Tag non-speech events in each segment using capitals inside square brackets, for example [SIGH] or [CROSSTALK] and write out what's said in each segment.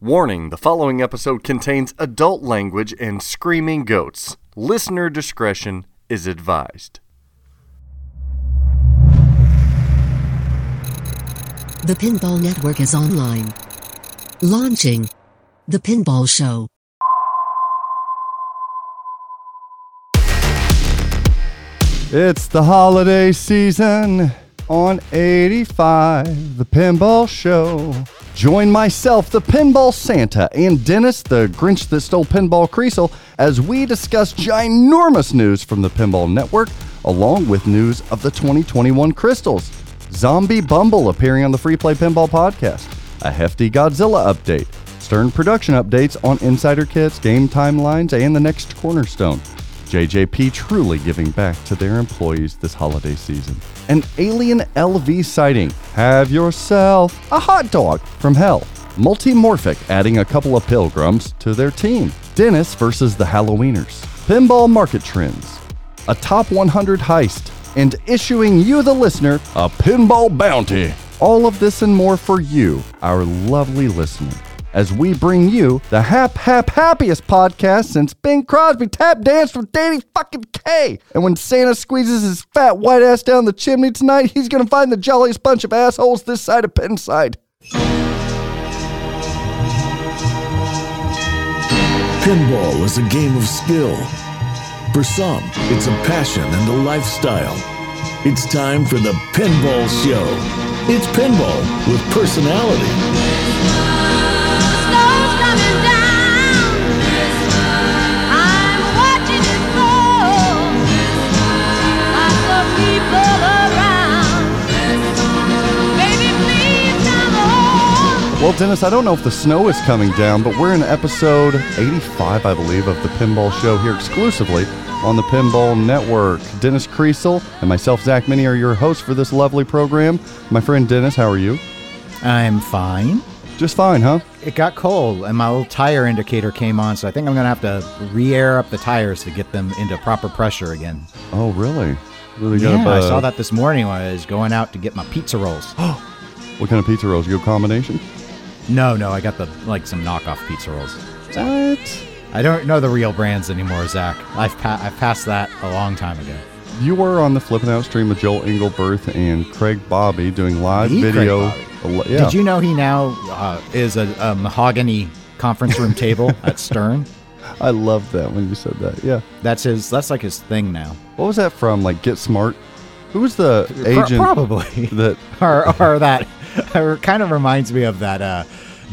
Warning the following episode contains adult language and screaming goats. Listener discretion is advised. The Pinball Network is online. Launching The Pinball Show. It's the holiday season on 85, the Pinball Show. Join myself, the Pinball Santa, and Dennis, the Grinch that stole Pinball Kriesel, as we discuss ginormous news from the Pinball Network, along with news of the 2021 Crystals, Zombie Bumble appearing on the Free Play Pinball Podcast, a hefty Godzilla update, Stern production updates on insider kits, game timelines, and the next cornerstone. JJP truly giving back to their employees this holiday season. An alien LV sighting. Have yourself a hot dog from hell. Multimorphic adding a couple of pilgrims to their team. Dennis versus the Halloweeners. Pinball market trends. A top 100 heist. And issuing you, the listener, a pinball bounty. All of this and more for you, our lovely listener as we bring you the hap hap happiest podcast since Bing Crosby tap danced with Danny fucking Kaye. And when Santa squeezes his fat white ass down the chimney tonight, he's gonna find the jolliest bunch of assholes this side of Pinside. Pinball is a game of skill. For some, it's a passion and a lifestyle. It's time for the Pinball Show. It's pinball with personality. Well, Dennis, I don't know if the snow is coming down, but we're in episode 85, I believe, of the Pinball Show here exclusively on the Pinball Network. Dennis Kriesel and myself, Zach Meny, are your hosts for this lovely program. My friend Dennis, how are you? I'm fine. Just fine, huh? It got cold, and my little tire indicator came on, so I think I'm gonna have to re-air up the tires to get them into proper pressure again. Oh, really? Really Yeah, I saw that this morning when I was going out to get my pizza rolls. [GASPS] What kind of pizza rolls? Good combination? No, no, I got the like some knockoff pizza rolls. What? I don't know the real brands anymore, Zach. I've pa- I've passed that a long time ago. You were on the Flipping Out stream with Joel Engelberth and Craig Bobby doing live The video. Yeah. Did you know he now uh, is a, a mahogany conference room table [LAUGHS] at Stern? I loved that when you said that. Yeah. That's his. That's like his thing now. What was that from? Like Get Smart? Who was the agent probably. that? [LAUGHS] or, or that [LAUGHS] or kind of reminds me of that uh,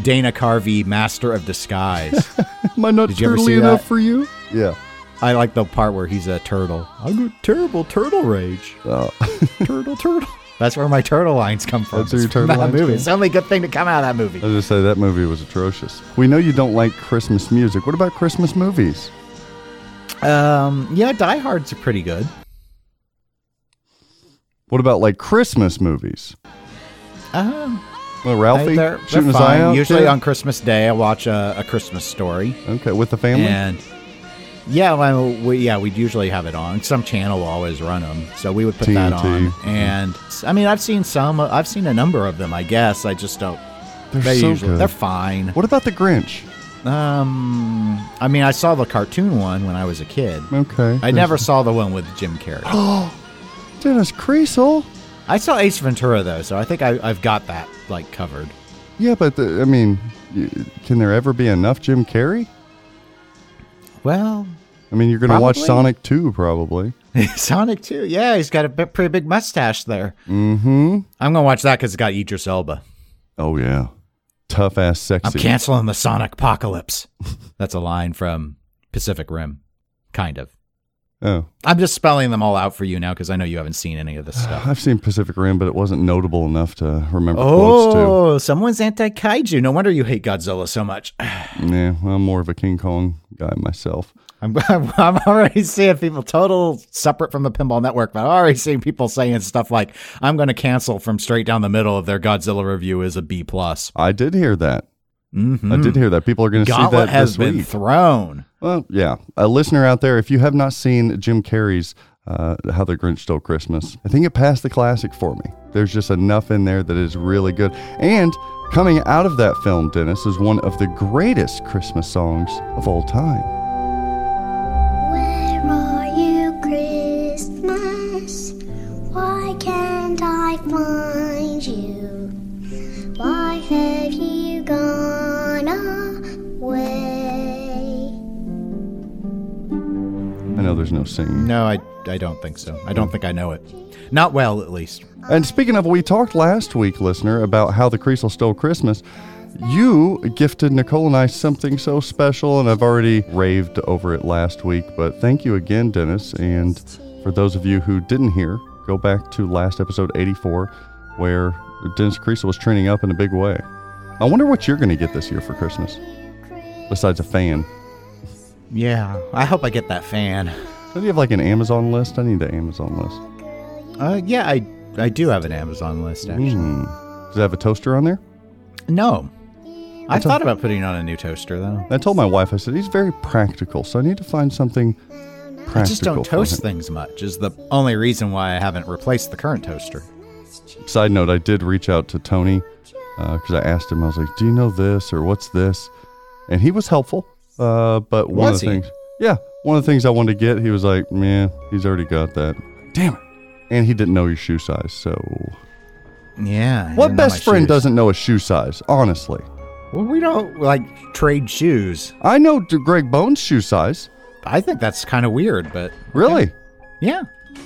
Dana Carvey Master of Disguise. [LAUGHS] Am I not Did you ever turtly see enough that? for you? Yeah. I like the part where he's a turtle. I got terrible turtle rage. Oh. [LAUGHS] Turtle, turtle. That's where my turtle lines come from. That's where your turtle that lines movie. come It's the only good thing to come out of that movie. I was just say that movie was atrocious. We know you don't like Christmas music. What about Christmas movies? Um, yeah, Die Hard's pretty good. What about like Christmas movies? Uh, Well, Ralphie they're, they're shooting his eye out. Usually kid? on Christmas Day, I watch a, a Christmas story. Okay, with the family. And yeah, well, we, yeah, we'd usually have it on. Some channel will always run them, so we would put that on. And I mean, I've seen some. I've seen a number of them. I guess I just don't. They're they so usually good. they're fine. What about the Grinch? Um, I mean, I saw the cartoon one when I was a kid. Okay. I never saw the one with Jim Carrey. Oh, [GASPS] Dennis Kriesel. I saw Ace Ventura though, so I think I, I've got that like covered. Yeah, but the, I mean, can there ever be enough Jim Carrey? Well, I mean, you're going to watch Sonic 2 probably. [LAUGHS] Sonic Two, Yeah, he's got a pretty big mustache there. Mm-hmm. I'm gonna watch that because it's got Idris Elba. Oh yeah, tough ass sexy. I'm canceling the Sonic Apocalypse. [LAUGHS] That's a line from Pacific Rim, kind of. Oh, I'm just spelling them all out for you now because I know you haven't seen any of this stuff. I've seen Pacific Rim, but it wasn't notable enough to remember quotes Oh, someone's anti kaiju. No wonder you hate Godzilla so much. to. [SIGHS] Yeah, I'm more of a King Kong guy myself. I'm, [LAUGHS] I'm, I'm already seeing people total separate from the Pinball Network, but I'm already seeing people saying stuff like, "I'm going to cancel from straight down the middle of their Godzilla review is a B plus." I did hear that. Mm-hmm. I did hear that. People are going to see that has this been week. thrown. Well, yeah. A listener out there, if you have not seen Jim Carrey's uh, How the Grinch Stole Christmas. I think it passed the classic for me. There's just enough in there that is really good. And coming out of that film, Dennis, is one of the greatest Christmas songs of all time. Know there's no singing. No, I, I don't think so. I don't think I know it. Not well, at least. And speaking of, we talked last week, listener, about how the Kriesel stole Christmas. You gifted Nicole and I something so special, and I've already raved over it last week. But thank you again, Dennis. And for those of you who didn't hear, go back to last episode 84, where Dennis Kriesel was training up in a big way. I wonder what you're going to get this year for Christmas, besides a fan. Yeah, I hope I get that fan. Do you have like an Amazon list? I need the Amazon list. Uh, yeah, I I do have an Amazon list actually. Hmm. Does it have a toaster on there? No, I a- thought about putting on a new toaster though. I told my wife, I said, he's very practical, so I need to find something practical. I just don't toast him." things much. Is the only reason why I haven't replaced the current toaster. Side note, I did reach out to Tony because I asked him, I was like, do you know this or what's this? And he was helpful. Uh, but one Was of the he? things, yeah, one of the things I wanted to get, he was like, man, he's already got that. Damn it. And he didn't know your shoe size. So, Yeah. I what didn't know best friend shoes. doesn't know a shoe size? Honestly, Well, we don't like trade shoes. I know D- Greg Bones' shoe size. I think that's kind of weird, but Really? yeah.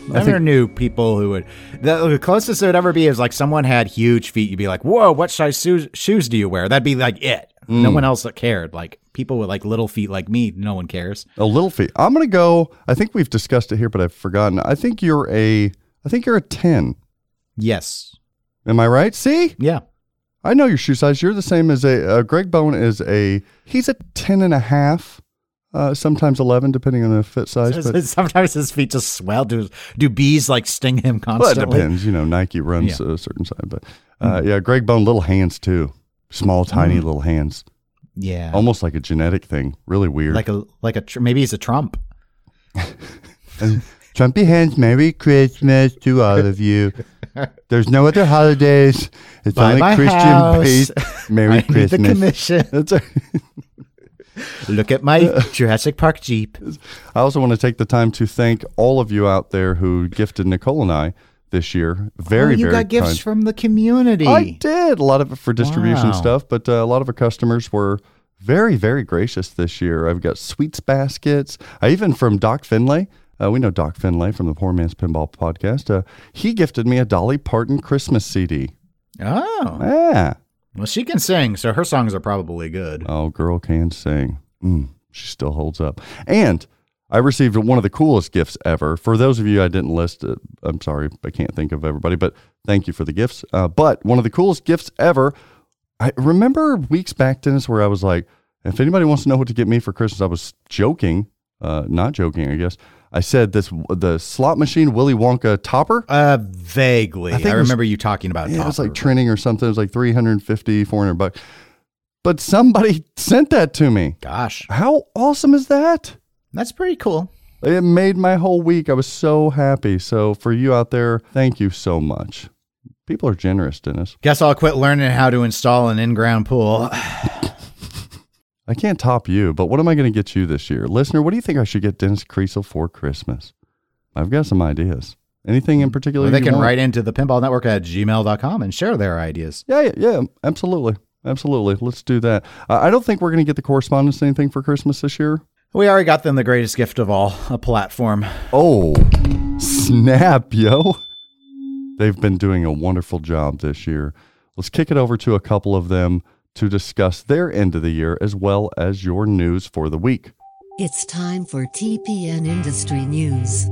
I never think- knew people who would. The, the closest it would ever be is like someone had huge feet. You'd be like, "Whoa, what size shoes, shoes do you wear?" That'd be like it. Mm. No one else that cared. Like people with like little feet like me, no one cares. A little feet. I'm gonna go. I think we've discussed it here, but I've forgotten. I think you're a. I think you're a ten. Yes. Am I right? See, Yeah. I know your shoe size. You're the same as a. Uh, Greg Bone is a. He's a ten and a half. Uh, sometimes eleven, depending on the fit size. [LAUGHS] But Sometimes his feet just swell. Do do bees like sting him constantly? well, it depends. You know, Nike runs Yeah. A certain size, but uh, yeah, Greg Bone, little hands too. Small, tiny little hands. Yeah. Almost like a genetic thing. Really weird. like a like a tr- maybe he's a Trump. [LAUGHS] Trumpy hands, Merry Christmas to all of you. [LAUGHS] There's no other holidays. It's Buy only Christian house. based. [LAUGHS] Merry I need the Christmas. commission. That's a- Look at my Jurassic Park Jeep. I also want to take the time to thank all of you out there who gifted Nicole and I this year. Very, oh, you very got gifts kind. from the community. I did a lot of it for distribution Wow. stuff, but uh, a lot of our customers were very, very gracious this year. I've got sweets baskets. I even from Doc Finlay. Uh, we know Doc Finlay from the Poor Man's Pinball podcast. Uh, he gifted me a Dolly Parton Christmas CD. Oh, Yeah. well, she can sing, so her songs are probably good. Oh, girl can sing. Mm, she still holds up. And I received one of the coolest gifts ever. For those of you I didn't list, uh, I'm sorry, I can't think of everybody, but thank you for the gifts. Uh, but one of the coolest gifts ever. I remember weeks back, Dennis, where I was like, if anybody wants to know what to get me for Christmas, I was joking, uh, not joking, I guess. I said this the slot machine Willy Wonka topper. Uh, vaguely. I I, think it was- remember you talking about. Yeah, it was like trending or something. It was like 350, 400 bucks. But somebody [LAUGHS] sent that to me. Gosh, How awesome is that? That's pretty cool. It made my whole week. I was so happy. So for you out there, thank you so much. People are generous, Dennis. Guess I'll quit learning how to install an in-ground pool. [SIGHS] I can't top you, but what am I going to get you this year? Listener, what do you think I should get Dennis Kriesel for Christmas? I've got some ideas. Anything in particular? Or they can want? write into the pinball network at gmail.com and share their ideas. Yeah, yeah, yeah, absolutely. Absolutely. Let's do that. Uh, I don't think we're going to get the correspondence anything for Christmas this year. We already got them the greatest gift of all, a platform. Oh, snap, yo. They've been doing a wonderful job this year. Let's kick it over to a couple of them to discuss their end of the year as well as your news for the week. It's time for TPN Industry News.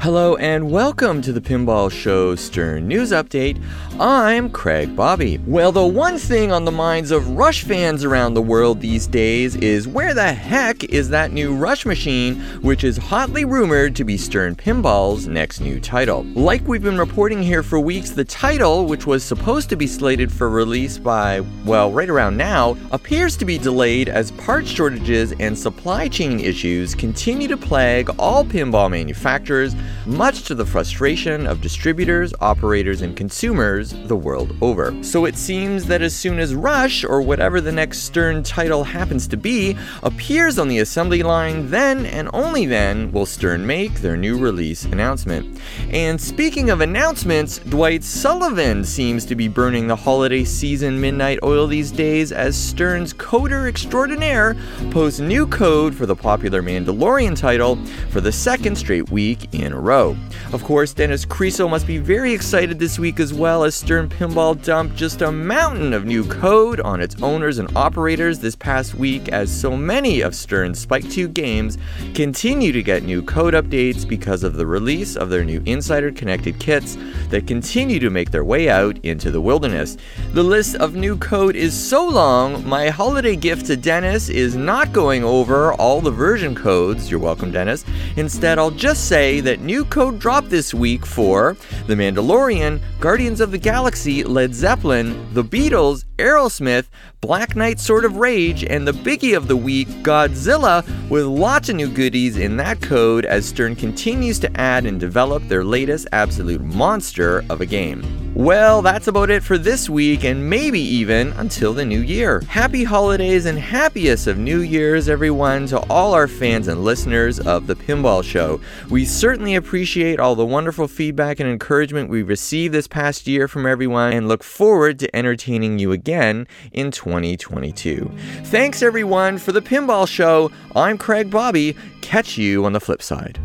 Hello and welcome to the Pinball Show Stern News Update. I'm Craig Bobby. Well, the one thing on the minds of Rush fans around the world these days is where the heck is that new Rush machine, which is hotly rumored to be Stern Pinball's next new title. Like we've been reporting here for weeks, the title, which was supposed to be slated for release by, well, right around now, appears to be delayed as part shortages and supply chain issues continue to plague all pinball manufacturers much to the frustration of distributors, operators, and consumers the world over. So it seems that as soon as Rush, or whatever the next Stern title happens to be, appears on the assembly line, then and only then will Stern make their new release announcement. And speaking of announcements, Dwight Sullivan seems to be burning the holiday season midnight oil these days as Stern's coder extraordinaire posts new code for the popular Mandalorian title for the second straight week in row. Of course, Dennis Kriesel must be very excited this week as well as Stern Pinball dumped just a mountain of new code on its owners and operators this past week as so many of Stern's Spike 2 games continue to get new code updates because of the release of their new Insider connected kits that continue to make their way out into the wilderness. The list of new code is so long, my holiday gift to Dennis is not going over all the version codes. You're welcome, Dennis. Instead, I'll just say that new code dropped this week for The Mandalorian, Guardians of the Galaxy, Led Zeppelin, The Beatles, Aerosmith, Black Knight Sword of Rage, and the biggie of the week, Godzilla, with lots of new goodies in that code as Stern continues to add and develop their latest absolute monster of a game. Well, that's about it for this week, and maybe even until the new year. Happy holidays and happiest of New Year's, everyone, to all our fans and listeners of The Pinball Show. We certainly appreciate all the wonderful feedback and encouragement we've received this past year from everyone and look forward to entertaining you again in 2022. Thanks, everyone, for The Pinball Show. I'm Craig Bobby. Catch you on the flip side.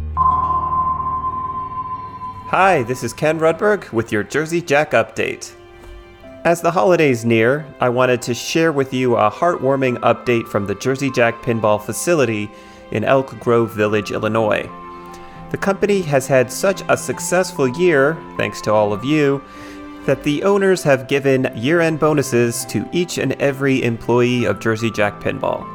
Hi, this is Ken Rudberg with your Jersey Jack update. As the holidays near, I wanted to share with you a heartwarming update from the Jersey Jack Pinball facility in Elk Grove Village, Illinois. The company has had such a successful year, thanks to all of you, that the owners have given year end bonuses to each and every employee of Jersey Jack Pinball.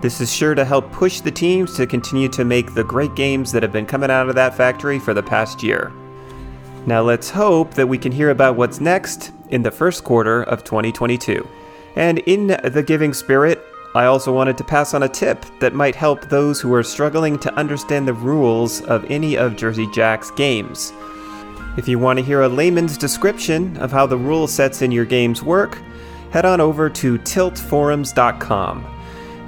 This is sure to help push the teams to continue to make the great games that have been coming out of that factory for the past year. Now let's hope that we can hear about what's next in the first quarter of 2022. And in the giving spirit, I also wanted to pass on a tip that might help those who are struggling to understand the rules of any of Jersey Jack's games. If you want to hear a layman's description of how the rule sets in your games work, head on over to tiltforums.com.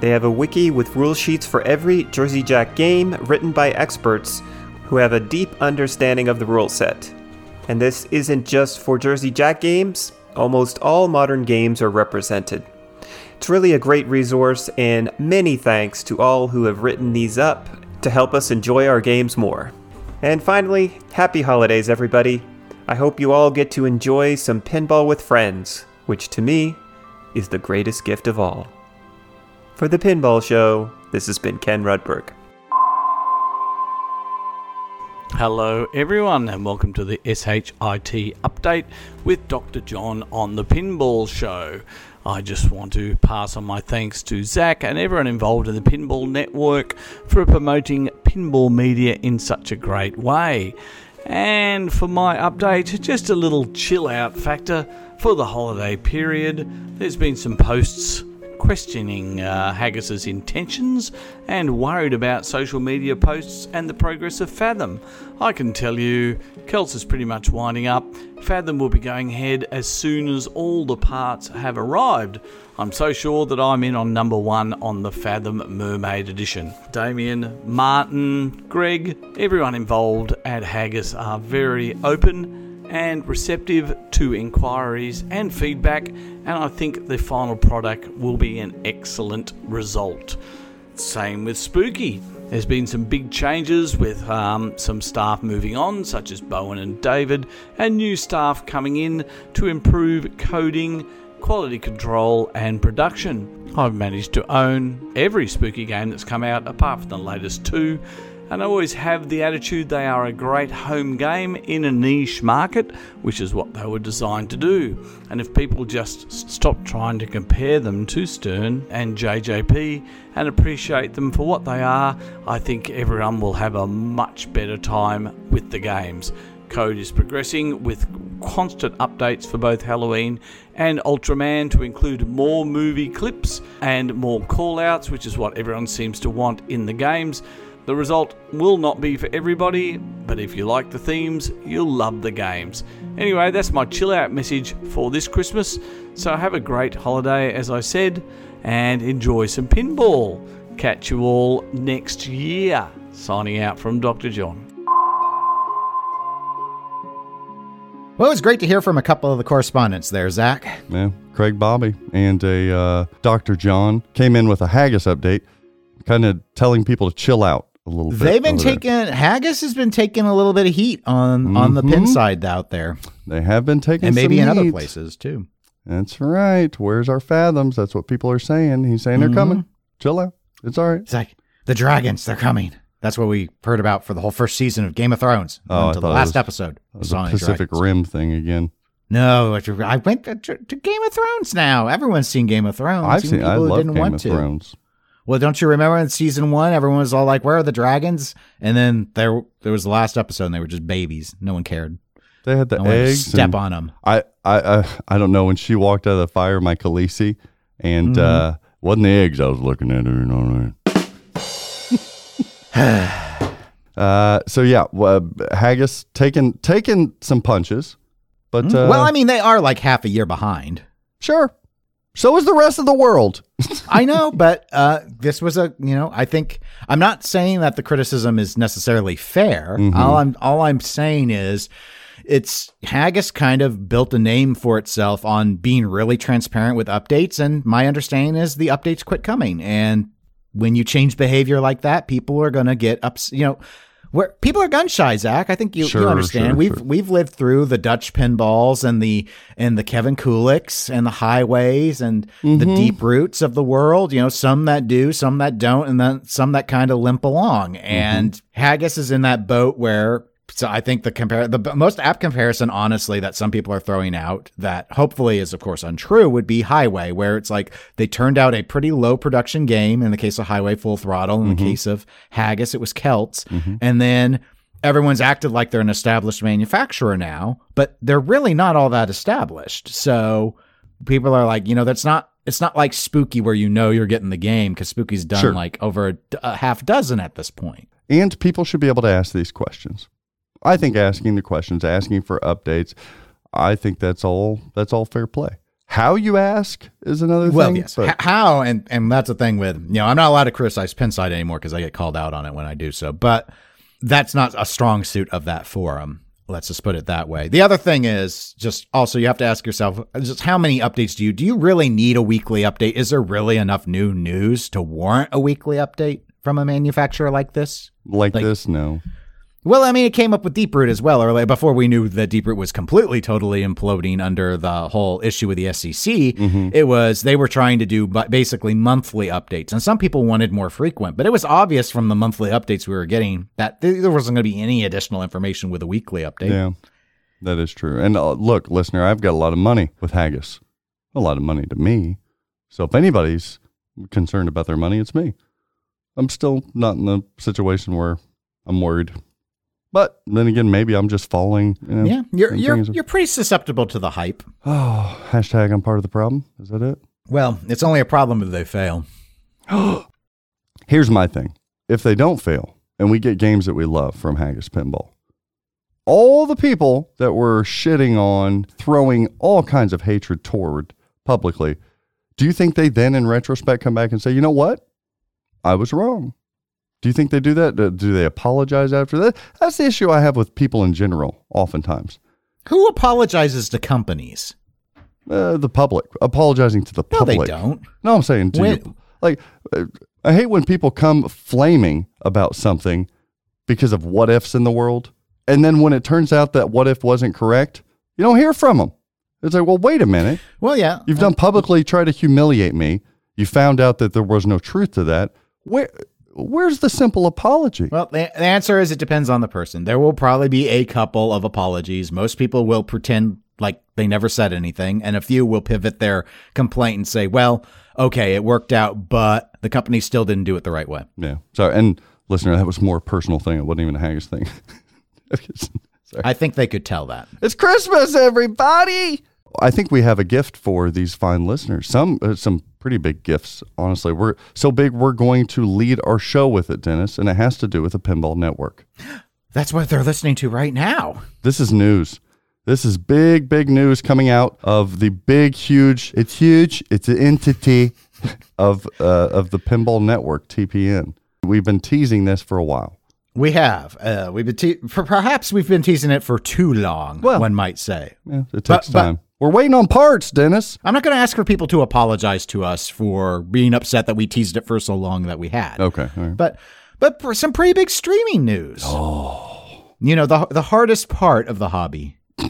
They have a wiki with rule sheets for every Jersey Jack game written by experts who have a deep understanding of the rule set. And this isn't just for Jersey Jack games, almost all modern games are represented. It's really a great resource, and many thanks to all who have written these up to help us enjoy our games more. And finally, happy holidays, everybody. I hope you all get to enjoy some pinball with friends, which to me is the greatest gift of all. For the Pinball Show, this has been Ken Rudberg. Hello, everyone, and welcome to the SHIT update with Dr. John on the Pinball Show. I just want to pass on my thanks to Zach and everyone involved in the Pinball Network for promoting pinball media in such a great way. And for my update, just a little chill out factor for the holiday period. There's been some posts questioning uh, Haggis's intentions and worried about social media posts and the progress of Fathom. I can tell you, Celts is pretty much winding up. Fathom will be going ahead as soon as all the parts have arrived. I'm so sure that I'm in on number one on the Fathom Mermaid Edition. Damien, Martin, Greg, everyone involved at Haggis are very open and receptive to inquiries and feedback, and I think the final product will be an excellent result. Same with Spooky. There's been some big changes with um, some staff moving on, such as Bowen and David, and new staff coming in to improve coding, quality control, and production. I've managed to own every Spooky game that's come out apart from the latest two, and I always have the attitude they are a great home game in a niche market, which is what they were designed to do. And if people just stop trying to compare them to Stern and JJP and appreciate them for what they are, I think everyone will have a much better time with the games. Code is progressing with constant updates for both Halloween and Ultraman to include more movie clips and more callouts, which is what everyone seems to want in the games. The result will not be for everybody, but if you like the themes, you'll love the games. Anyway, that's my chill out message for this Christmas. So have a great holiday, as I said, and enjoy some pinball. Catch you all next year. Signing out from Dr. John. Well, it was great to hear from a couple of the correspondents there, Zach. Yeah, Craig Bobby and a uh, Dr. John came in with a haggis update, kind of telling people to chill out a little bit. They've been over there. taking Haggis has been taking a little bit of heat on on the pin Mhm. side out there, They have been taking and maybe in other places too. That's right. Where's our fathoms? That's what people are saying. He's saying Mm-hmm. they're coming. Chill out. It's all right. It's like the dragons, they're coming. That's what we heard about for the whole first season of Game of Thrones Oh, until the it last was- episode. That was a Pacific Dragons. Rim thing again. No, I went to, to Game of Thrones now. Everyone's seen Game of Thrones. I've even seen. I love didn't Game want of to. Well, don't you remember in season one, everyone was all like, "Where are the dragons?" And then there, there was the last episode, and they were just babies. No one cared. They had the No eggs. step on them. I, I, I, I don't know when she walked out of the fire, my Khaleesi, and Mm-hmm. uh, wasn't the eggs I was looking at her. You know what I mean? uh, so yeah, well, Haggis taking taking some punches, but uh, Mm-hmm. well, I mean, they are like half a year behind. sure. So is the rest of the world. [LAUGHS] I know, but uh, this was a you know I think I'm not saying that the criticism is necessarily fair. Mm-hmm. All I'm all I'm saying is it's Haggis kind of built a name for itself on being really transparent with updates, and my understanding is the updates quit coming, and when you change behavior like that, people are gonna get ups. You know. Where people are gun shy, Zach. I think you, Sure, you understand. sure, we've sure. we've lived through the Dutch pinballs and the and the Kevin Kuleks and the Heighways and the Mm-hmm. Deeproots of the world. You know, some that do, some that don't, and then some that kind of limp along. Mm-hmm. And Haggis is in that boat where. So I think the compare the most apt comparison, honestly, that some people are throwing out that hopefully is of course untrue would be Heighway, where it's like they turned out a pretty low production game in the case of Heighway Full Throttle, in the mm-hmm. case of Haggis it was Celts, mm-hmm. and then everyone's acted like they're an established manufacturer now, but they're really not all that established. So people are like, you know, that's not it's not like Spooky where you know you're getting the game because Spooky's done Sure. like over a half dozen at this point. and people should be able to ask these questions. I think asking the questions, asking for updates, I think that's all that's all fair play. How you ask is another Well, thing. yes. but- H- how and and that's the thing with you know I'm not allowed to criticize Pinside anymore because I get called out on it when I do so. But that's not a strong suit of that forum. Let's just put it that way. The other thing is just also you have to ask yourself just how many updates do you do you really need a weekly update? Is there really enough new news to warrant a weekly update from a manufacturer like this? like, like- this, no. Well, I mean, it came up with Deeproot as well, early before we knew that Deeproot was completely, totally imploding under the whole issue with the SEC. It was they were trying to do basically monthly updates, and some people wanted more frequent. But it was obvious from the monthly updates we were getting that there wasn't going to be any additional information with a weekly update. Yeah, that is true. And uh, look, listener, I've got a lot of money with Haggis, a lot of money to me. So if anybody's concerned about their money, it's me. I'm still not in the situation where I'm worried. But then again, maybe I'm just falling. You know, yeah, you're you're you're pretty susceptible to the hype. Oh, hashtag I'm part of the problem. Is that it? Well, it's only a problem if they fail. [GASPS] Here's my thing. If they don't fail and we get games that we love from Haggis Pinball, all the people that were shitting on, throwing all kinds of hatred toward publicly, do you think they then in retrospect come back and say, you know what? I was wrong. Do you think they do that? Do- they apologize after that? That's the issue I have with people in general, oftentimes. Who apologizes to companies? Uh, the public, apologizing to the No, public. they don't. No, I'm saying to When- you. Like, uh, I hate when people come flaming about something because of what ifs in the world. And then when it turns out that what if wasn't correct, you don't hear from them. It's like, well, wait a minute. Well, yeah, You've done publicly try to humiliate me. You found out that there was no truth to that. Where where's the simple apology? Well, the, the answer is it depends on the person. There will probably be a couple of apologies. Most people will pretend like they never said anything, and a few will pivot their complaint and say, well, okay, it worked out, but the company still didn't do it the right way. Yeah. Sorry. And listener, that was more a personal thing. It wasn't even a haggis thing. [LAUGHS] Sorry. I think they could tell that. It's Christmas, everybody. I think we have a gift for these fine listeners. Some uh, some pretty big gifts, honestly. We're so big we're going to lead our show with it, Dennis, and it has to do with the Pinball Network. [GASPS] That's what they're listening to right now. This is news. This is big, big news coming out of the big, huge. It's huge. It's an entity [LAUGHS] of uh, of the Pinball Network, TPN. We've been teasing this for a while. We have. Uh, we've been te- perhaps we've been teasing it for too long. Well- one might say. Yeah, it takes but- time. We're waiting on parts, Dennis. I'm not going to ask for people to apologize to us for being upset that we teased it for so long that we had. Okay. right. But but for some pretty big streaming news. Oh. You know, the the hardest part of the hobby. [LAUGHS]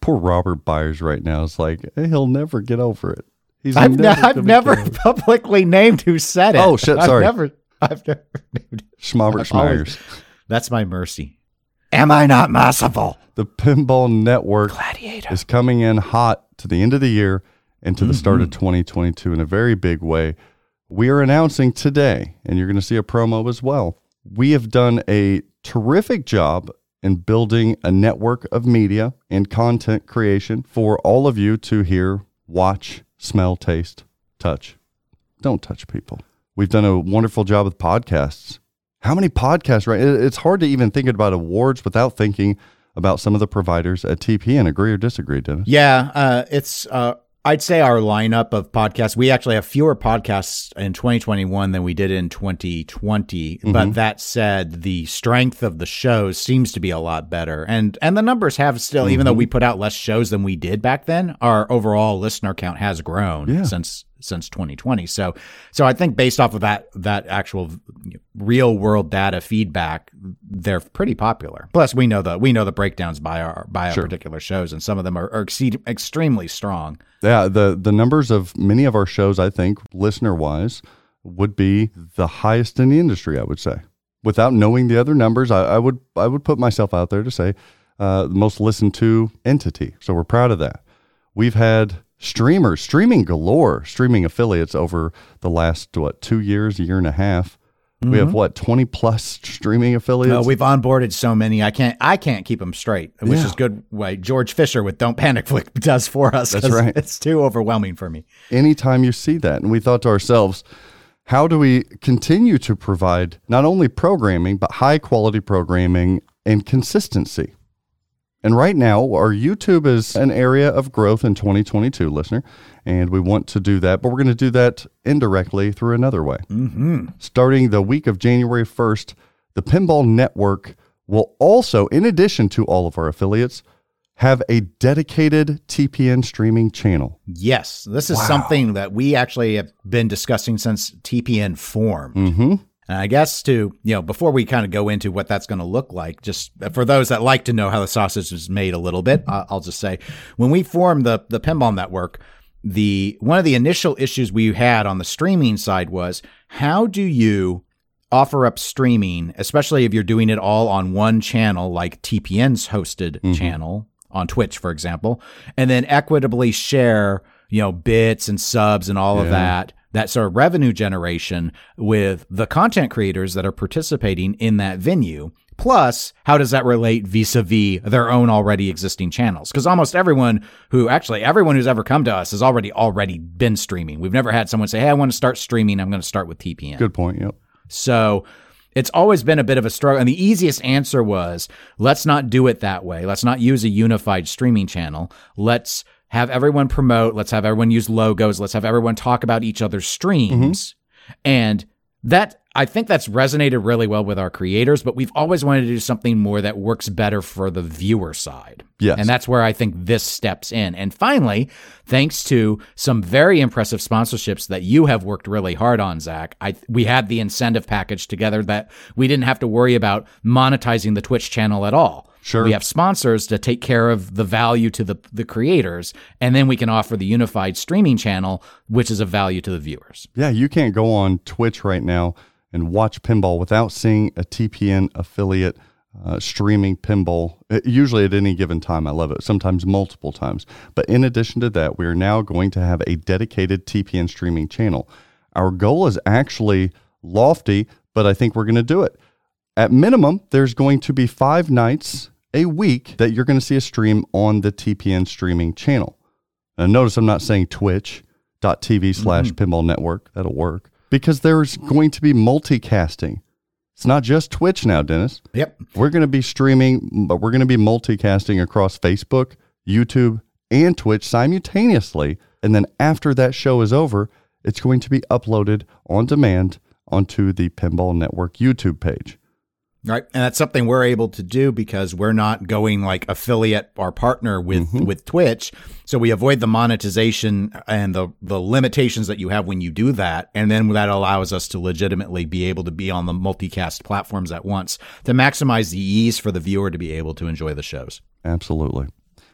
Poor Robert Byers right now is like he'll never get over it. He's I've, ne- never I've never get [LAUGHS] over it. publicly named who said it. Oh, shit, I've sorry. never I've never [LAUGHS] named it. Schmobert Schmeyers. That's my mercy. Am I not merciful? The Pinball Network Gladiator. is coming in hot to the end of the year and to the start Mm-hmm. of 2022 in a very big way. We are announcing today, and you're going to see a promo as well. We have done a terrific job in building a network of media and content creation for all of you to hear, watch, smell, taste, touch. Don't touch people. We've done a wonderful job with podcasts. How many podcasts, right? It's hard to even think about awards without thinking about some of the providers at TPN. Agree or disagree, Dennis? Yeah, uh, it's. Uh, I'd say our lineup of podcasts. We actually have fewer podcasts in 2021 than we did in 2020. Mm-hmm. But that said, the strength of the shows seems to be a lot better, and and the numbers have still. Even Mm-hmm. though we put out less shows than we did back then, our overall listener count has grown Yeah. since since 2020. So so I think based off of that that actual real world data feedback, they're pretty popular. Plus, we know the we know the breakdowns by our by our Sure. particular shows, and some of them are, are exceed, extremely strong. Yeah, the the numbers of many of our shows, I think, listener wise, would be the highest in the industry. I would say, without knowing the other numbers, I, I would I would put myself out there to say uh, the most listened to entity. So we're proud of that. We've had streamers, streaming galore, streaming affiliates over the last what two years, a year and a half. We have mm-hmm. what twenty plus streaming affiliates. No, we've onboarded so many. I can't. I can't keep them straight, which Yeah. is good. Way George Fisher with "Don't Panic" Flick [LAUGHS] does for us. That's right. It's too overwhelming for me. anytime you see that. And we thought to ourselves, how do we continue to provide not only programming, but high quality programming and consistency? And right now, our YouTube is an area of growth in 2022, listener, and we want to do that, but we're going to do that indirectly through another way. Mm-hmm. Starting the week of January 1st, the Pinball Network will also, in addition to all of our affiliates, have a dedicated TPN streaming channel. Yes, this is something that we actually have been discussing since TPN formed. Mm-hmm. And I guess to, you know, before we kind of go into what that's going to look like, just uh, for those that like to know how the sausage is made a little bit, I'll just say when we formed the, the Pinball Network, the one of the initial issues we had on the streaming side was how do you offer up streaming, especially if you're doing it all on one channel, like TPN's hosted mm-hmm. channel on Twitch, for example, and then equitably share, you know, bits and subs and all of Yeah. that, that sort of revenue generation with the content creators that are participating in that venue. Plus, how does that relate vis-a-vis their own already existing channels? Because almost everyone who actually everyone who's ever come to us has already already been streaming. We've never had someone say, "Hey, I want to start streaming. I'm going to start with TPN." Good point. Yep. So it's always been a bit of a struggle. And the easiest answer was let's not do it that way. Let's not use a unified streaming channel. Let's have everyone promote. Let's have everyone use logos. Let's have everyone talk about each other's streams. And that, I think that's resonated really well with our creators, but we've always wanted to do something more that works better for the viewer side. Yes. And that's where I think this steps in. And finally, thanks to some very impressive sponsorships that you have worked really hard on, Zach, I we had the incentive package together that we didn't have to worry about monetizing the Twitch channel at all. Sure. We have sponsors to take care of the value to the, the creators, and then we can offer the unified streaming channel, which is of value to the viewers. Yeah, you can't go on Twitch right now and watch pinball without seeing a TPN affiliate uh, streaming pinball, uh, usually at any given time. I love it, sometimes multiple times. But in addition to that, we are now going to have a dedicated TPN streaming channel. Our goal is actually lofty, but I think we're going to do it. At minimum, there's going to be five nights a week that you're going to see a stream on the TPN streaming channel. Now, notice I'm not saying twitch.tv mm-hmm. slash pinball network. That'll work because there's going to be multicasting. It's not just Twitch now, Dennis. Yep. We're going to be streaming, but we're going to be multicasting across Facebook, YouTube, and Twitch simultaneously. And then after that show is over, it's going to be uploaded on demand onto the Pinball Network YouTube page. Right. And that's something we're able to do because we're not going like affiliate or partner with, with Twitch. So we avoid the monetization and the, the limitations that you have when you do that. And then that allows us to legitimately be able to be on the multicast platforms at once to maximize the ease for the viewer to be able to enjoy the shows. Absolutely.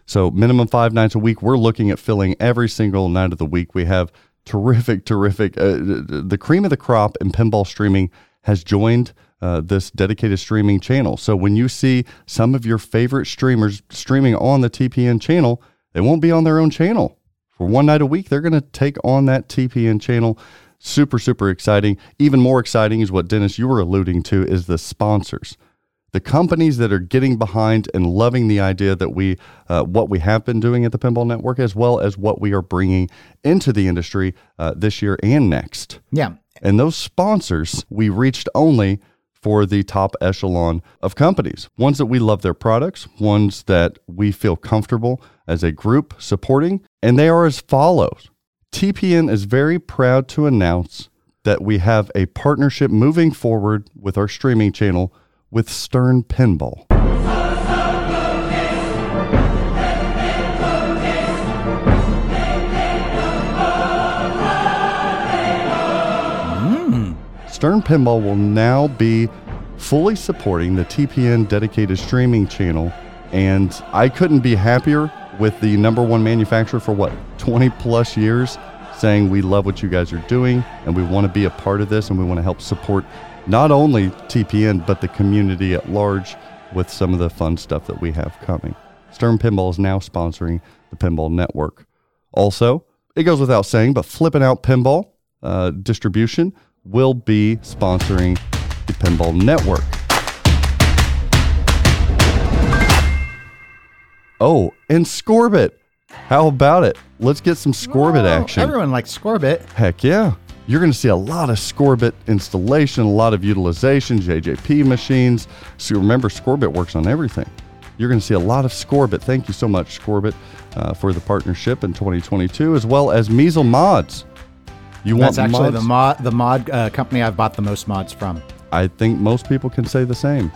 So, minimum five nights a week. We're looking at filling every single night of the week. We have terrific, terrific. Uh, the cream of the crop in pinball streaming has joined uh, this dedicated streaming channel. So, when you see some of your favorite streamers streaming on the TPN channel, they won't be on their own channel. For one night a week, they're going to take on that TPN channel. Super, super exciting. Even more exciting is what Dennis you were alluding to is the sponsors the companies that are getting behind and loving the idea that we uh, what we have been doing at the pinball network as well as what we are bringing into the industry uh, this year and next Yeah. and those sponsors we reached only for the top echelon of companies ones that we love their products ones that we feel comfortable as a group supporting and they are as follows tpn is very proud to announce that we have a partnership moving forward with our streaming channel with Stern Pinball. Stern Pinball will now be fully supporting the TPN dedicated streaming channel, and I couldn't be happier with the number one manufacturer for what 20 plus years saying we love what you guys are doing and we want to be a part of this and we want to help support not only TPN but the community at large with some of the fun stuff that we have coming. Stern Pinball is now sponsoring the Pinball Network. Also, it goes without saying, but Flipping Out Pinball uh, distribution will be sponsoring the Pinball Network. Oh, and Scorbit. How about it? Let's get some Scorbit Oh, action. Everyone likes Scorbit. Heck yeah. You're going to see a lot of Scorbit installation, a lot of utilization, JJP machines. So remember, Scorbit works on everything. You're going to see a lot of Scorbit. Thank you so much, Scorbit, uh, for the partnership in 2022, as well as Mezel Mods. You That's want actually mods? the mod the mod uh, company I've bought the most mods from. I think most people can say the same.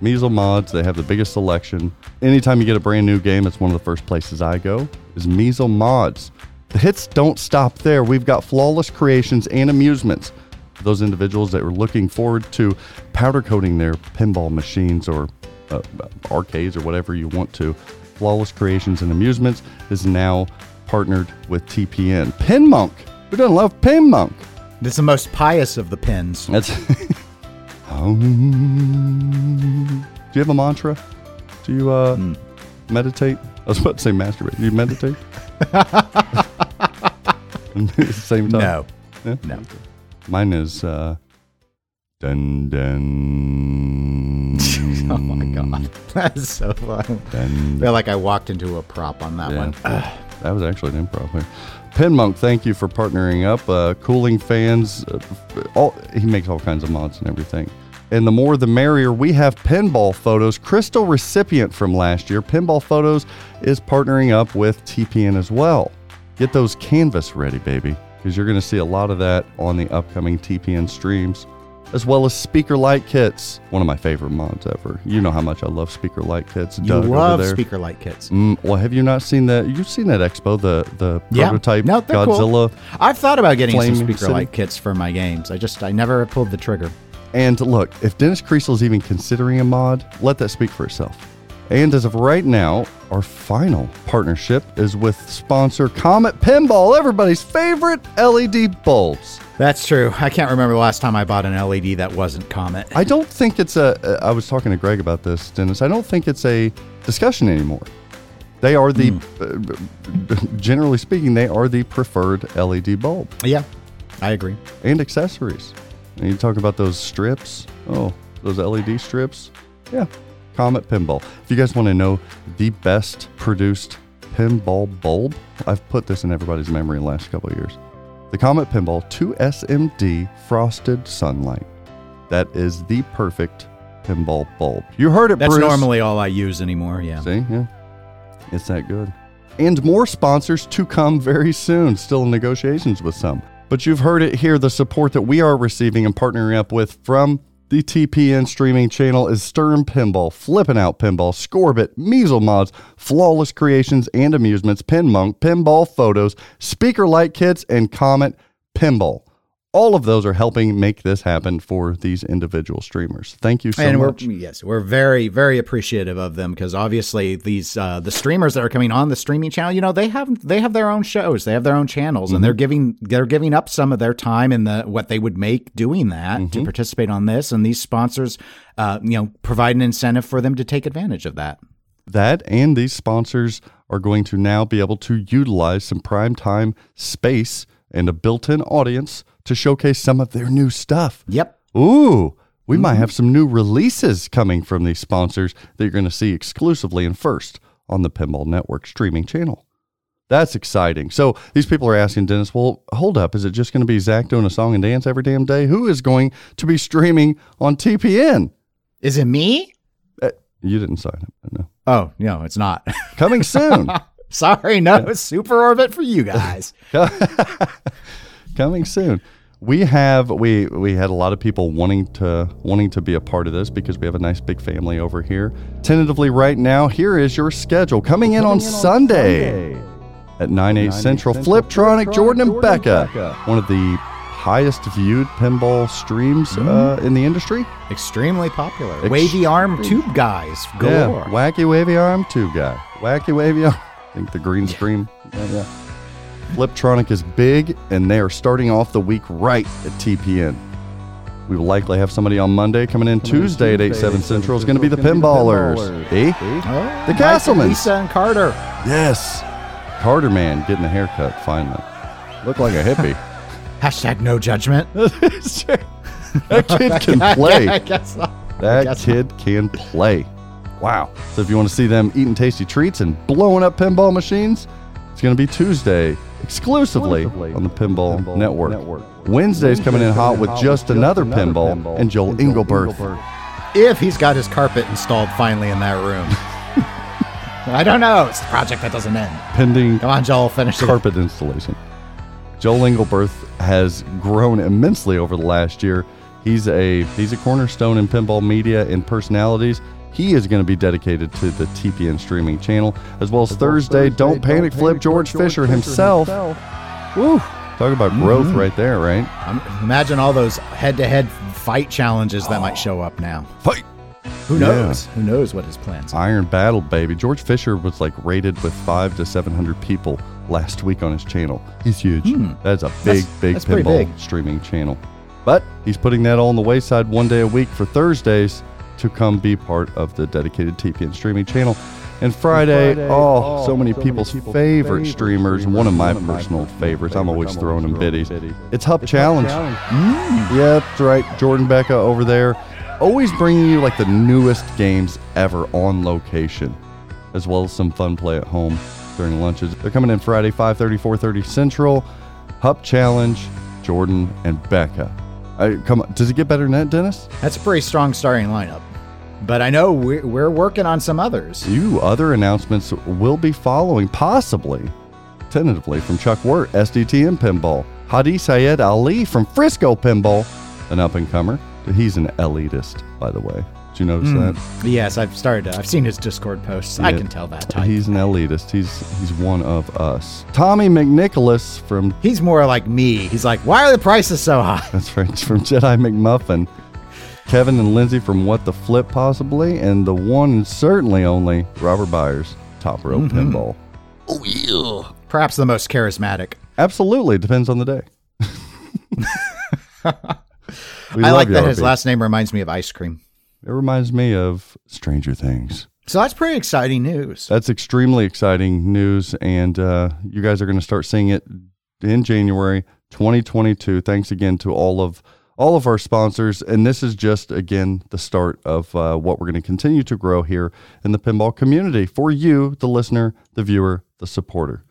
Mezel Mods, they have the biggest selection. Anytime you get a brand new game, it's one of the first places I go, is Mezel Mods. The hits don't stop there. We've got flawless creations and amusements for those individuals that are looking forward to powder coating their pinball machines or uh, arcades or whatever you want to. Flawless Creations and Amusements is now partnered with TPN. Pin Monk. Who doesn't love Pin Monk? Is the most pious of the pins. That's. Um, [LAUGHS] do you have a mantra? Do you uh, Hmm. meditate? I was about to say masturbate. Do you meditate? At [LAUGHS] the [LAUGHS] same time? No. Yeah? No. Mine is uh, dun dun. Oh my god. That's so fun. Dun, I feel like I walked into a prop on that Yeah. one. That was actually an improv. Here. Pin Monk, thank you for partnering up. Uh, cooling fans, uh, all he makes all kinds of mods and everything. And the more the merrier. We have pinball photos. Crystal recipient from last year. Pinball photos is partnering up with TPN as well. Get those canvas ready, baby, because you're going to see a lot of that on the upcoming TPN streams, as well as speaker light kits. One of my favorite mods ever. You know how much I love speaker light kits. You Doug love speaker light kits. Mm, well, have you not seen that? You've seen that expo, the the Yeah. prototype No, they're cool. Godzilla. I've thought about getting some speaker City. light kits for my games. I just I never pulled the trigger. And look, if Dennis Kriesel is even considering a mod, let that speak for itself. And as of right now, our final partnership is with sponsor Comet Pinball, everybody's favorite LED bulbs. That's true. I can't remember the last time I bought an LED that wasn't Comet. I don't think it's a. I was talking to Greg about this, Dennis. I don't think it's a discussion anymore. They are the, uh, [LAUGHS] generally speaking, they are the preferred LED bulb Yeah, I agree. and accessories. And you talk about those strips. Oh, those LED strips. Yeah, Comet Pinball. If you guys want to know the best produced pinball bulb, I've put this in everybody's memory in the last couple of years. The Comet Pinball 2SMD Frosted Sunlight. That is the perfect pinball bulb. You heard it, That's Bruce. normally all I use anymore. Yeah. See, yeah, it's that good. And more sponsors to come very soon. Still in negotiations with some. But you've heard it here. The support that we are receiving and partnering up with from the TPN streaming channel is Stern Pinball, Flippin' Out Pinball, Scorbit, Mezel Mods, Flawless Creations and Amusements, Pin Monk, Pinball Photos, Speaker Light Kits, and Comet Pinball. All of those are helping make this happen for these individual streamers. Thank you so and much. we're yes, we're very very appreciative of them because obviously these uh, the streamers that are coming on the streaming channel, you know, they have they have their own shows, they have their own channels, and they're giving they're giving up some of their time and the what they would make doing that to participate on this, and these sponsors, uh, you know, provide an incentive for them to take advantage of that. that and these sponsors are going to now be able to utilize some prime time space and a built-in audience to showcase some of their new stuff. Yep. Ooh, we might have some new releases coming from these sponsors that you're going to see exclusively and first on the Pinball Network streaming channel. That's exciting. So these people are asking Dennis, well, hold up. Is it just going to be Zach doing a song and dance every damn day? Who is going to be streaming on TPN? Is it me? Uh, you didn't sign up. No. Oh no, it's not. Coming soon. [LAUGHS] Sorry, no, it's Super Orbit for you guys. [LAUGHS] coming soon. We have we we had a lot of people wanting to wanting to be a part of this because we have a nice big family over here. Tentatively right now, here is your schedule. Coming in on Sunday at 9 8 Central, Fliptronic, Jordan and Becca. One of the highest viewed pinball streams uh, in the industry. Extremely popular. Ex- Wavy arm tube guys Yeah, wacky wavy arm tube guy. Wacky wavy arm. [LAUGHS] I think the green screen. Yeah, yeah. Fliptronic is big, and they are starting off the week right at TPN. We will likely have somebody on Monday coming in Tuesday at 8 7 Central. Is going to be the Pinballers. Eh? Oh, The Mike, Castlemans. Lisa and Carter. Yes. Carter Man getting a haircut finally. Look like a hippie. [LAUGHS] Hashtag no judgment. [LAUGHS] that kid can [LAUGHS] play. I guess so. That guess kid can play. Wow. So if you want to see them eating tasty treats and blowing up pinball machines, it's going to be Tuesday exclusively, on the Pinball, Network. Wednesday's coming in hot with just another pinball and Joel Engelberth. If he's got his carpet installed finally in that room. [LAUGHS] I don't know. It's the project that doesn't end. Pending Come on, Joel, finish it. carpet installation. Joel Engelberth has grown immensely over the last year. He's a he's a cornerstone in pinball media and personalities. He is going to be dedicated to the TPN streaming channel as well as Thursday. Don't panic, flip George Fisher himself. Woo! Talk about growth right there, right? Um, imagine all those head-to-head fight challenges that might show up now. Fight! Who knows? Who knows what his plans are? Iron Battle, baby. George Fisher was like rated with five to seven hundred people last week on his channel. He's huge. That's a big, That's- big that's pinball big. streaming channel. But he's putting that all on the wayside one day a week for Thursdays to come be part of the dedicated TPN streaming channel. And Friday, oh, so many people's favorite streamers. One of my personal favorites. I'm always throwing them biddies. It's Hub Challenge. Mm. Yeah, that's right. Jordan Becca over there. Always bringing you like the newest games ever on location, as well as some fun play at home during lunches. They're coming in Friday, 5.30, 4.30 Central. Hup Challenge, Jordan and Becca. I, come on, does it get better than that, Dennis? That's a pretty strong starting lineup. But I know we're, we're working on some others. You other announcements will be following, possibly, tentatively, from Chuck Wirt, SDTM Pinball, Hadi Sayed Ali from Frisco Pinball, an up and comer. He's an elitist, by the way. Did you notice hmm. that? Yes, I've started. To, I've seen his Discord posts. I can tell that type. He's an elitist. He's he's one of us. Tommy McNicholas from He's more like me. He's like, why are the prices so high? that's right from Jedi McMuffin. Kevin and Lindsay from What the Flip, possibly, and the one and certainly only Robert Byers, Top Rope Mm-hmm. Pinball. Perhaps the most charismatic. Absolutely, depends on the day. [LAUGHS] I like you, that his last name reminds me of ice cream. It reminds me of Stranger Things. So that's pretty exciting news. That's extremely exciting news, and uh, you guys are going to start seeing it in January 2022. Thanks again to all of all of our sponsors, and this is just again the start of uh, what we're going to continue to grow here in the pinball community for you, the listener, the viewer, the supporter.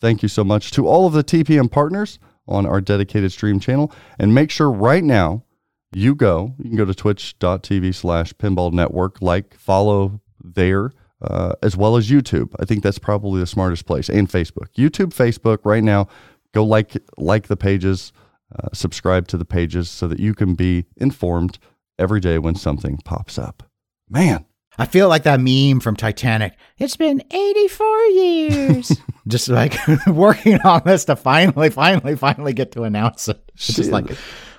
Thank you so much to all of the TPN partners on our dedicated stream channel, and make sure right now you go. You can go to twitch.tv slash pinball network, like, follow there, uh, as well as YouTube. I think that's probably the smartest place, and Facebook. YouTube, Facebook, right now, go like like the pages, uh, subscribe to the pages so that you can be informed every day when something pops up. Man, I feel like that meme from Titanic. It's been 84 years. [LAUGHS] just like [LAUGHS] working on this to finally, finally, finally get to announce it. It's just like,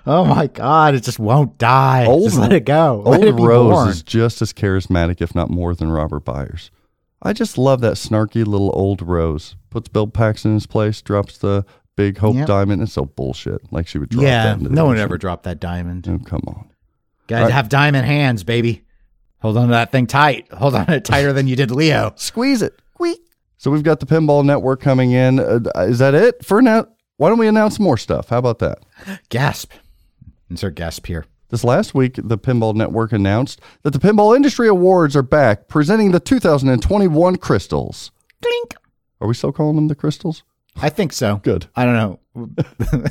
oh my God, it just won't die. Old- just let it go. Old it Rose born. is just as charismatic, if not more, than Robert Byers. I just love that snarky little old Rose. Puts Bill Paxton in his place, drops the big Hope Yep. diamond. It's so bullshit. Like she would drop yeah, that. into the no one ocean. ever dropped that diamond. Oh, come on. Got to have diamond hands, baby. Hold on to that thing tight. Hold on to it tighter than you did Leo. [LAUGHS] Squeeze it. Squeak. So we've got the Pinball Network coming in. Uh, is that it for now? Why don't we announce more stuff? How about that? Gasp. Insert gasp here. This last week, the Pinball Network announced that the Pinball Industry Awards are back, presenting the 2021 Crystals. Clink. Are we still calling them the Crystals? I think so. Good. I don't know.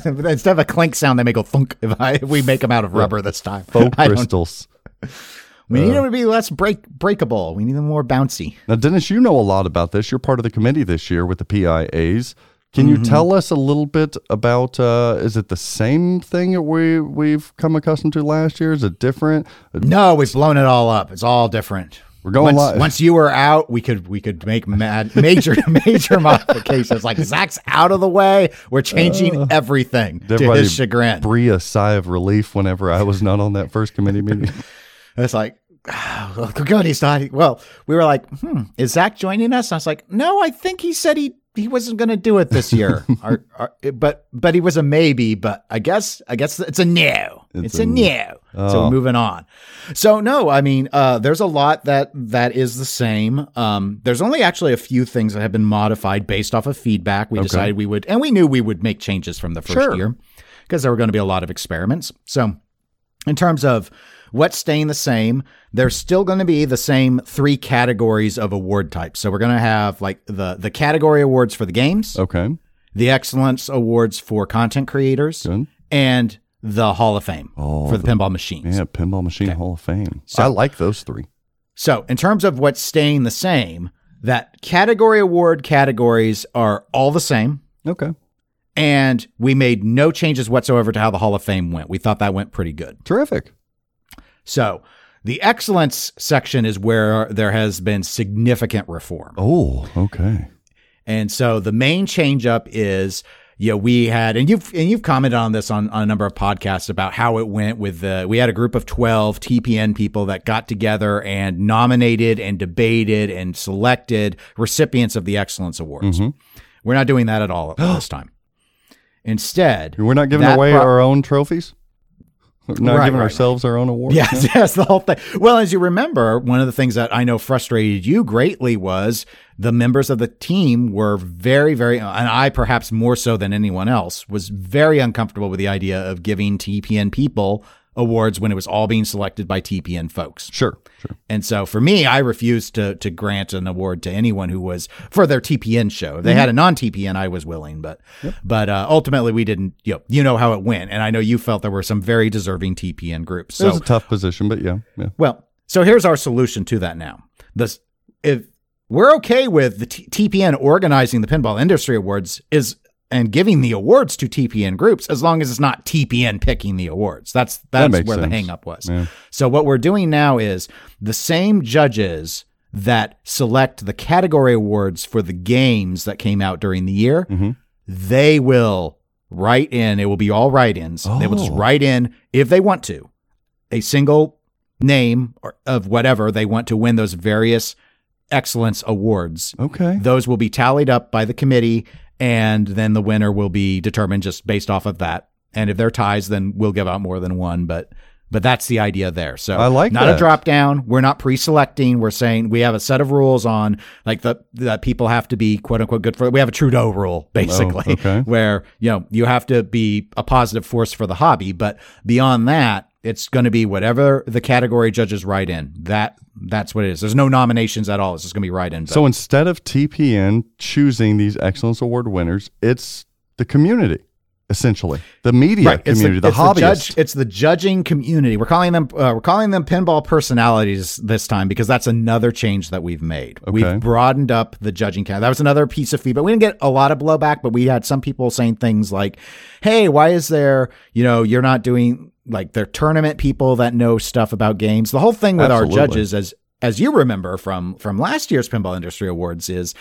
[LAUGHS] Instead of a clink sound, they make a thunk. If, I, if we make them out of rubber this time, Faux [LAUGHS] crystals. [LAUGHS] We need them to be less break breakable. We need them more bouncy. Now, Dennis, you know a lot about this. You're part of the committee this year with the PIAs. Can you tell us a little bit about? Uh, is it the same thing that we we've come accustomed to last year? Is it different? No, we've blown it all up. It's all different. We're going once, live. once you were out, we could we could make mad, [LAUGHS] major [LAUGHS] major modifications. Like Zach's out of the way, we're changing everything to his chagrin. breathe a sigh of relief whenever I was not on that first committee meeting. [LAUGHS] It's like, oh, [SIGHS] good, he's not. Well, we were like, hmm, is Zach joining us? I was like, no, I think he said he he wasn't going to do it this year. [LAUGHS] Our- our- but but he was a maybe. But I guess I guess it's a no. It's, a a, no. So Oh. we're moving on. So no, I mean, uh, there's a lot that that is the same. Um, there's only actually a few things that have been modified based off of feedback. We decided we would, and we knew we would make changes from the first Sure. year because there were going to be a lot of experiments. So in terms of what's staying the same, there's still going to be the same three categories of award types. So we're going to have like the the category awards for the games, Okay, the excellence awards for content creators, good. and the Hall of Fame Oh, for the, pinball machines. Yeah, Pinball Machine Hall of Fame. So, I like those three. So, in terms of what's staying the same, that category award categories are all the same. Okay, And we made no changes whatsoever to how the Hall of Fame went. We thought that went pretty good. terrific. So, the excellence section is where there has been significant reform. Oh, okay. And so the main change up is yeah, we had and you've and you've commented on this on, on a number of podcasts about how it went with the we had a group of 12 TPN people that got together and nominated and debated and selected recipients of the excellence awards. Mm-hmm. We're not doing that at all at [GASPS] this time. Instead, We're not giving away pro- our own trophies. We're not Right, giving right, ourselves our own award. Yes, yes, the whole thing. Well, as you remember, one of the things that I know frustrated you greatly was the members of the team were very, very, and I perhaps more so than anyone else, was very uncomfortable with the idea of giving TPN people awards when it was all being selected by TPN folks. Sure, sure. And so for me, I refused to to grant an award to anyone who was for their TPN show. If they had a non TPN, I was willing, but but uh, ultimately we didn't. You know, you know how it went, and I know you felt there were some very deserving TPN groups. It was a tough position, but yeah, yeah. well, so here's our solution to that now. This if we're okay with the T- TPN organizing the Pinball Industry Awards is and giving the awards to TPN groups as long as it's not TPN picking the awards. That's that's makes where the sense. hang up was. Yeah. So what we're doing now is the same judges that select the category awards for the games that came out during the year, Mm-hmm. they will write in, it will be all write ins. They will just Oh. write in if they want to a single name or, of whatever they want to win those various excellence awards. Okay. Those will be tallied up by the committee, and then the winner will be determined just based off of that. And if they're ties, then we'll give out more than one. But but that's the idea there. So I like not that. a drop down. We're not pre-selecting. We're saying we have a set of rules on like the that people have to be quote unquote good for. We have a Trudeau rule oh, basically, Oh, okay. where you know you have to be a positive force for the hobby. But beyond that, it's going to be whatever the category judges write in. That that's what it is. There's no nominations at all. It's just going to be right in. So instead of TPN choosing these Excellence Award winners, it's the community, essentially, the media It's community, the, it's hobbyists. judge, it's the judging community. We're calling them uh, we're calling them pinball personalities this time because that's another change that we've made. Okay. We've broadened up the judging count. That was another piece of feedback. We didn't get a lot of blowback, but we had some people saying things like, "Hey, why is there, you know, you're not doing like they're tournament people that know stuff about games." The whole thing with Absolutely. our judges as as you remember from from last year's Pinball Industry Awards is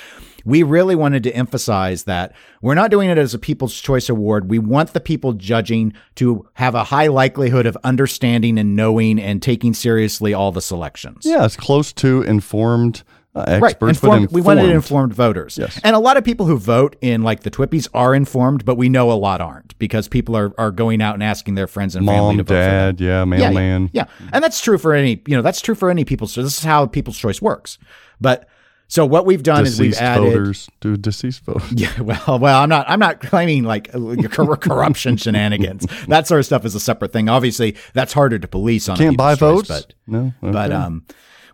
we really wanted to emphasize that we're not doing it as a People's Choice Award. We want the people judging to have a high likelihood of understanding and knowing and taking seriously all the selections. yeah, it's close to informed uh, Right, experts, informed, but we wanted informed voters. Yes. And a lot of people who vote in like the Twippies are informed, but we know a lot aren't because people are, are going out and asking their friends and family Mom, to vote dad, yeah, Yeah, mailman. Yeah, and that's true for any you know that's true for any people's. So this is how people's choice works. But so what we've done is we've Deceased added. voters, do deceased voters. [LAUGHS] Yeah, well, well, I'm not. I'm not claiming like uh, [LAUGHS] corruption shenanigans. That sort of stuff is a separate thing. Obviously, that's harder to police on. Can't buy people's choice, votes? but No? but um,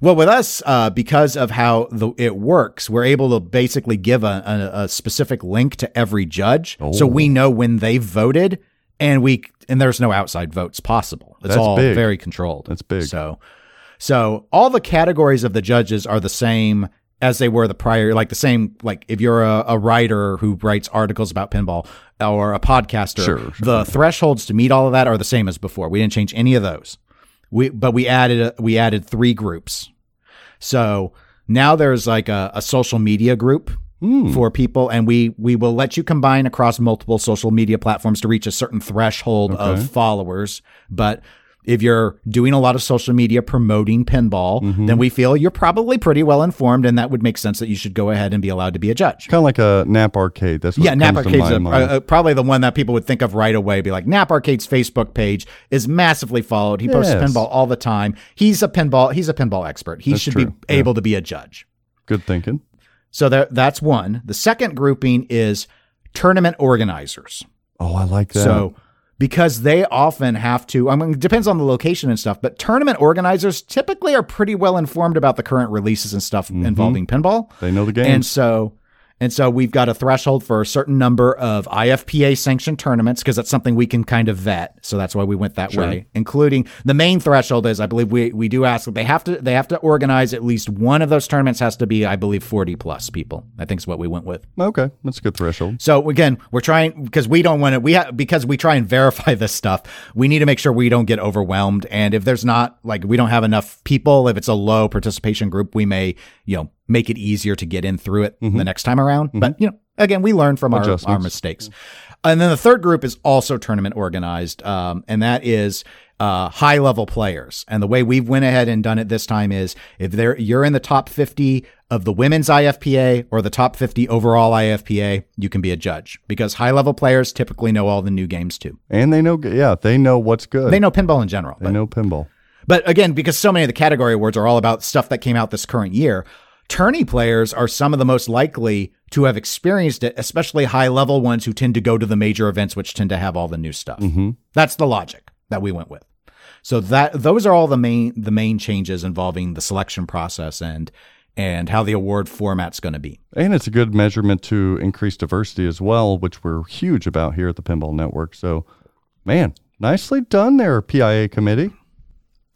well, with us, uh, because of how the it works, we're able to basically give a, a, a specific link to every judge, so Oh. we know when they voted, and we and there's no outside votes possible. It's That's all big. very controlled. That's big. So, so all the categories of the judges are the same as they were the prior, like the same, like if you're a, a writer who writes articles about pinball or a podcaster, Sure, sure. the thresholds to meet all of that are the same as before. We didn't change any of those. We, but we added, a, we added three groups. So now there's like a, a social media group Hmm. for people and we we will let you combine across multiple social media platforms to reach a certain threshold Okay. of followers but if you're doing a lot of social media promoting pinball Mm-hmm. then we feel you're probably pretty well informed and that would make sense that you should go ahead and be allowed to be a judge Kind of like a Nap Arcade. That's what yeah, Nap Arcade's a, probably the one that people would think of right away. Be like, Nap Arcade's Facebook page is massively followed. He posts pinball all the time. He's a pinball. He's a pinball expert. He That's should be yeah. able to be a judge. Good thinking. So there, that's one. The second grouping is tournament organizers. Oh, I like that. So because they often have to, I mean, it depends on the location and stuff, but tournament organizers typically are pretty well informed about the current releases and stuff mm-hmm. involving pinball. they know the game. And so, and so we've got a threshold for a certain number of IFPA sanctioned tournaments because that's something we can kind of vet. So that's why we went that way. Including the main threshold is, I believe we we do ask they have to they have to organize at least one of those tournaments has to be, I believe, forty plus people. I think is what we went with. okay, that's a good threshold. So again, we're trying because we don't want to. We have because we try and verify [LAUGHS] this stuff. We need to make sure we don't get overwhelmed. And if there's not like we don't have enough people, if it's a low participation group, we may you know make it easier to get in through it the next time around. But you know, again, we learn from our, our mistakes. And then the third group is also tournament organized, um, and that is uh, high level players. And the way we've went ahead and done it this time is if they're you're in the top 50 of the women's IFPA or the top 50 overall IFPA, you can be a judge because high level players typically know all the new games too. And they know, yeah, they know what's good. They know pinball in general. They but- know pinball. but again, because so many of the category awards are all about stuff that came out this current year, tourney players are some of the most likely to have experienced it, especially high level ones who tend to go to the major events, which tend to have all the new stuff. Mm-hmm. That's the logic that we went with. So that those are all the main the main changes involving the selection process and and how the award format's going to be. And it's a good measurement to increase diversity as well, which we're huge about here at the Pinball Network. So, man, nicely done there, PIA committee.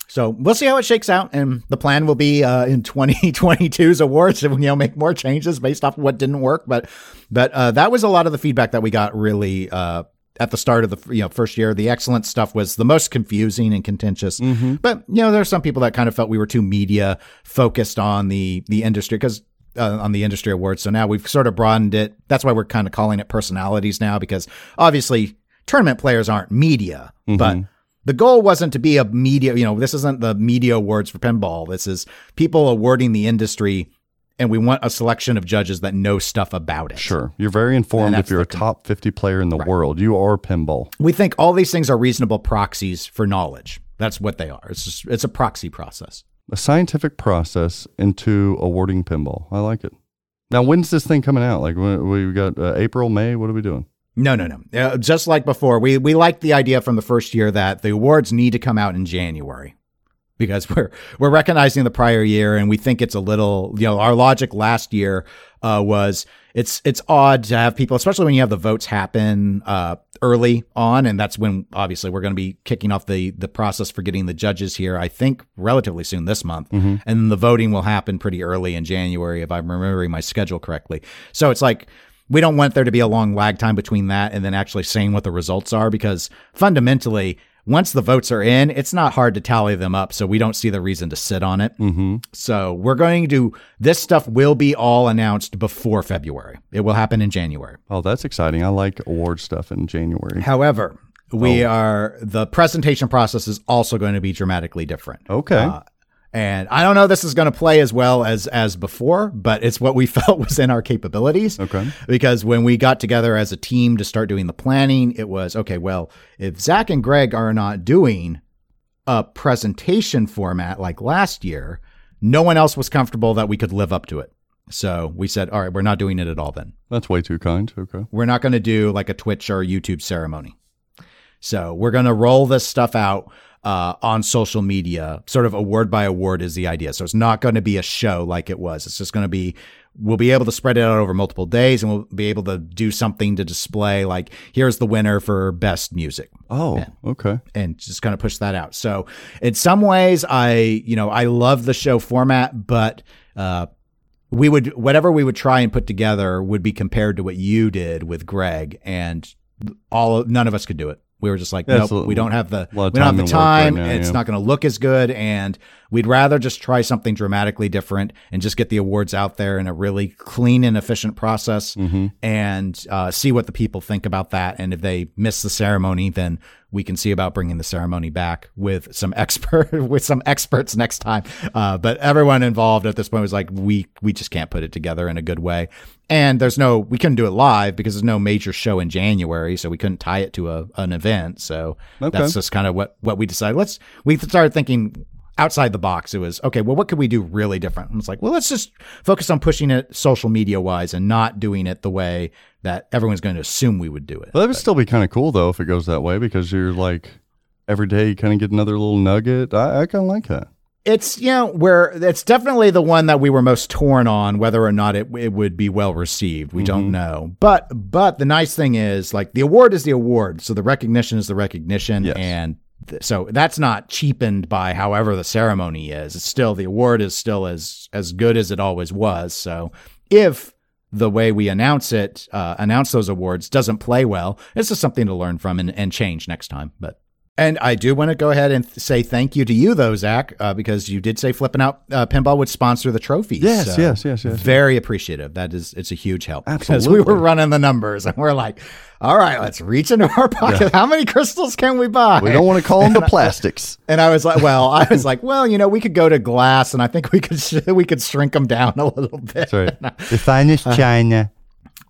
So we'll see how it shakes out, and the plan will be uh, in [LAUGHS] 2022's awards to you know make more changes based off of what didn't work. But but uh, that was a lot of the feedback that we got really uh, at the start of the you know first year. The excellent stuff was the most confusing and contentious. But you know there's some people that kind of felt we were too media focused on the the industry because. Uh, on the industry awards. So now we've sort of broadened it. That's why we're kind of calling it personalities now because obviously tournament players aren't media, but the goal wasn't to be a media, you know, this isn't the media awards for pinball. This is people awarding the industry, and we want a selection of judges that know stuff about it. Sure. You're very informed if you're a top 50 player in the world. You are pinball. We think all these things are reasonable proxies for knowledge. That's what they are. It's just, it's a proxy process. A scientific process into awarding pinball. I like it. Now, when's this thing coming out? Like, we got uh, April, May? What are we doing? No, no, no. Uh, just like before, we we liked the idea from the first year that the awards need to come out in January because [LAUGHS] we're we're recognizing the prior year and we think it's a little you know our logic last year uh, was it's it's odd to have people especially when you have the votes happen uh, early on. And that's when obviously we're going to be kicking off the the process for getting the judges here I think relatively soon this month. And the voting will happen pretty early in January if I'm remembering my schedule correctly. So it's like we don't want there to be a long lag time between that and then actually saying what the results are because fundamentally once the votes are in it's not hard to tally them up so we don't see the reason to sit on it Mm-hmm. so we're going to this stuff will be all announced before february it will happen in january Oh, that's exciting. I like award stuff in January. however we are the presentation process is also going to be dramatically different Okay. Uh, and I don't know this is going to play as well as as before, but it's what we [LAUGHS] felt was in our capabilities. Okay. Because when we got together as a team to start doing the planning, it was okay. Well, if Zach and Greg are not doing a presentation format like last year, no one else was comfortable that we could live up to it. So we said, all right, we're not doing it at all then That's way too kind. Okay. we're not going to do like a Twitch or YouTube ceremony. So we're going to roll this stuff out uh, on social media, sort of award by award is the idea. So it's not going to be a show like it was. It's just going to be, we'll be able to spread it out over multiple days and we'll be able to do something to display like, here's the winner for best music Oh, okay. and just kind of push that out. So in some ways, I, you know, I love the show format, but, uh, we would whatever we would try and put together would be compared to what you did with Greg, and all none of us could do it. We were just like, Yeah, nope, we don't have the a lot of we don't have the work right time. now, it's yeah. not going to look as good, and we'd rather just try something dramatically different and just get the awards out there in a really clean and efficient process, Mm-hmm. and uh, see what the people think about that. And if they miss the ceremony, then we can see about bringing the ceremony back with some expert [LAUGHS] with some experts next time. Uh, but everyone involved at this point was like, we we just can't put it together in a good way. And there's no, we couldn't do it live because there's no major show in January, so we couldn't tie it to a an event. So Okay. that's just kind of what what we decided. Let's we started thinking outside the box. It was okay. Well, what could we do really different? And it's like, well, let's just focus on pushing it social media wise and not doing it the way that everyone's going to assume we would do it. Well, that would still be kind of cool though if it goes that way because you're like every day you kind of get another little nugget. I, I kind of like that. it's you know where it's definitely the one that we were most torn on whether or not it, it would be well received we don't mm-hmm. know but but the nice thing is like the award is the award so the recognition is the recognition Yes. and so that's not cheapened by however the ceremony is. It's still the award is still as as good as it always was. So if the way we announce it uh, announce those awards doesn't play well it's just something to learn from and, and change next time but and I do want to go ahead and th- say thank you to you, though, Zach, uh, because you did say flipping out uh, pinball would sponsor the trophies. Yes, So, yes, yes, yes. Very appreciative. That is, it's a huge help Absolutely. because we were running the numbers and we're like, all right, let's reach into our pocket. How many crystals can we buy? We don't want to call them the [LAUGHS] plastics. And I was like, well, I was like, well, you know, we could go to glass, and I think we could sh- [LAUGHS] we could shrink them down a little bit. That's right. [LAUGHS] the finest china.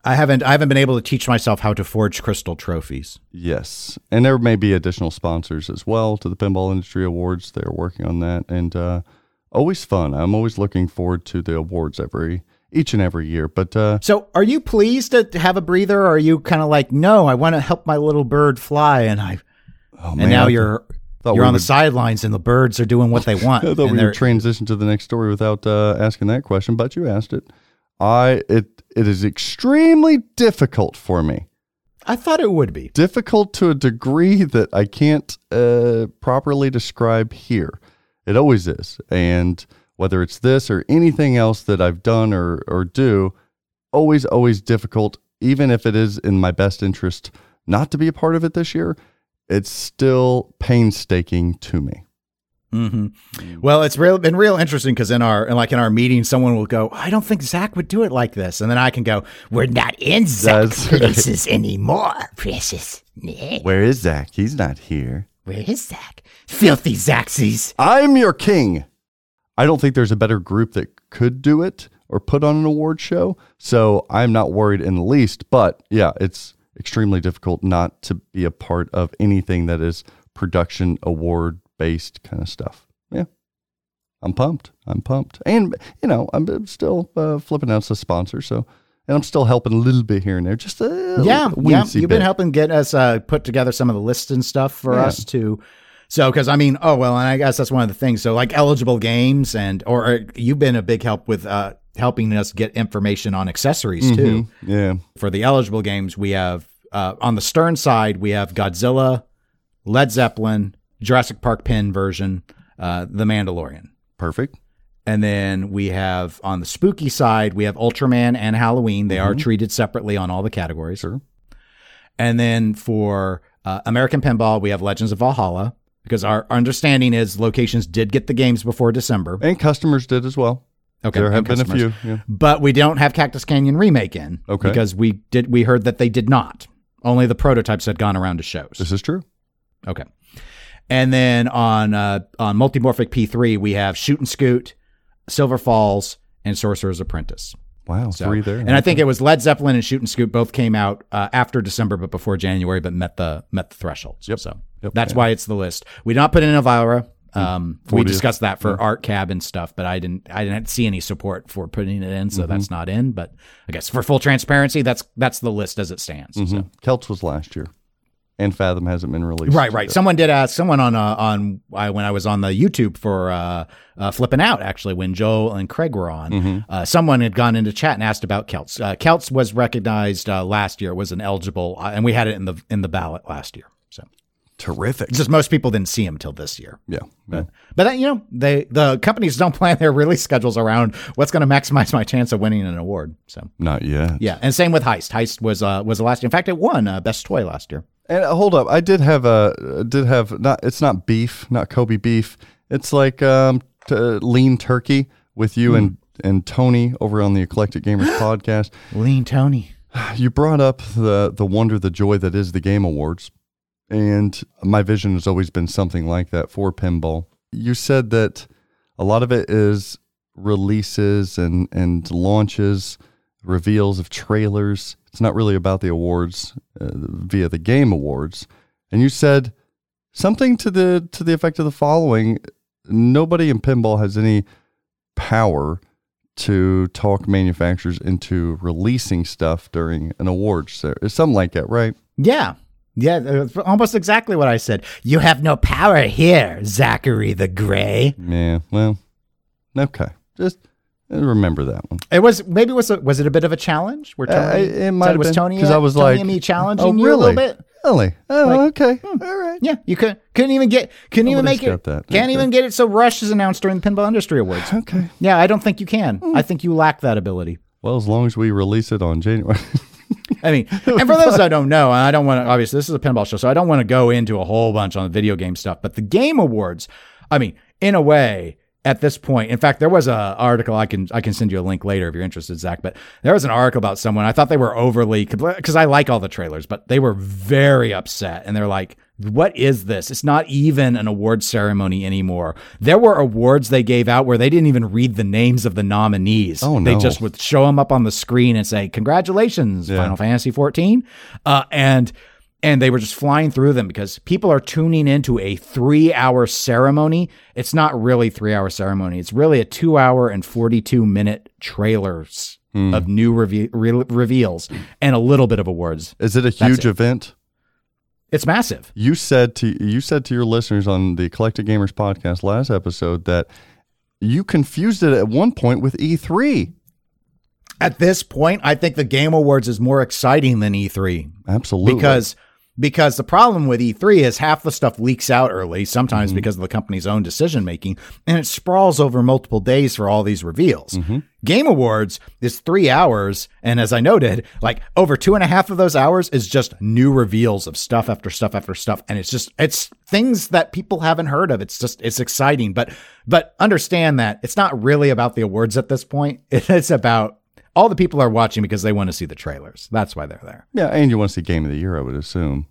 I haven't I haven't been able to teach myself how to forge crystal trophies. Yes, and there may be additional sponsors as well to the Pinball Industry Awards. They are working on that, and uh, always fun. I'm always looking forward to the awards every each and every year. But uh, So, are you pleased to have a breather, or are you kind of like, no, I want to help my little bird fly, and I oh, and man, now I you're you're on the would- sidelines, and the birds are doing what they want. [LAUGHS] I thought and we they're- would transition to the next story without uh, asking that question, but you asked it. I it it is extremely difficult for me. I thought it would be. difficult to a degree that I can't uh, properly describe here. It always is. And whether it's this or anything else that I've done or, or do, always, always difficult, even if it is in my best interest not to be a part of it this year, it's still painstaking to me. Hmm Well, it's real been real interesting because in our like in our meeting, someone will go, "I don't think Zach would do it like this," and then I can go, "We're not in Zach's right. [LAUGHS] places anymore, precious." Where is Zach? He's not here. Where is Zach? Filthy Zaxies. I'm your king. I don't think there's a better group that could do it or put on an award show. So I'm not worried in the least. But yeah, it's extremely difficult not to be a part of anything that is production award based kind of stuff. Yeah. I'm pumped. I'm pumped. And, you know, I'm still uh, flipping out as a sponsor. So, and I'm still helping a little bit here and there. Just a yeah, yeah. You've been helping get us uh, put together some of the lists and stuff for Yeah. us to. So, because I mean, oh well, and I guess that's one of the things. So, like eligible games, and or uh, you've been a big help with uh, helping us get information on accessories too. Mhm. Yeah. For the eligible games, we have uh, on the Stern side, we have Godzilla, Led Zeppelin, Jurassic Park pin version, uh, The Mandalorian. Perfect. And then we have on the spooky side, we have Ultraman and Halloween. They are treated separately on all the categories. Sure. And then for uh, American Pinball, we have Legends of Valhalla because our understanding is locations did get the games before December. And customers did as well. Okay, There have been a few. Yeah. But we don't have Cactus Canyon remake in. Okay. Because we did we heard that they did not. Only the prototypes had gone around to shows. This is true. Okay. And then on uh, on Multimorphic P3, we have Shoot and Scoot, Silver Falls, and Sorcerer's Apprentice. Wow. So, three there. and I think it was Led Zeppelin and Shoot and Scoot both came out uh, after December, but before January, but met the met the thresholds. Yep. So Yep. that's Yeah. why it's the list. We did not put in Elvira. Um, we discussed that for Art Cab and stuff, but I didn't I didn't see any support for putting it in, so Mm-hmm. that's not in. But I guess for full transparency, that's that's the list as it stands. So. Mhm. Celts was last year. And Fathom hasn't been released. Right, right. Someone did ask someone on uh, on I, when I was on the YouTube for uh, uh, flipping out actually when Joe and Craig were on. Mm-hmm. Uh, someone had gone into chat and asked about Celts. Uh, Celts was recognized uh, last year it was an eligible, uh, and we had it in the in the ballot last year. So Terrific. it's just most people didn't see him until this year. Yeah. yeah. But that, you know, they the companies don't [LAUGHS] plan their release schedules around what's going to maximize my chance of winning an award. So Not yet. yeah, and same with Heist. Heist was uh, was the last. In fact, it won uh, best toy last year. And uh, hold up, I did have a did have not. It's not beef, not Kobe beef. It's like um, t- lean turkey with you and and Tony over on the Eclectic Gamers [GASPS] podcast. Lean Tony. [SIGHS] You brought up the the wonder, the joy that is the Game Awards, and my vision has always been something like that for pinball. You said that a lot of it is releases and and launches, reveals of trailers. It's not really about the awards uh, via the Game Awards. And you said something to the to the effect of the following: Nobody in pinball has any power to talk manufacturers into releasing stuff during an awards ceremony. Something like that, right? Yeah. Yeah, almost exactly what I said. You have no power here, Zachary the Gray. Yeah. Well, okay. Just uh, remember that one. It was maybe it was a, was it a bit of a challenge? Where Tony, Uh, it might have was been, Tony 'cause I was Tony like, and me challenging oh, you a little bit. Really? Oh, Like, okay. All right. Yeah, you could couldn't even get couldn't even make it. that. Can't Okay. even get it. So Rush is announced during the Pinball Industry Awards. Okay. Yeah, I don't think you can. Hmm. I think you lack that ability. Well, as long as we release it on January. [LAUGHS] I mean, and for those that don't know, and I don't want to, obviously, this is a pinball show, so I don't want to go into a whole bunch on the video game stuff, but the Game Awards, I mean, in a way, at this point, in fact, there was a article I can I can send you a link later if you're interested, Zach. But there was an article about someone I thought they were overly because I like all the trailers, but they were very upset, and they're like, "What is this? It's not even an award ceremony anymore." There were awards they gave out where they didn't even read the names of the nominees. Oh, no! They just would show them up on the screen and say, "Congratulations, Yeah. Final Fantasy 14," uh, and and they were just flying through them because people are tuning into a three-hour ceremony. It's not really three-hour ceremony. It's really a two-hour and forty-two-minute trailers Hmm. of new reve- re- reveals and a little bit of awards. Is it a huge it. event? It's massive. You said to you said to your listeners on the Eclectic Gamers podcast last episode that you confused it at one point with E E3. At this point, I think the Game Awards is more exciting than E3. Absolutely. because because the problem with E3 is half the stuff leaks out early, sometimes mm-hmm. because of the company's own decision making, and it sprawls over multiple days for all these reveals. Mm-hmm. Game Awards is three hours, and as I noted, like over two and a half of those hours is just new reveals of stuff after stuff after stuff, and it's just it's things that people haven't heard of. It's just it's exciting, but but understand that it's not really about the awards at this point. [LAUGHS] It's about all the people are watching because they want to see the trailers. That's why they're there. yeah, and you want to see Game of the Year, I would assume.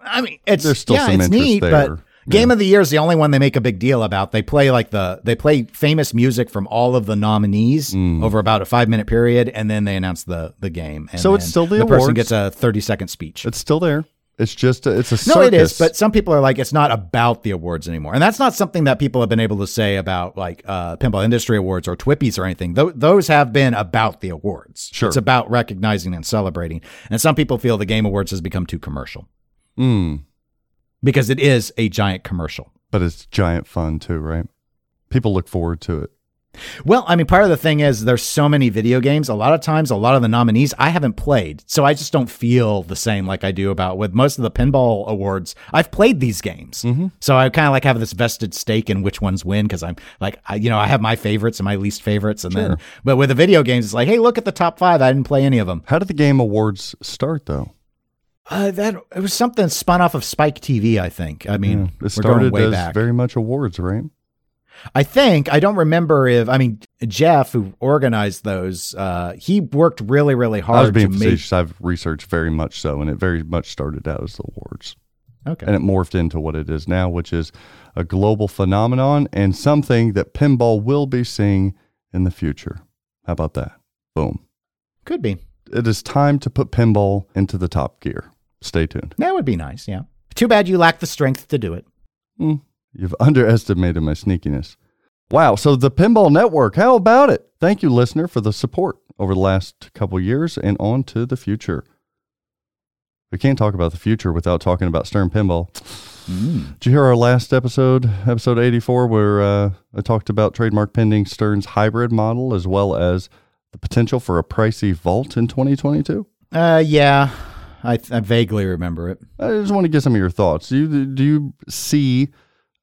I mean, it's There's still yeah, some it's interest neat, there. but Game of the Year is the only one they make a big deal about. They play like the they play famous music from all of the nominees Mm. over about a five minute period, and then they announce the the game. And So it's still the the person gets a thirty second speech. It's still there. It's just a, it's a no, it is, but some people are like, it's not about the awards anymore, and that's not something that people have been able to say about like uh, pinball industry awards or Twippies or anything. Th- those have been about the awards. Sure. it's about recognizing and celebrating. And some people feel the Game Awards has become too commercial Mm, because it is a giant commercial. but it's giant fun too, right? People look forward to it. Well, I mean, part of the thing is there's so many video games. A lot of times, a lot of the nominees I haven't played, so I just don't feel the same like I do about with most of the pinball awards. I've played these games, so I kind of like have this vested stake in which ones win because I'm like, I, you know, I have my favorites and my least favorites, and then but with the video games, it's like, hey, look at the top five. I didn't play any of them. How did the game awards start though? Uh, that it was something spun off of Spike TV, I think. I mean, Yeah, it started way as back. very much awards, right? I think I don't remember if I mean Jeff, who organized those, uh, he worked really, really I was hard to being make. I've researched very much so, and it very much started out as the awards, Okay, and it morphed into what it is now, which is a global phenomenon and something that pinball will be seeing in the future. How about that? Boom! could be. It is time to put pinball into the top gear. Stay tuned. That would be nice. Yeah. Too bad you lack the strength to do it. Hmm, You've [LAUGHS] underestimated my sneakiness. Wow. So the Pinball Network, how about it? Thank you, listener, for the support over the last couple years and on to the future. We can't talk about the future without talking about Stern Pinball. Did you hear our last episode, episode 84, where uh, I talked about trademark pending Stern's hybrid model as well as the potential for a pricey vault in 2022? Uh, yeah, I, I vaguely remember it. I just want to get some of your thoughts. Do you, do you see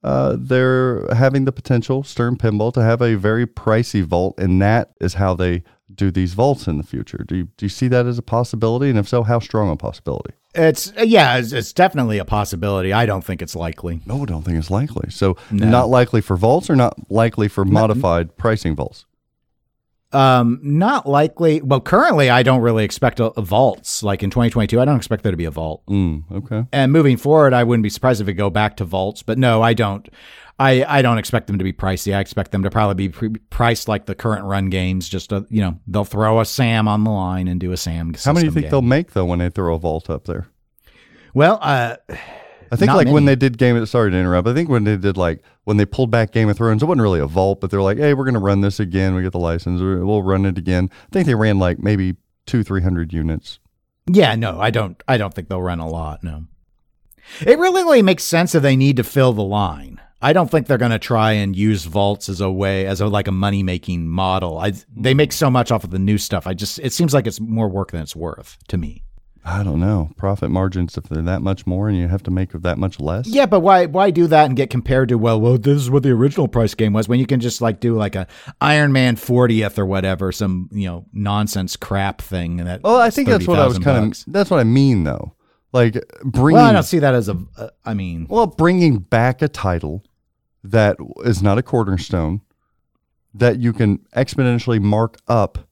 uh, they're having the potential, Stern Pinball, to have a very pricey vault, and that is how they do these vaults in the future? Do you, do you see that as a possibility? And if so, how strong a possibility? It's uh, yeah, it's, it's definitely a possibility. I don't think it's likely. No, I don't think it's likely. So, No. not likely for vaults or not likely for modified pricing vaults? Um, not likely. Well, currently, I don't really expect a, a vaults. Like in 2022, I don't expect there to be a vault. Mm, okay. And moving forward, I wouldn't be surprised if it go back to vaults. But no, I don't. I, I don't expect them to be pricey. I expect them to probably be pre- priced like the current run games. Just a, you know, they'll throw a Sam on the line and do a Sam. How many do you think game. they'll make, though, when they throw a vault up there? Well, uh, I think Not like when they did Game of sorry to interrupt. I think when they did like when they pulled back Game of Thrones, it wasn't really a vault, but they're like, hey, we're gonna run this again. We get the license, we'll run it again. I think they ran like maybe two, three hundred units. Yeah, no, I don't. I don't think they'll run a lot. No, it really, really makes sense if they need to fill the line. I don't think they're going to try and use vaults as a way, as a like a money making model. I they make so much off of the new stuff. I just it seems like it's more work than it's worth to me. I don't know profit margins if they're that much more and you have to make that much less. Yeah, but why why do that and get compared to well, well, this is what the original price game was when you can just like do like a Iron Man 40th or whatever, some you know nonsense crap thing. That Well, I think that's what I was kind bucks. of. That's what I mean though. Like bringing. Well, I don't see that as a. Uh, I mean, Well, bringing back a title that is not a cornerstone that you can exponentially mark up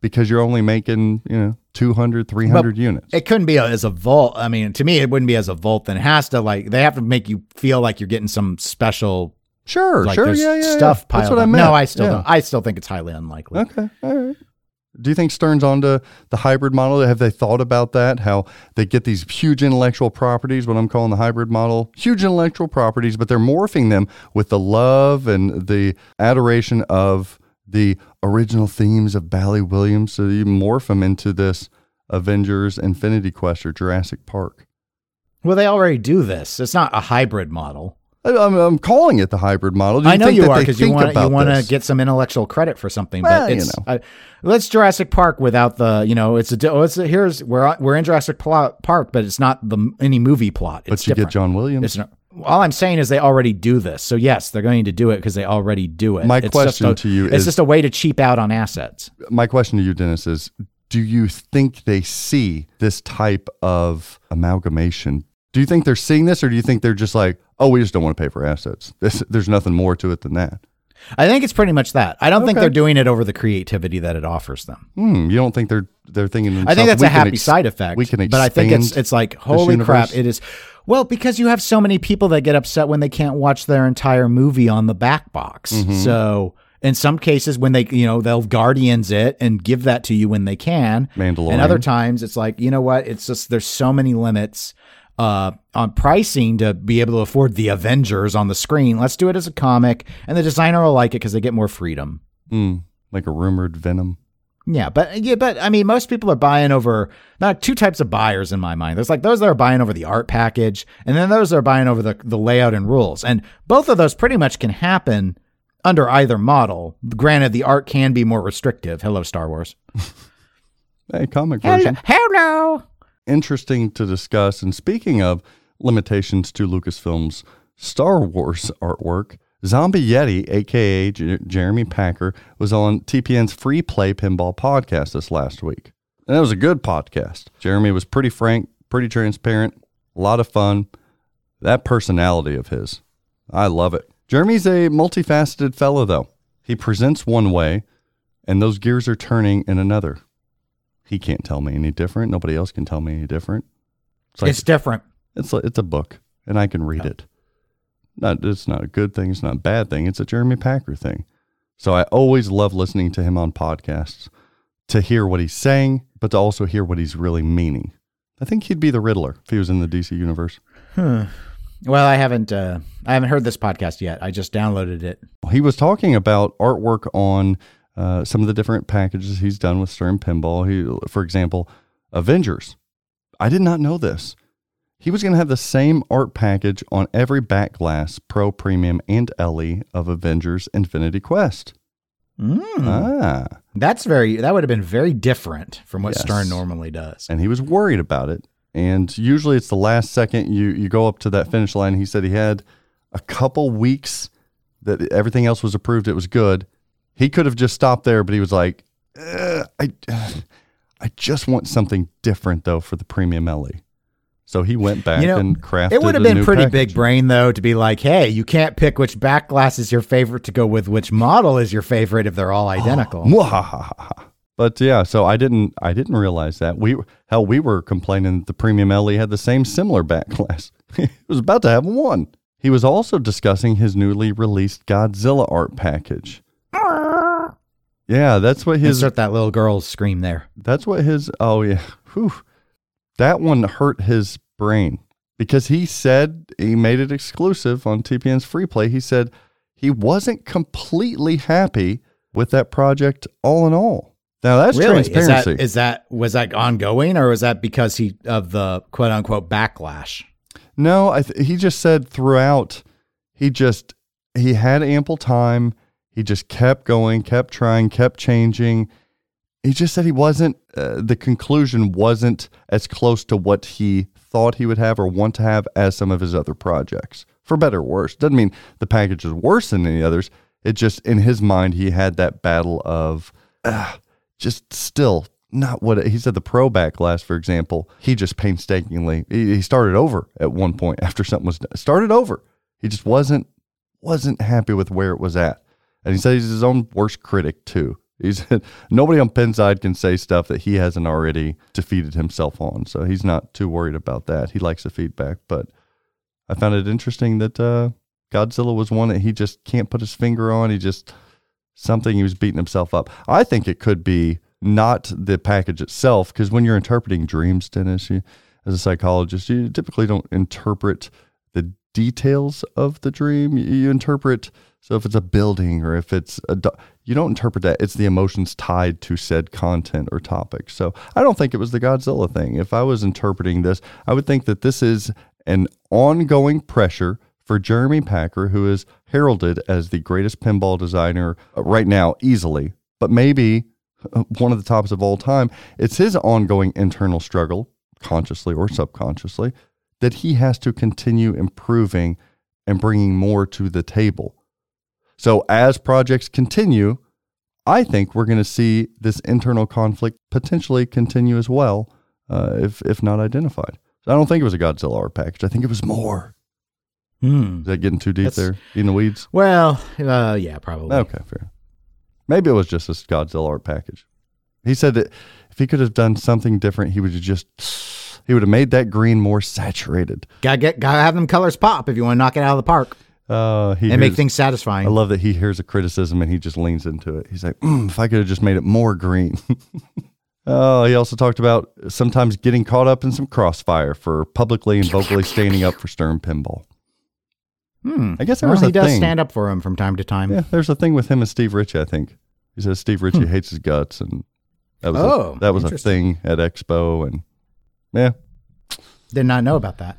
because you're only making, you know, 200, 300 units. It couldn't be a, as a vault. I mean, to me, it wouldn't be as a vault. Then it has to like they have to make you feel like you're getting some special sure, like sure. Yeah, yeah. stuff yeah. piled That's what I up. meant. No, I still Yeah. don't. I still think it's highly unlikely. Okay. All right. Do you think Stern's onto the hybrid model? Have they thought about that? How they get these huge intellectual properties, what I'm calling the hybrid model, huge intellectual properties, but they're morphing them with the love and the adoration of the original themes of Bally Williams. So you morph them into this Avengers Infinity Quest or Jurassic Park. Well, they already do this. It's not a hybrid model. I'm, I'm calling it the hybrid model. Do I know think you are because you want you want to get some intellectual credit for something. Well, but you it's know. uh, let's Jurassic Park without the you know it's a oh, it's a, here's we're we're in Jurassic Park, but it's not the any movie plot. But It's you different. get John Williams. All I'm saying is they already do this. So yes, they're going to do it because they already do it. My It's question a- to you it's is- just a way to cheap out on assets. my question to you, Dennis, is do you think they see this type of amalgamation? Do you think they're seeing this, or do you think they're just like, oh, we just don't want to pay for assets? This, there's nothing more to it than that. I think it's pretty much that. I don't think they're doing it over the creativity that it offers them. Hmm, you don't think they're they're thinking? I think that's a happy ex- side effect. We can but I think it's it's like holy crap! It is. Well, because you have so many people that get upset when they can't watch their entire movie on the back box. Mm-hmm. So in some cases, when they, you know, they'll guardians it and give that to you when they can. Mandalorian. And other times it's like, you know what? It's just, there's so many limits uh, on pricing to be able to afford the Avengers on the screen. Let's do it as a comic. And the designer will like it because they get more freedom. Mm, like a rumored Venom. Yeah, but yeah, but I mean, most people are buying over not two types of buyers in my mind. There's like those that are buying over the art package, and then those that are buying over the the layout and rules. And both of those pretty much can happen under either model. Granted, the art can be more restrictive. Hello, Star Wars. [LAUGHS] Hey, comic version. Hello. Interesting to discuss. And speaking of limitations to Lucasfilm's Star Wars artwork, Zombie Yeti, aka J- Jeremy Packer, was on TPN's Free Play Pinball podcast this last week. And it was a good podcast. Jeremy was pretty frank, pretty transparent, a lot of fun. That personality of his, I love it. Jeremy's a multifaceted fellow, though. He presents one way, and those gears are turning in another. He can't tell me any different. Nobody else can tell me any different. It's like it's different. it's like, it's a book, and I can read it. Not it's not a good thing. It's not a bad thing. It's a Jeremy Packard thing. So I always love listening to him on podcasts to hear what he's saying, but to also hear what he's really meaning. I think he'd be the Riddler if he was in the DC universe. Well, I haven't uh, I haven't heard this podcast yet. I just downloaded it. He was talking about artwork on uh, some of the different packages he's done with Stern Pinball. He, for example, Avengers. I did not know this. He was going to have the same art package on every back glass, Pro, Premium, and LE of Avengers Infinity Quest. Mm. Ah. That's very that would have been very different from what Yes. Stern normally does. and he was worried about it. And usually it's the last second you you go up to that finish line. He said he had a couple weeks that everything else was approved. It was good. He could have just stopped there, but he was like, "Uh, I [SIGHS] I just want something different though for the premium LE. So he went back You know, and crafted. It would have been pretty package. big brain though to be like, hey, you can't pick which back glass is your favorite to go with which model is your favorite if they're all [GASPS] identical. [LAUGHS] But yeah, so I didn't I didn't realize that. We hell we were complaining that the premium LE had the same similar back glass. [LAUGHS] it was about to have one. He was also discussing his newly released Godzilla art package. [LAUGHS] Yeah, that's what his Insert that little girl's scream there. that's what his oh yeah. Whew. That one hurt his brain because he said he made it exclusive on TPN's free play. He said he wasn't completely happy with that project all in all. Now that's really? Is that is that was that ongoing or was that because he of the quote unquote backlash? no, I th- he just said throughout he just he had ample time. He just kept going, kept trying, kept changing. He just said he wasn't uh, the conclusion wasn't as close to what he thought he would have or want to have as some of his other projects. For better or worse. Doesn't mean the package is worse than any others. It just in his mind he had that battle of uh, just still not what he said the pro back glass for example he just painstakingly he, he started over at one point after something was done. started over he just wasn't wasn't happy with where it was at and he said he's his own worst critic too he said nobody on Pinside can say stuff that he hasn't already defeated himself on so he's not too worried about that he likes the feedback but i found it interesting that uh godzilla was one that he just can't put his finger on he just something he was beating himself up. I think it could be not the package itself, because when you're interpreting dreams, Dennis, you, as a psychologist, you typically don't interpret the details of the dream. You interpret, so if it's a building or if it's a, you don't interpret that. It's the emotions tied to said content or topic. So I don't think it was the Godzilla thing. If I was interpreting this, I would think that this is an ongoing pressure for Jeremy Packard, who is heralded as the greatest pinball designer uh, right now, easily, but maybe uh, one of the tops of all time. It's his ongoing internal struggle, consciously or subconsciously, that he has to continue improving and bringing more to the table. So as projects continue, I think we're going to see this internal conflict potentially continue as well, uh, if if not identified. So I don't think it was a Godzilla art package. I think it was more. Hmm. Is that getting too deep That's- there in the weeds? Well, uh, yeah, probably. Okay, fair. Maybe it was just this Godzilla art package. He said that if he could have done something different, he would have just He would have made that green more saturated. Gotta get, gotta have them colors pop if you want to knock it out of the park Uh, he and make things satisfying. I love that he hears a criticism and he just leans into it. He's like, mm, if I could have just made it more green. [LAUGHS] oh, he also talked about sometimes getting caught up in some crossfire for publicly and vocally standing up for Stern Pinball. Hmm. I guess there Well, was he a does thing. stand up for him from time to time. Yeah, there's a thing with him and Steve Ritchie. I think he says Steve Ritchie Hmm. hates his guts, and that was Oh, a, that was a thing at Expo, and yeah, Did not know about that.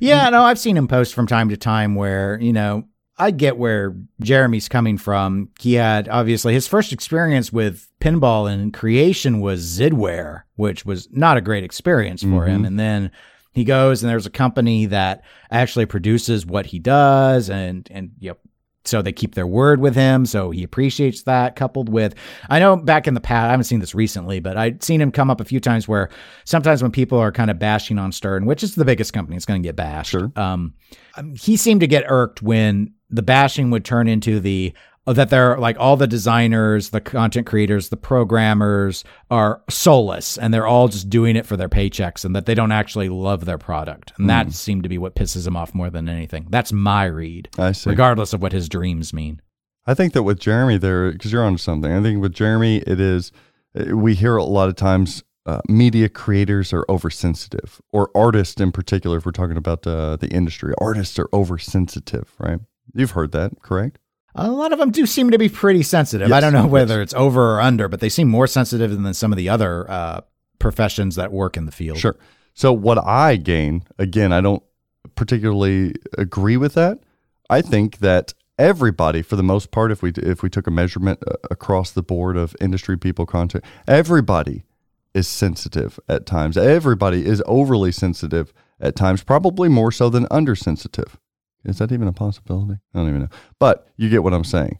Yeah, mm. no, I've seen him post from time to time where, you know, I get where Jeremy's coming from. He had obviously his first experience with pinball and creation was Zidware, which was not a great experience for him. Mm-hmm. And then he goes and there's a company that actually produces what he does and and yep. So they keep their word with him. So he appreciates that coupled with, I know back in the past, I haven't seen this recently, but I'd seen him come up a few times where sometimes when people are kind of bashing on Stern, which is the biggest company, it's going to get bashed. Sure. Um, um, he seemed to get irked when the bashing would turn into the, that they're like all the designers, the content creators, the programmers are soulless and they're all just doing it for their paychecks and that they don't actually love their product. And that seemed to be what pisses him off more than anything. That's my read, I see. regardless of what his dreams mean. I think that with Jeremy there, because you're on something. I think with Jeremy, it is uh, we hear a lot of times uh, media creators are oversensitive, or artists in particular. If we're talking about uh, the industry, artists are oversensitive, right? You've heard that, correct? A lot of them do seem to be pretty sensitive. I don't know yes. whether it's over or under, but they seem more sensitive than some of the other uh, professions that work in the field. Sure. So what I gain, again, I don't particularly agree with that. I think that everybody, for the most part, if we if we took a measurement uh, across the board of industry people, content, everybody is sensitive at times. Everybody is overly sensitive at times, probably more so than undersensitive. Is that even a possibility? I don't even know. But you get what I'm saying.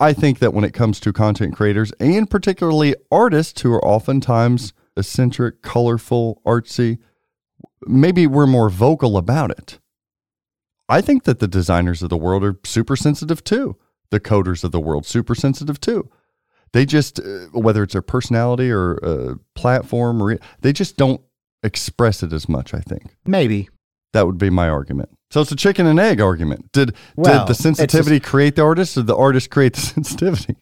I think that when it comes to content creators and particularly artists who are oftentimes eccentric, colorful, artsy, maybe we're more vocal about it. I think that the designers of the world are super sensitive too. The coders of the world super sensitive too. They just uh, whether it's their personality or uh, platform or they just don't express it as much, I think. Maybe. That would be my argument. So it's a chicken and egg argument. Did Well, did the sensitivity create the artist or the artist create the [LAUGHS] sensitivity?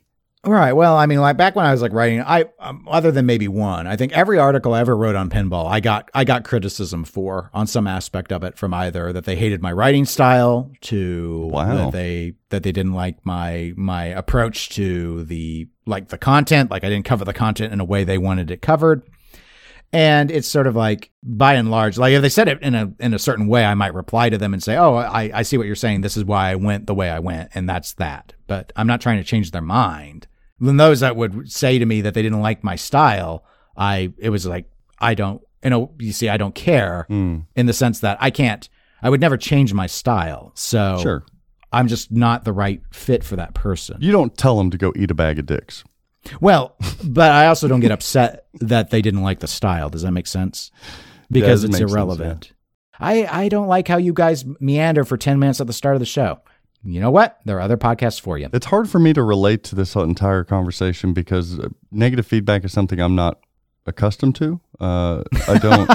Right. Well, I mean, like back when I was like writing, I um, other than maybe one, I think every article I ever wrote on pinball, I got I got criticism for on some aspect of it from either that they hated my writing style to Wow. that they that they didn't like my my approach to the like the content, like I didn't cover the content in a way they wanted it covered. And it's sort of like, by and large, like if they said it in a in a certain way, I might reply to them and say, "Oh, I, I see what you're saying. This is why I went the way I went, and that's that." But I'm not trying to change their mind. Then those that would say to me that they didn't like my style, I it was like I don't, you know, you see, I don't care Hmm. in the sense that I can't, I would never change my style. So Sure. I'm just not the right fit for that person. You don't tell them to go eat a bag of dicks. Well, but I also don't get upset that they didn't like the style. Does that make sense? Because it's make sense, irrelevant. I, I don't like how you guys meander for 10 minutes at the start of the show. You know what? There are other podcasts for you. It's hard for me to relate to this entire conversation because negative feedback is something I'm not accustomed to. Uh, I don't,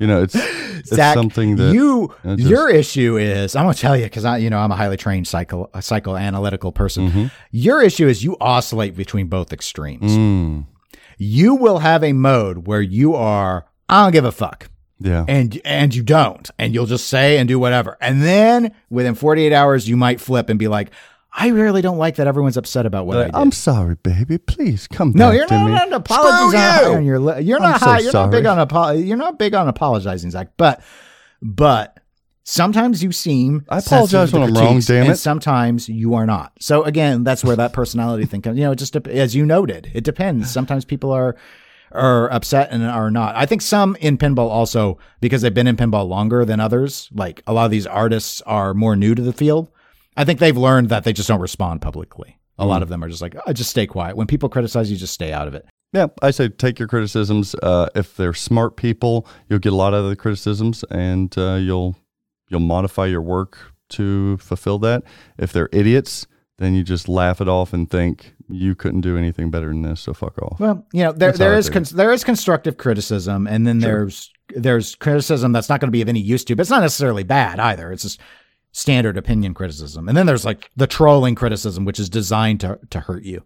you know, it's it's Zach, something that you just- your issue is I'm gonna tell you because I you know I'm a highly trained psycho psychoanalytical person. Mm-hmm. Your issue is you oscillate between both extremes. Mm, You will have a mode where you are I don't give a fuck. yeah. and and you don't and you'll just say and do whatever and then within 48 hours you might flip and be like i really don't like that everyone's upset about what i did I'm sorry, baby. Please come no back you're to not, me. not apologies Screw aren't high you! on your li- you're I'm not so high you're not big on apo- you're not big on apologizing zach but but sometimes you seem I apologize when I'm wrong, damn and it. sometimes you are not so again that's where that personality thing comes you know it just as you noted it depends sometimes people are are upset and are not. I think some in pinball also because they've been in pinball longer than others. Like a lot of these artists are more new to the field. I think they've learned that they just don't respond publicly. A Mm. lot of them are just like, oh, just stay quiet. When people criticize you, just stay out of it. Yeah, I say take your criticisms. Uh, if they're smart people, you'll get a lot out of the criticisms, and uh, you'll you'll modify your work to fulfill that. If they're idiots, then you just laugh it off and think you couldn't do anything better than this. So fuck off. Well, you know, there there is cons- there is constructive criticism, and then there's there's criticism that's not going to be of any use to, but it's not necessarily bad either. It's just standard opinion criticism. And then there's like the trolling criticism, which is designed to to hurt you.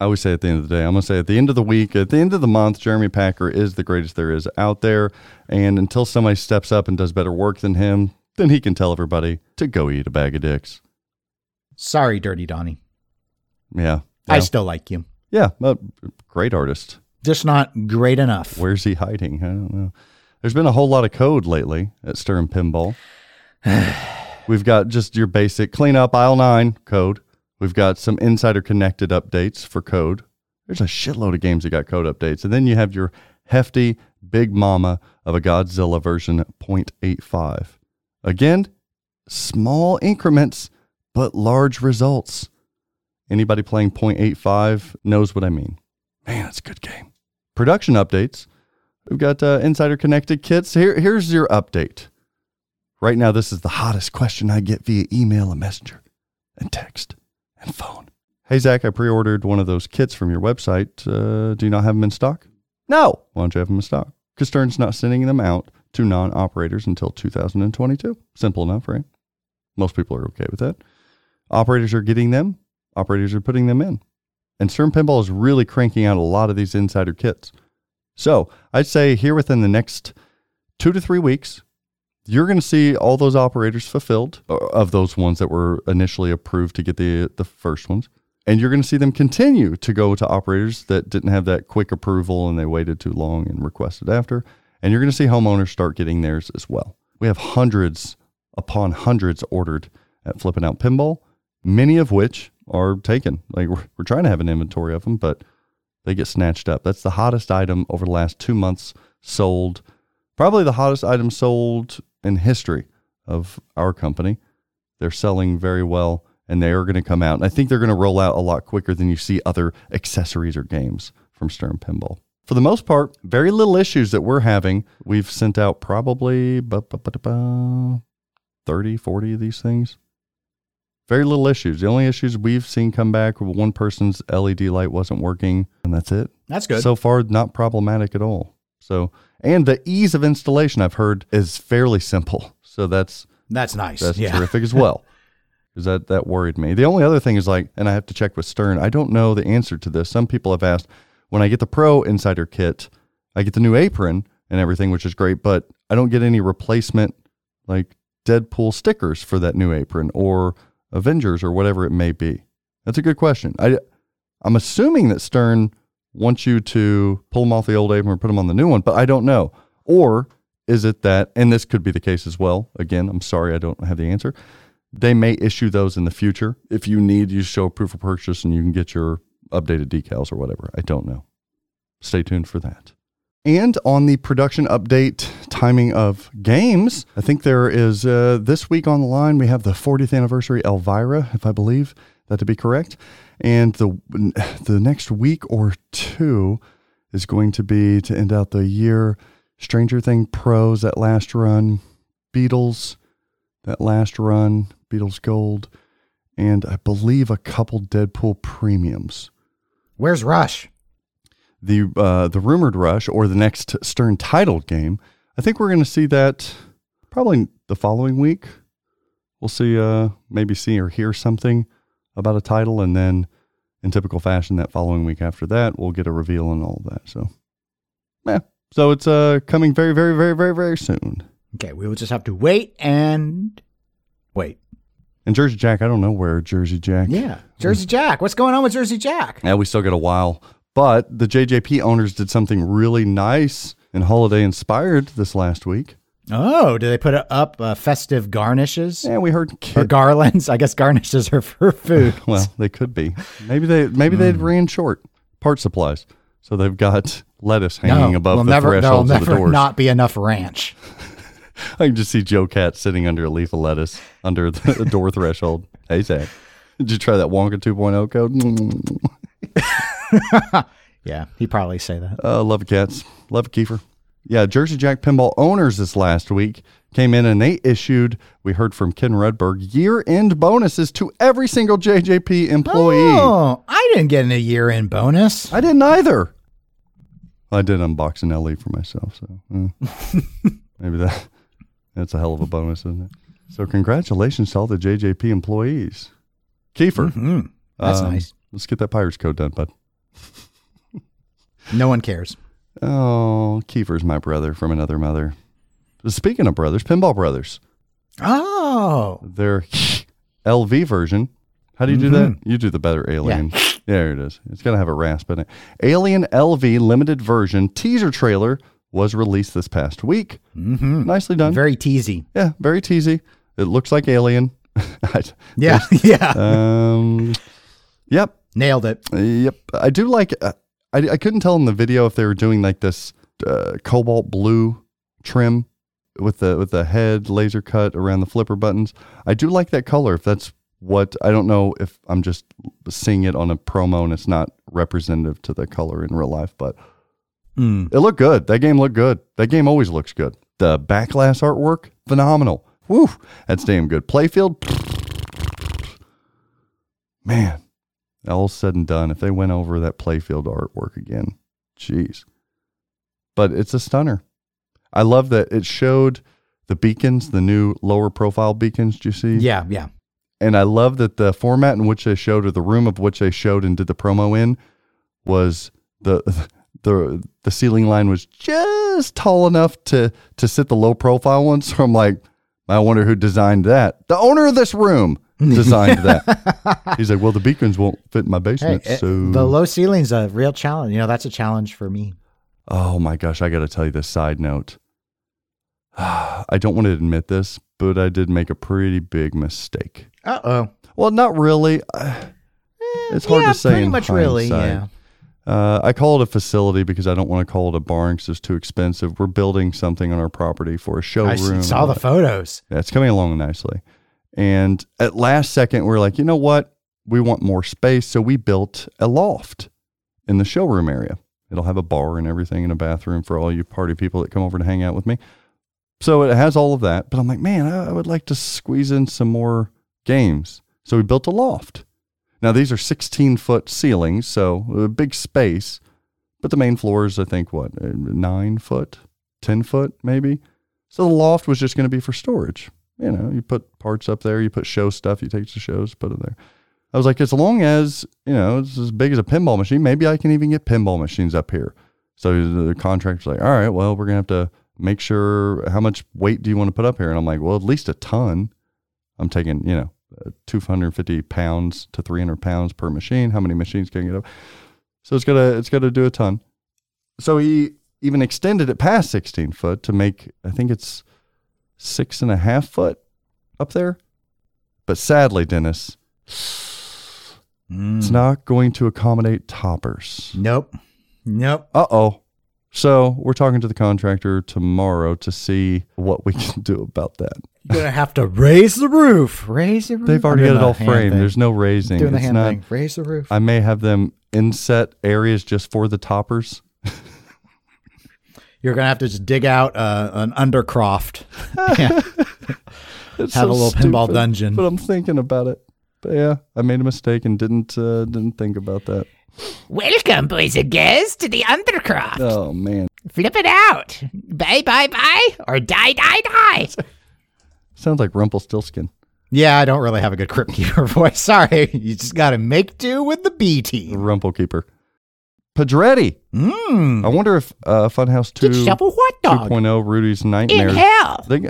I always say at the end of the day, I'm going to say at the end of the week, at the end of the month, Jeremy Packard is the greatest there is out there. And until somebody steps up and does better work than him, then he can tell everybody to go eat a bag of dicks. Sorry, Dirty Donnie. Yeah. I still like you. yeah. but great artist. Just not great enough. Where's he hiding? I don't know. There's been a whole lot of code lately at Stern Pinball. [SIGHS] [SIGHS] We've got just your basic cleanup aisle nine code. We've got some insider connected updates for code. There's a shitload of games that got code updates. And then you have your hefty big mama of a Godzilla version 0.85. Again, small increments, but large results. Anybody playing 0.85 knows what I mean. Man, it's a good game. Production updates. We've got uh, Insider Connected kits. Here, here's your update. Right now, this is the hottest question I get via email and messenger and text and phone. Hey, Zach, I pre ordered one of those kits from your website. Uh, do you not have them in stock? No. Why don't you have them in stock? Because Stern's not sending them out to non operators until 2022. Simple enough, right? Most people are okay with that. Operators are getting them, operators are putting them in. And Stern Pinball is really cranking out a lot of these insider kits. So I'd say here within the next two to three weeks, you're going to see all those operators fulfilled uh, of those ones that were initially approved to get the the first ones. And you're going to see them continue to go to operators that didn't have that quick approval and they waited too long and requested after. And you're going to see homeowners start getting theirs as well. We have hundreds upon hundreds ordered at Flipping Out Pinball, many of which are taken. Like we're, we're trying to have an inventory of them, but they get snatched up. That's the hottest item over the last two months sold. Probably the hottest item sold in history of our company. They're selling very well and they are going to come out. And I think they're going to roll out a lot quicker than you see other accessories or games from Stern Pinball. For the most part, very little issues that we're having. We've sent out probably bu- bu- bu- bu- 30, 40 of these things. Very little issues. The only issues we've seen come back were one person's LED light wasn't working, and that's it. That's good. So far, not problematic at all. So, and the ease of installation I've heard is fairly simple. So that's That's nice. that's yeah. terrific as [LAUGHS] well. Because that that worried me. The only other thing is like, and I have to check with Stern. I don't know the answer to this. Some people have asked when I get the Pro Insider kit, I get the new apron and everything, which is great, but I don't get any replacement like Deadpool stickers for that new apron or Avengers or whatever it may be. That's a good question. I I'm assuming that Stern wants you to pull them off the old apron or put them on the new one, but I don't know. Or is it that, and this could be the case as well. Again, I'm sorry I don't have the answer. They may issue those in the future. If you need, you show proof of purchase and you can get your updated decals or whatever. I don't know. Stay tuned for that. And on the production update timing of games, I think there is uh, this week on the line, we have the 40th anniversary Elvira, if I believe that to be correct. And the, the next week or two is going to be to end out the year Stranger Thing Pros, that last run, Beatles, that last run, Beatles Gold, and I believe a couple Deadpool premiums Where's Rush? the uh, the rumored rush or the next Stern titled game. I think we're going to see that probably the following week. We'll see, uh, maybe see or hear something about a title, and then in typical fashion, that following week after that, we'll get a reveal and all of that. So, yeah. So it's uh coming very, very, very, very, very soon. Okay, we will just have to wait and wait. And Jersey Jack, I don't know where Jersey Jack. Yeah. Jersey Jack. What's going on with Jersey Jack? Yeah, we still got a while. But the JJP owners did something really nice and holiday inspired this last week. Oh, do they put up uh, festive garnishes Yeah, we heard or garlands? I guess garnishes are for food. [LAUGHS] Well, they could be. Maybe they maybe they ran short part supplies, so they've got lettuce hanging above will the never, thresholds of the never doors. not be enough ranch. [LAUGHS] I can just see Joe Cat sitting under a leaf of lettuce under the, [LAUGHS] door threshold. Hey Zach, did you try that Wonka 2.0 code? Yeah, he'd probably say that. Uh, love cats. Love Kiefer. Yeah, Jersey Jack Pinball owners this last week came in and they issued, we heard from Ken Redberg, year end bonuses to every single JJP employee. Oh, I didn't get a year end bonus. I didn't either. I did unbox an LE for myself, so [LAUGHS] maybe that that's a hell of a bonus, isn't it? So congratulations to all the JJP employees. Kiefer, Mhm. That's um, nice. Let's get that Pirates code done, bud. No one cares. Oh, Kiefer's my brother from another mother. Speaking of brothers, Pinball Brothers, Oh. their [LAUGHS] LV version. How do you do that? You do the better Alien. [LAUGHS] There it is. It's going to have a rasp in it. Alien LV limited version teaser trailer was released this past week. Mm-hmm. Nicely done. Very teasy. yeah, very teasy. It looks like Alien. [LAUGHS] Yeah. yeah. um, yep. Nailed it. Yep. I do like, uh, I, I couldn't tell in the video if they were doing like this uh, cobalt blue trim with the with the head laser cut around the flipper buttons. I do like that color. If that's what I don't know if I'm just seeing it on a promo and it's not representative to the color in real life, but Mm. it looked good. That game looked good. That game always looks good. The backlash artwork, phenomenal. Woo, that's damn good. Playfield, [SNIFFS] man, all said and done. If they went over that playfield artwork again, jeez. But it's a stunner. I love that it showed the beacons, the new lower profile beacons. Do you see? Yeah. Yeah. and I love that the format in which they showed, or the room of which they showed and did the promo in, was the [LAUGHS] the the ceiling line was just tall enough to to sit the low profile one. So [LAUGHS] I'm like, I wonder who designed that. The owner of this room designed that. [LAUGHS] He's like, well, the beacons won't fit in my Hey, basement, it- so the low ceiling's a real challenge. You know, that's a challenge for me. Oh my gosh, I got to tell you this side note. [SIGHS] I don't want to admit this, but I did make a pretty big mistake. Uh oh. Well, not really. Uh, [SIGHS] It's hard yeah, to say Pretty much, really. Yeah. Uh, I call it a facility because I don't want to call it a barn because it's too expensive. We're building something on our property for a showroom. s- saw the photos. It's coming along nicely. And at last second, we're like, you know what? We want more space. So we built a loft in the showroom area. It'll have a bar and everything and a bathroom for all you party people that come over to hang out with me. So it has all of that. But I'm like, man, I, I would like to squeeze in some more games. So we built a loft. Now, these are 16 foot ceilings, so a big space. But the main floor is, I think, what, uh, nine foot, 10 foot, maybe? So the loft was just going to be for storage. You know, you put parts up there, you put show stuff, you take the shows, put it there. I was like, as long as, you know, it's as big as a pinball machine, maybe I can even get pinball machines up here. So the contractor's like, all right, well, we're going to have to make sure how much weight do you want to put up here? And I'm like, well, at least a ton. I'm taking, you know, uh, 250 pounds to 300 pounds per machine. How many machines can get up? So it's got to, it's got to do a ton. So he even extended it past 16 foot to make I think it's six and a half foot up there. But sadly, Dennis, it's not going to accommodate toppers. Nope. Nope. Uh oh. So we're talking to the contractor tomorrow to see what we [LAUGHS] can do about that. You're gonna have to raise the roof. Raise the roof. They've already I'm got it all framed. thing. There's no raising. doing the It's hand not- thing. Raise the roof. I may have them inset areas just for the toppers. You're gonna have to just dig out uh, an undercroft. [LAUGHS] It's [LAUGHS] Have so a little pinball dungeon. But I'm thinking about it. But yeah, I made a mistake and didn't uh, didn't think about that. Welcome, boys and girls, to the Undercroft. Oh man, Flip it out. Bye, bye, bye, or die, die, die. [LAUGHS] sounds like Rumpelstiltskin. Yeah, I don't really have a good crypt keeper voice. Sorry, you just got to make do with the B The team. Rumpelkeeper. Pedretti. Mm. I wonder if uh, Funhouse Two Get yourself a hot dog. 2.0 Rudy's In Nightmare. hell. They [LAUGHS]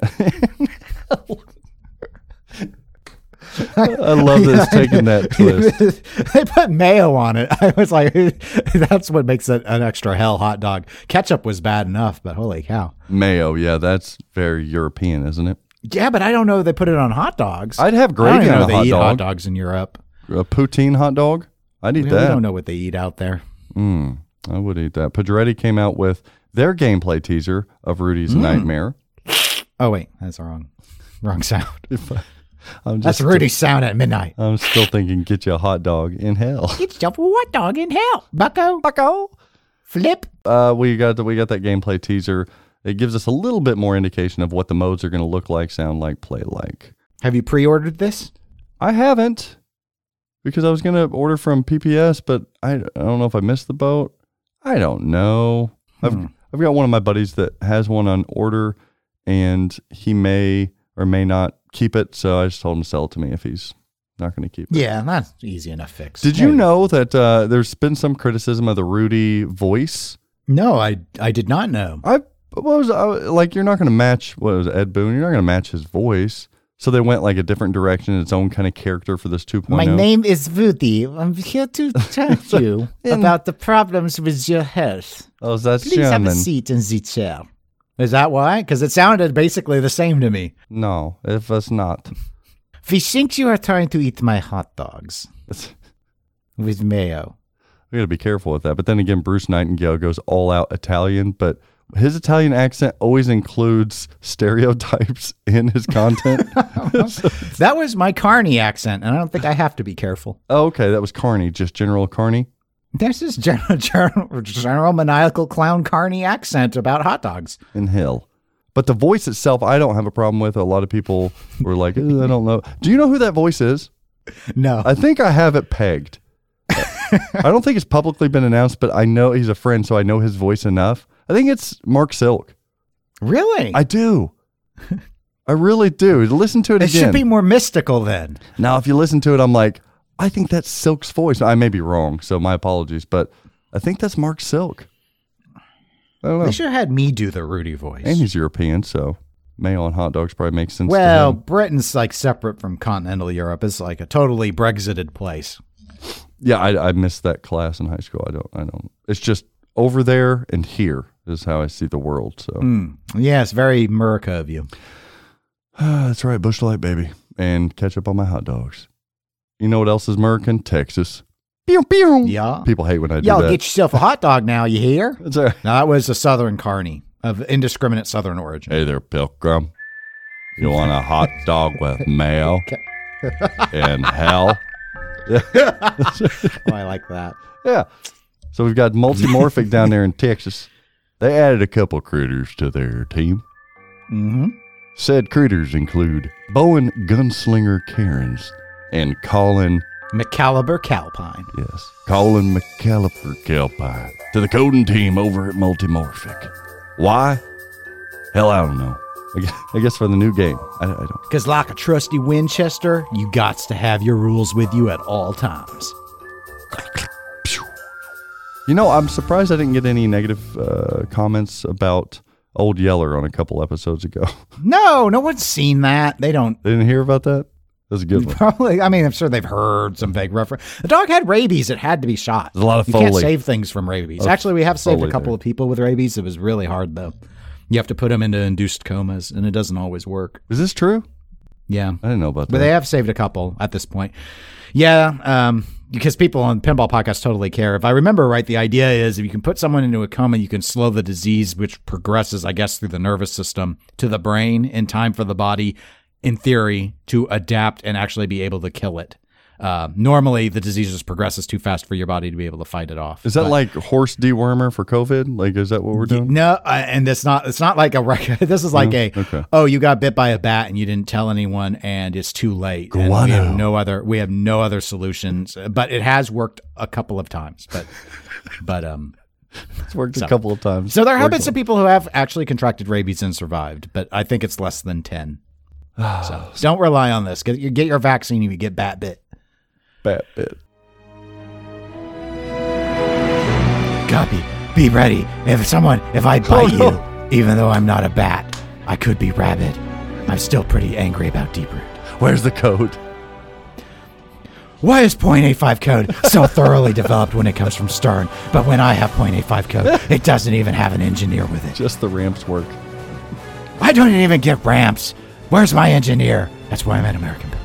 I love this [LAUGHS] taking that twist. [LAUGHS] they put mayo on it. I was like, that's what makes it an extra hell hot dog. Ketchup was bad enough, but holy cow. Mayo, yeah, that's very European, isn't it? Yeah, but I don't know they put it on hot dogs. I'd have I don't gravy on know a they hot eat dog. hot dogs in Europe. A poutine hot dog. I'd eat We, that. we don't know what they eat out there. Mm, I would eat that. Pedretti came out with their gameplay teaser of Rudy's Mm. Nightmare. Oh wait, that's wrong, wrong sound. [LAUGHS] I, That's Rudy's sound at midnight. I'm still thinking, get you a hot dog in hell. Get yourself a hot dog in hell. Bucko. Bucko. Flip. Uh, we got the, we got that gameplay teaser. It gives us a little bit more indication of what the modes are going to look like, sound like, play like. Have you pre-ordered this? I haven't because I was going to order from PPS, but I, I don't know if I missed the boat. I don't know. I've I've got one of my buddies that has one on order, and he may or may not keep it. So I just told him to sell it to me if he's not going to keep it. Yeah, that's easy enough fix. Did you know that uh, there's been some criticism of the Rudy voice? No, I I did not know. I what was I, like you're not going to match what was it, Ed Boon? You're not going to match his voice. So they went like a different direction, its own kind of character for this oh. 2.0. My name is Woody. I'm here to [LAUGHS] tell you about the problems with your health. Oh, that's Please have a seat in the chair. Is that why? Because it sounded basically the same to me. No, it was not. We think you are trying to eat my hot dogs [LAUGHS] with mayo. we got to be careful with that. But then again, Bruce Nightingale goes all out Italian, but his Italian accent always includes stereotypes in his content. [LAUGHS] [LAUGHS] That was my Carney accent, and I don't think I have to be careful. oh, okay, that was Carney, just General Carney. This is general, general, general maniacal clown Carney accent about hot dogs. in Hill. But the voice itself, I don't have a problem with. A lot of people were like, I don't know. Do you know who that voice is? No, I think I have it pegged. [LAUGHS] I don't think it's publicly been announced, but I know he's a friend, so I know his voice enough. I think it's Mark Silk. really? I do. [LAUGHS] I really do. Listen to it, it again. should be more mystical then. now, if you listen to it, I'm like, I think that's Silk's voice. I may be wrong, so my apologies, but I think that's Mark Silk. I don't know. They should have had me do the Rudy voice. And he's European, so mayo on hot dogs probably makes sense. to well. Britain's like separate from continental Europe. It's like a totally Brexited place. Yeah, I, I missed that class in high school. I don't. I don't. It's just over there and here is how I see the world. So Mm. Yeah, it's very America of you. [SIGHS] that's right, Busch Light, baby, and ketchup on my hot dogs. You know what else is American? Texas. Pew, pew. Yeah. People hate when I do Y'all that. get yourself a hot dog now, you hear? [LAUGHS] That's right. Now, that was a Southern Carney of indiscriminate Southern origin. Hey there, Pilgrim. You want a hot dog with [LAUGHS] mayo and hell? [LAUGHS] Oh, I like that. Yeah. So we've got Multimorphic down there in Texas. They added a couple critters to their team. Mm-hmm. Said critters include Bowen Gunslinger Kerins and Colin, McCaliber Calpine. yes, Colin McCalliper Calpine to the coding team over at Multimorphic. Why? Hell, I don't know. I guess, I guess for the new game. I, I don't. Because, like a trusty Winchester, you gots to have your rules with you at all times. You know, I'm surprised I didn't get any negative uh, comments about Old Yeller on a couple episodes ago. [LAUGHS] No, no one's seen that. They don't. they didn't hear about that? That's a good one. Probably. I mean, I'm sure they've heard some vague reference. The dog had rabies. It had to be shot. There's a lot of You can't save things from rabies. Actually, we have saved a couple there. of people with rabies. It was really hard though. You have to put them into induced comas, and it doesn't always work. Is this true? Yeah, I didn't know about that. but they have saved a couple at this point. Yeah, um, because people on Pinball Podcast totally care. If I remember right, the idea is if you can put someone into a coma, you can slow the disease, which progresses, I guess, through the nervous system to the brain in time for the body, in theory, to adapt and actually be able to kill it. Uh, normally, the disease just progresses too fast for your body to be able to fight it off. Is that But- like horse dewormer for COVID? Like, is that what we're doing? no, and it's not. It's not like a record. [LAUGHS] This is like a. okay. Oh, you got bit by a bat and you didn't tell anyone, and it's too late. And we have no other. We have no other solutions. But it has worked a couple of times. But, [LAUGHS] but um. It's worked So- a couple of times. So there have been some people who have actually contracted rabies and survived, but I think it's less than ten. [SIGHS] so don't rely on this. Get your get your vaccine if you get bat bit. Bat bit. Copy. Be ready. If someone, if I bite oh, you, even though I'm not a bat, I could be rabid. I'm still pretty angry about Deeproot. Where's the code? Why is .85 code so thoroughly developed when it comes from Stern, but when I have .85 code, [LAUGHS] it doesn't even have an engineer with it? Just the ramps work. I don't even get ramps. Where's my engineer? That's why I'm at American Pinball.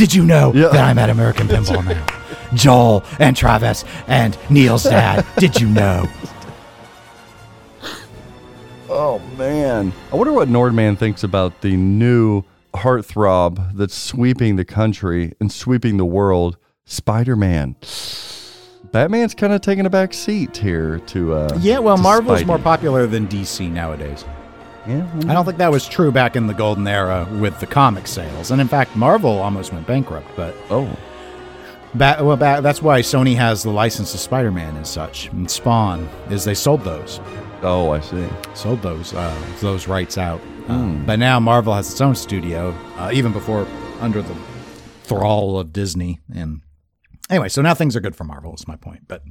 Did you know Yeah. that I'm at American Pinball now? Joel and Travis and Neil's dad. Did you know? [LAUGHS] Oh man. I wonder what Nordman thinks about the new heartthrob that's sweeping the country and sweeping the world. Spider-Man. Batman's kind of taking a back seat here to uh Yeah, well, to Marvel's Spidey. more popular than DC nowadays. Yeah. I don't think that was true back in the golden era with the comic sales, and in fact, Marvel almost went bankrupt. But Oh. Ba- well, ba- that's why Sony has the license to Spider-Man and such, and Spawn, is they sold those. Oh, I see. sold those uh, those rights out. Um, but now Marvel has its own studio, uh, even before under the thrall of Disney. And anyway, so now things are good for Marvel. Is my point. But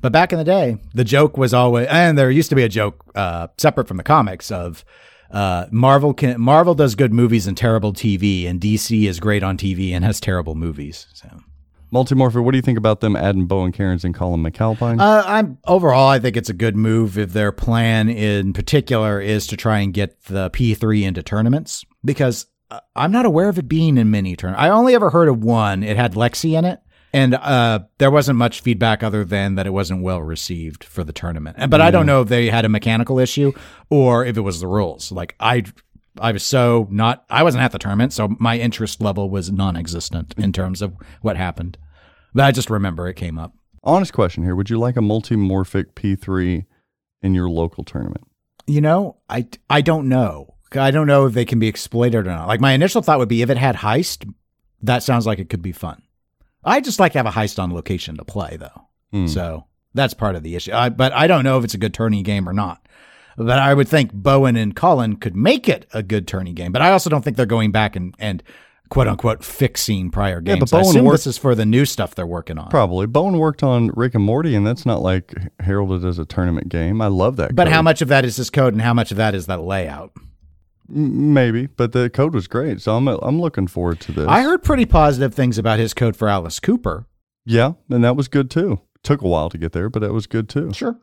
but back in the day, the joke was always, and there used to be a joke uh, separate from the comics of. Uh, Marvel can Marvel does good movies and terrible TV, and DC is great on TV and has terrible movies. So Multimorpher, what do you think about them adding Bowen Kerins and Colin McAlpine? Uh, I'm overall. I think it's a good move if their plan in particular is to try and get the P3 into tournaments because uh, I'm not aware of it being in many tournaments. I only ever heard of one. It had Lexi in it, and uh, there wasn't much feedback other than that it wasn't well received for the tournament. And- But I don't know if they had a mechanical issue or if it was the rules. Like I. I was so not, I wasn't at the tournament, so my interest level was non existent in terms of what happened. But I just remember it came up. Honest question here. Would you like a multimorphic P3 in your local tournament? You know, I I don't know. I don't know if they can be exploited or not. Like my initial thought would be if it had heist, that sounds like it could be fun. I just like to have a heist on location to play though. Hmm. So that's part of the issue. I, but I don't know if it's a good tourney game or not. But I would think Bowen and Colin could make it a good tourney game. But I also don't think they're going back and, and quote unquote fixing prior games. Yeah, but Bowen worked- this is for the new stuff they're working on. Probably. Bowen worked on Rick and Morty, and that's not like heralded as a tournament game. I love that. But code. how much of that is this code and how much of that is that layout? Maybe, but the code was great, so I'm I'm looking forward to this. I heard pretty positive things about his code for Alice Cooper. Yeah, and that was good too. Took a while to get there, but that was good too. Sure.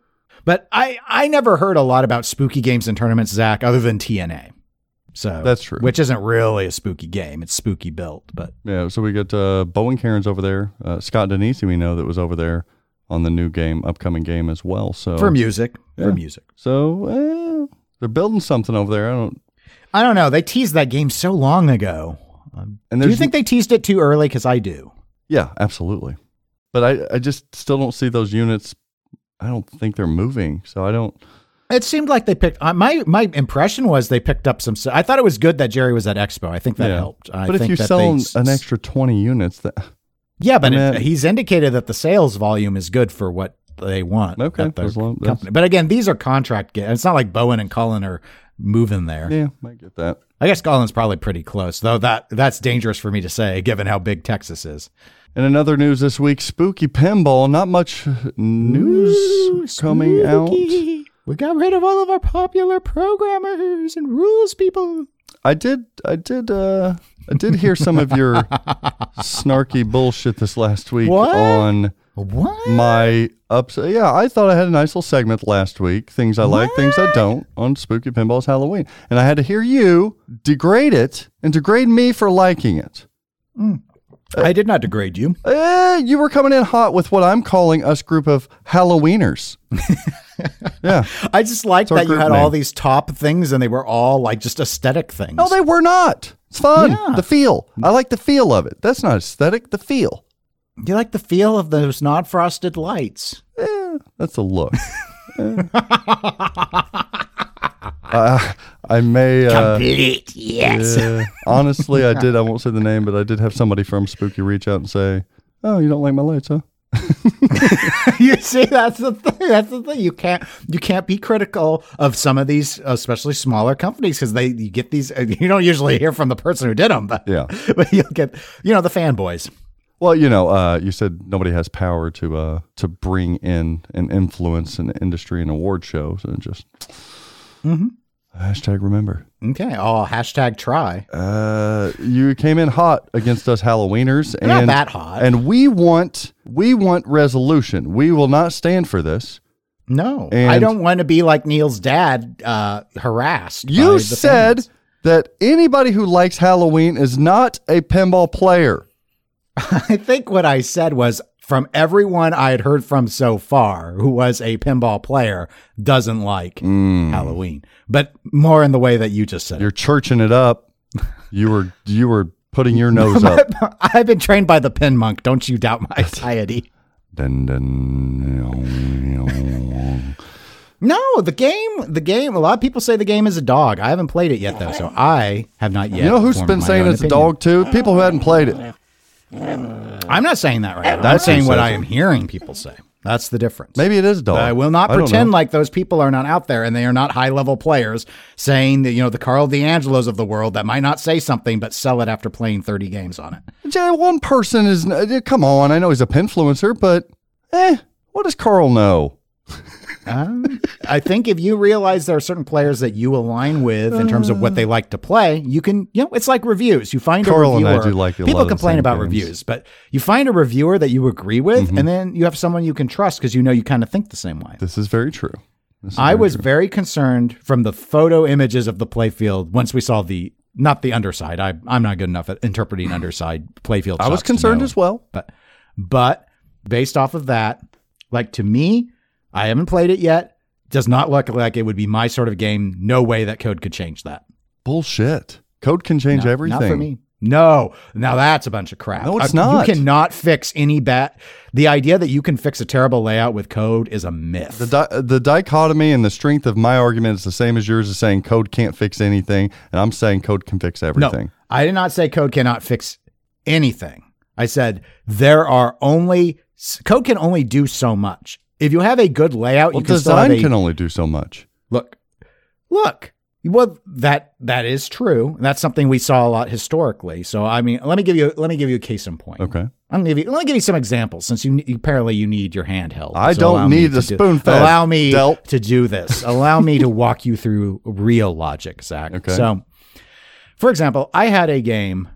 But I, I never heard a lot about spooky games and tournaments, Zach, other than TNA. So That's true. Which isn't really a spooky game. It's spooky built, but Yeah, so we got uh, Bowen Kerins over there. Uh, Scott Danesi, we know that was over there on the new game, upcoming game as well. So for music. Yeah. For music. So eh, they're building something over there. I don't. I don't know. They teased that game so long ago. Um, And do you think they teased it too early? Because I do. Yeah, absolutely. But I, I just still don't see those units. I don't think they're moving. So I don't. It seemed like they picked. Uh, my my impression was they picked up some. I thought it was good that Jerry was at Expo. I think that yeah. helped. I but if that selling they, an extra 20 units, that Yeah, but it- he's indicated that the sales volume is good for what they want. Okay, at their as long- company. But again, these are contract. It's not like Bowen and Cullen are moving there. yeah, I get that. I guess Cullen's probably pretty close, though. That that's dangerous for me to say, given how big Texas is. And another news this week: Spooky Pinball. Not much news coming out. We got rid of all of our popular programmers and rules people. I did. I did. Uh, I did hear some of your [LAUGHS] snarky bullshit this last week What? on What? my ups. Yeah, I thought I had a nice little segment last week. Things I like, things I don't on Spooky Pinball's Halloween, and I had to hear you degrade it and degrade me for liking it. I did not degrade you. Eh, you were coming in hot with what I'm calling us group of Halloweeners. [LAUGHS] yeah. I just liked that you had all these top things, and they were all like just aesthetic things. No, they were not. It's fun. Yeah. The feel. I like the feel of it. That's not aesthetic. The feel. You like the feel of those not frosted lights. Eh, that's a look. [LAUGHS] Uh, I may. Uh, Complete, yes. yeah. honestly, I did. I won't say the name, but I did have somebody from Spooky reach out and say, "Oh, you don't like my lights, huh?" [LAUGHS] you see, that's the thing. That's the thing. You can't you can't be critical of some of these, especially smaller companies, because they you get these. You don't usually hear from the person who did them, but Yeah. [LAUGHS] but you'll get you know the fanboys. Well, you know, uh, you said nobody has power to uh, to bring in and influence an industry and award shows, and just Mm-hmm. hashtag remember. Okay. Oh, hashtag try. Uh, you came in hot against us Halloweeners, and Not that hot. And we want we want resolution. We will not stand for this. No, And- I don't want to be like Neil's dad, uh, harassed. by You said fans. that anybody who likes Halloween is not a pinball player. [LAUGHS] I think what I said was from everyone I had heard from so far who was a pinball player doesn't like mm. Halloween, but more in the way that you just said. You're churching it up. You were you were putting your nose up. [LAUGHS] I've been trained by the pin monk. Don't you doubt my piety. Dun, dun. No, the game, the game. A lot of people say the game is a dog. I haven't played it yet though, so I have not yet. You know who's been saying own it's a dog too? People who hadn't played it. I'm not saying that right. now. I'm That's saying what I am hearing people say. That's the difference. Maybe it is dull. I will not don't pretend know. like those people are not out there and they are not high level players saying that, you know, the Karl DeAngelos of the world that might not say something but sell it after playing 30 games on it. Yeah, one person is. uh, Come on, I know he's a pinfluencer, but eh, what does Karl know? [LAUGHS] Um, I think if you realize there are certain players that you align with in terms of what they like to play, you can, you know, it's like reviews. You find Karl a and reviewer. I do like people complain about games. reviews, but you find a reviewer that you agree with, Mhm. and then you have someone you can trust because you know you kind of think the same way. This is very true. Is I very was true. very concerned from the photo images of the playfield once we saw the not the underside. I I'm not good enough at interpreting underside playfield. I was concerned know. as well. But but based off of that, like to me, I haven't played it yet. Does not look like it would be my sort of game. No way that code could change that. Bullshit. Code can change No, everything. Not for me. No, now that's a bunch of crap. No, it's Uh, not. You cannot fix any bad. The idea that you can fix a terrible layout with code is a myth. The di- the dichotomy and the strength of my argument is the same as yours is saying code can't fix anything, and I'm saying code can fix everything. No, I did not say code cannot fix anything. I said there are only code can only do so much. If you have a good layout, Well, you can design a can only do so much. look. Look, well that that is true. That's something we saw a lot historically. So I mean, let me give you let me give you a case in point. Okay. I'm gonna give you let me give you some examples since you apparently you need your handheld. I So don't need the spoon-fed Allow me Delp. to do this. [LAUGHS] allow me to walk you through real logic, Zach. Okay. So, for example, I had a game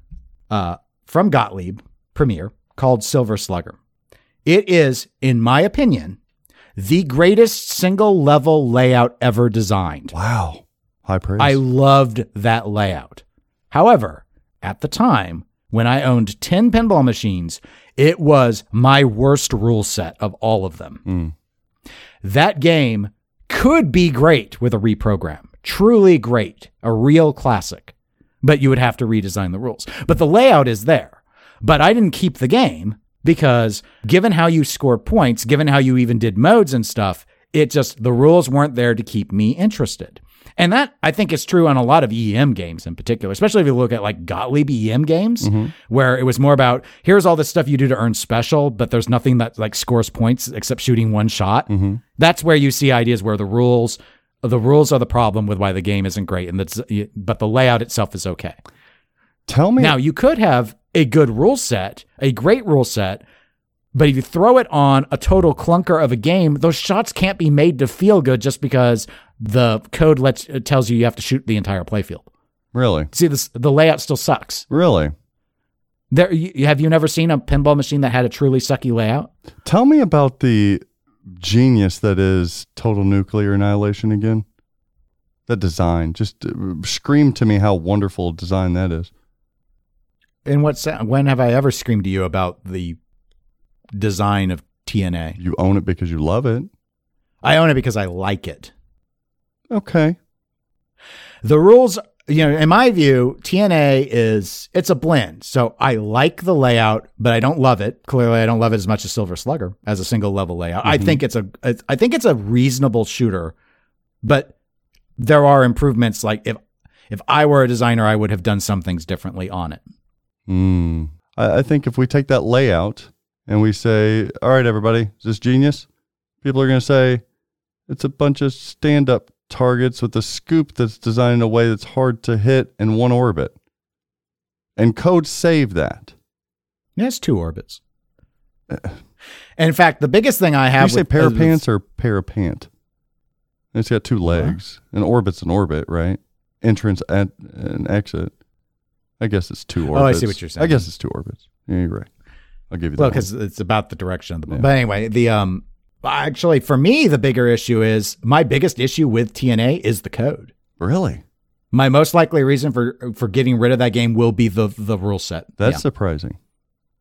uh, from Gottlieb Premier called Silver Slugger. It is, in my opinion, the greatest single level layout ever designed. Wow. High praise. I loved that layout. However, at the time when I owned 10 pinball machines, it was my worst rule set of all of them. Mm. That game could be great with a reprogram, truly great, a real classic, but you would have to redesign the rules. But the layout is there. But I didn't keep the game because given how you score points, given how you even did modes and stuff, it just, the rules weren't there to keep me interested. And that I think is true on a lot of EM games in particular, especially if you look at like Gottlieb EM games, mm-hmm. where it was more about here's all this stuff you do to earn special, but there's nothing that like scores points except shooting one shot. Mm-hmm. That's where you see ideas where the rules, the rules are the problem with why the game isn't great, and that's but the layout itself is okay. Tell me Now you could have a good rule set, a great rule set, but if you throw it on a total clunker of a game, those shots can't be made to feel good just because the code lets tells you you have to shoot the entire playfield. really, See, this the layout still sucks. really. There, you, have you never seen a pinball machine that had a truly sucky layout? Tell me about the genius that is total nuclear annihilation again. That design, just uh, scream to me how wonderful a design that is. In what sense? When have I ever screamed to you about the design of TNA? You own it because you love it. I own it because I like it. Okay. The rules, you know, in my view, TNA is it's a blend. So I like the layout, but I don't love it. Clearly, I don't love it as much as Silver Slugger as a single level layout. I mm-hmm. think it's a it's, I think it's a reasonable shooter, but there are improvements. Like if if I were a designer, I would have done some things differently on it. Hmm. I, I think if we take that layout and we say, all right, everybody, is this genius? People are going to say, it's a bunch of stand up targets with a scoop that's designed in a way that's hard to hit in one orbit. And code save that. It's two orbits. And in fact, the biggest thing I have you say with- pants or parapant? It's got two legs. An orbit's an orbit, right? Entrance and, and exit. I guess it's two orbits. Oh, I see what you're saying. I guess it's two orbits. Yeah, you're right. I'll give you that. Well, because it's about the direction of the moon. But anyway, the um, actually for me, the bigger issue is my biggest issue with TNA is the code. really? My most likely reason for for getting rid of that game will be the the rule set. That's Yeah. surprising.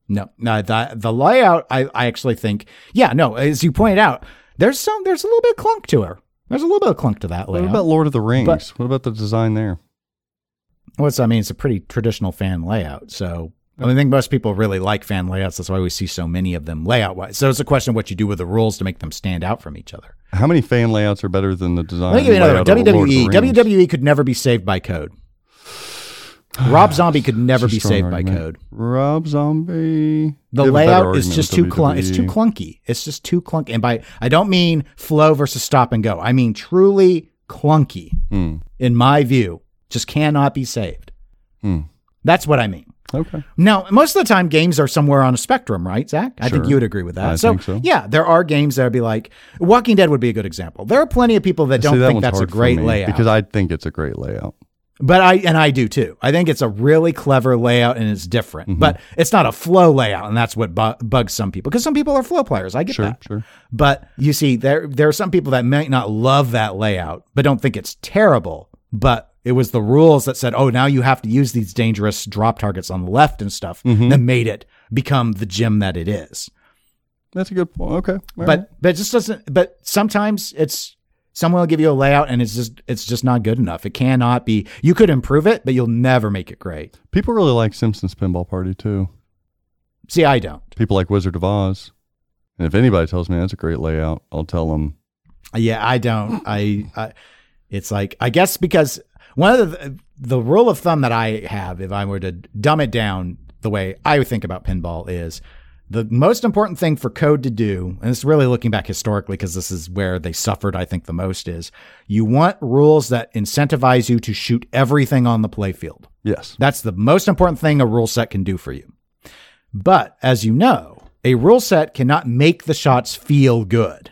no, no, the the layout. I I actually think, yeah, no, as you pointed out, there's some there's a little bit of clunk to her. There's a little bit of clunk to that layout. What about Lord of the Rings? But- what about the design there? What's I mean, it's a pretty traditional fan layout. So I, mean, I think most people really like fan layouts. That's why we see so many of them layout wise. So it's a question of what you do with the rules to make them stand out from each other. How many fan layouts are better than the design? Let me give you another one. layout of Lord of the WWE. WWE could never be saved by code. Rob Zombie could never be saved by code. Rob Zombie. The You have a better layout is just too clunky. It's too clunky. It's just too clunky. And by I don't mean flow versus stop and go. I mean truly clunky. Hmm. In my view, just cannot be saved. Hmm. That's what I mean. Okay. Now, most of the time, games are somewhere on a spectrum, right, Zach? I think you would agree with that. I so, think so. yeah, there are games that would be like Walking Dead would be a good example. There are plenty of people that don't that think that's a great layout. because I think it's a great layout. But I and I do too. I think it's a really clever layout and it's different. Mm-hmm. But it's not a flow layout, and that's what bu- bugs some people because some people are flow players. I get Sure, that. sure. But you see, there there are some people that might not love that layout, but don't think it's terrible. But it was the rules that said, "Oh, now you have to use these dangerous drop targets on the left and stuff," Mm-hmm. that made it become the gym that it is. That's a good point. Okay. All but right. but it just doesn't. But sometimes it's someone will give you a layout and it's just it's just not good enough. It cannot be. You could improve it, but you'll never make it great. people really like Simpsons Pinball Party too. See, I don't. People like Wizard of Oz. And if anybody tells me that's a great layout, I'll tell them. Yeah, I don't. I, I it's like I guess because one of the the rule of thumb that I have, if I were to dumb it down the way I would think about pinball, is the most important thing for code to do, and it's really looking back historically because this is where they suffered, I think, the most is you want rules that incentivize you to shoot everything on the playfield. Yes. That's the most important thing a rule set can do for you. But as you know, a rule set cannot make the shots feel good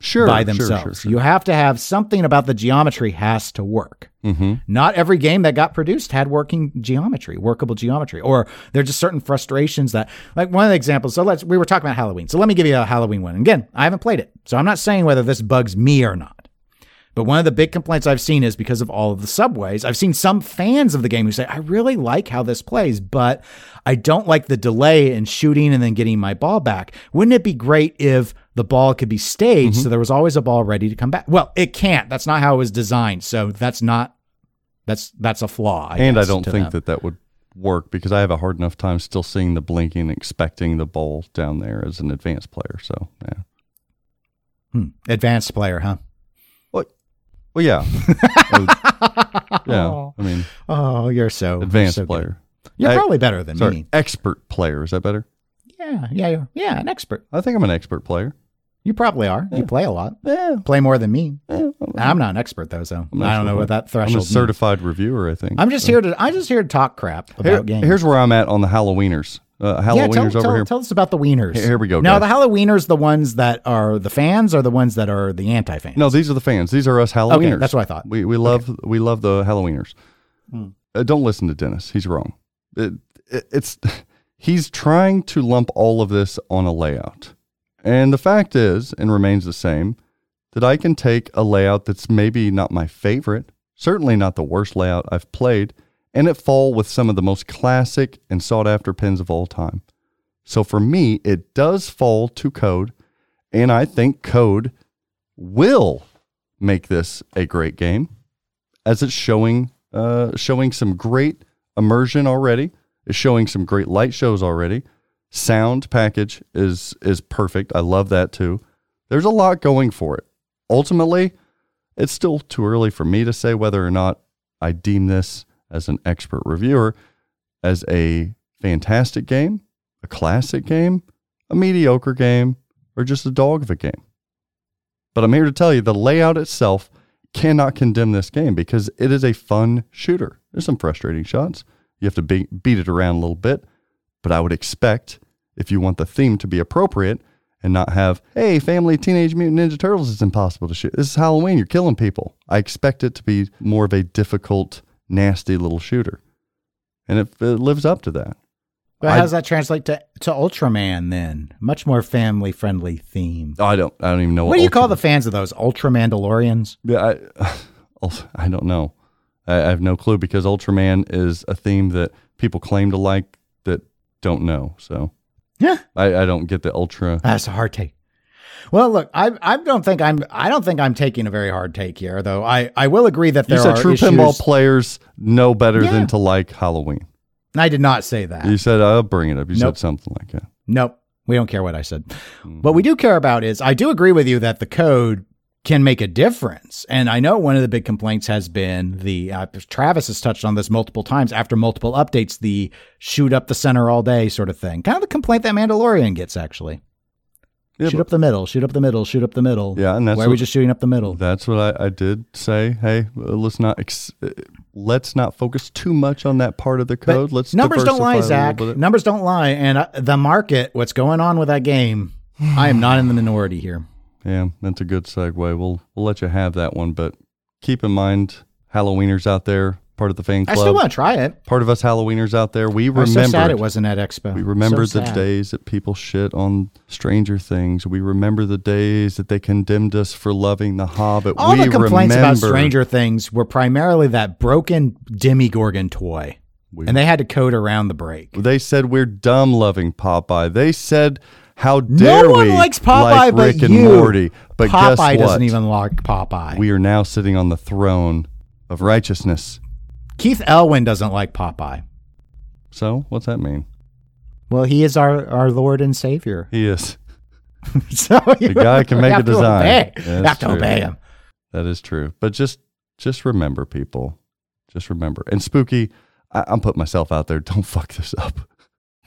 Sure. by themselves. Sure, sure, You have to have something about the geometry has to work. Mm-hmm. Not every game that got produced had working geometry, workable geometry, or there are just certain frustrations that, like one of the examples. So let's we were talking about Halloween. So let me give you a Halloween one. Again, I haven't played it, so I'm not saying whether this bugs me or not. But one of the big complaints I've seen is because of all of the subways. I've seen some fans of the game who say, I really like how this plays, but I don't like the delay in shooting and then getting my ball back. Wouldn't it be great if the ball could be staged Mm-hmm. so there was always a ball ready to come back? Well, it can't. That's not how it was designed. So that's not that's that's a flaw. I and I don't think them. that that would work because I have a hard enough time still seeing the blinking, expecting the ball down there as an advanced player. So yeah. Hmm. advanced player, huh? What? Well, yeah. [LAUGHS] Uh, yeah. I mean, Oh, you're so advanced so good. player. You're I- probably better than Sorry, me. expert player. Is that better? Yeah, yeah, yeah, yeah. An expert. I think I'm an expert player. You probably are. You play a lot. Yeah. Play more than me. yeah I'm not an expert though, so I'm don't know what that threshold. I'm a means. certified reviewer. I think. I'm just So- here to. I'm just here to talk crap about Here- games. Here's where I'm at on the Halloweeners. Uh, yeah, Halloweeners tell, over tell, here. tell us about the wieners. Here- here we go, Now guys. the Halloweeners, the ones that are the fans, are the ones that are the anti-fans. No, these are the fans. These are us Halloweeners. that's what I thought. We we love we love the Halloweeners. Hmm. Uh, don't listen to Dennis. He's wrong. It, it, it's [LAUGHS] he's trying to lump all of this on a layout, and the fact is, and remains the same, that I can take a layout that's maybe not my favorite, certainly not the worst layout I've played, and it fall with some of the most classic and sought after pins of all time. So for me, it does fall to code, and I think code will make this a great game, as it's showing uh, showing some great immersion already. It's showing some great light shows already. Sound package is is perfect. I love that too. There's a lot going for it. Ultimately, it's still too early for me to say whether or not I deem this as an expert reviewer as a fantastic game, a classic game, a mediocre game, or just a dog of a game. But I'm here to tell you the layout itself cannot condemn this game because it is a fun shooter. There's some frustrating shots. You have to be, beat it around a little bit, but I would expect if you want the theme to be appropriate and not have, hey, family Teenage Mutant Ninja Turtles it's impossible to shoot. This is Halloween. You're killing people. I expect it to be more of a difficult, nasty little shooter. And it, it lives up to that. But how does that translate to to Ultraman then? Much more family friendly theme. I don't. I don't even know What do you call the fans of those Ultra Mandalorians? Yeah, I, [LAUGHS] I don't know. I, I have no clue because Ultraman is a theme that people claim to like that don't know. So Yeah, I, I don't get the ultra. that's a hard take. Well, look, I I don't think I'm I don't think I'm taking a very hard take here, though. I I will agree that there You said are true issues. pinball players know better Yeah. than to like Halloween. I did not say that. You said I'll bring it up. You Nope. said something like that. Nope. We don't care what I said. Mm-hmm. What we do care about is I do agree with you that the code can make a difference. And I know one of the big complaints has been the uh, Travis has touched on this multiple times after multiple updates, the shoot up the center all day sort of thing. Kind of the complaint that Mandalorian gets actually. Yeah, shoot but- up the middle, shoot up the middle, shoot up the middle. Yeah, and that's why are we what- just shooting up the middle? That's what I, I did say. Hey, let's not ex- uh, let's not focus too much on that part of the But code. let's numbers don't lie, Zach. Numbers don't lie, and uh, the market, what's going on with that game? I am not in the minority here. Yeah, that's a good segue. We'll we'll let you have that one, but keep in mind, Halloweeners out there, part of the fan club. I still want to try it. Part of us Halloweeners out there, we remember. so sad it wasn't at Expo. We remember So the sad. days that people shit on Stranger Things. We remember the days that they condemned us for loving The Hobbit. All we the complaints about Stranger Things were primarily that broken Demogorgon toy, We- and they had to code around the break. They said we're dumb loving Popeye. They said how dare No one we likes Popeye like but Rick and you. Morty. But Popeye guess what? doesn't even like Popeye. we are now sitting on the throne of righteousness. Keith Elwin doesn't like Popeye. So what's that mean? Well, he is our, our Lord and Savior. He is. [LAUGHS] so The guy can make a design. Obey. Have to true. obey him. That is true. But just just remember, people. Just remember. And spooky, I, I'm putting myself out there. [LAUGHS] Don't fuck this up.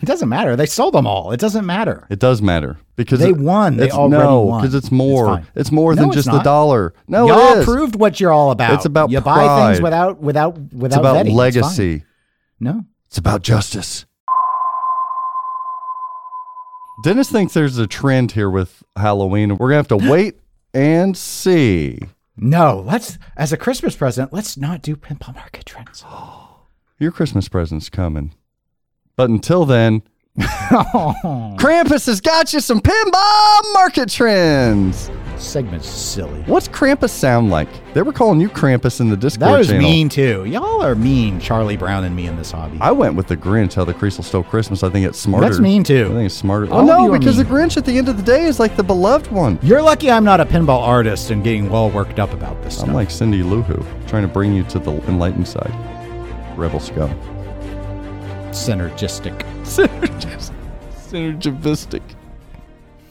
It doesn't matter. They sold them all. It doesn't matter. It does matter because They it- won. They it's- already no, won. because it's It's more. fine. It's, more No, than it's just the dollar. No, Y'all it proved what you're all about. It's about you buy things without without without it's about vetting. It's legacy. No. It's about justice. Dennis thinks there's a trend here with Halloween. We're gonna have to [GASPS] wait and see. No, let's as a Christmas present, let's not do pinball market trends. [GASPS] Your Christmas present's coming. But until then, [LAUGHS] Krampus has got you some pinball market trends. Segment's silly. What's Krampus sound like? They were calling you Krampus in the Discord That was channel. mean too. Y'all are mean, Charlie Brown and me in this hobby. I went with the Grinch, how the Kriesel stole Christmas. I think it's smarter. That's mean, too. I think it's smarter. All oh no, because the. Grinch at the end of the day is like the beloved one. You're lucky I'm not a pinball artist and getting well worked up about this. I'm like Cindy Lou Who, trying to bring you to the enlightened side. Rebel scum. Synergistic. Synergis- Synergistic.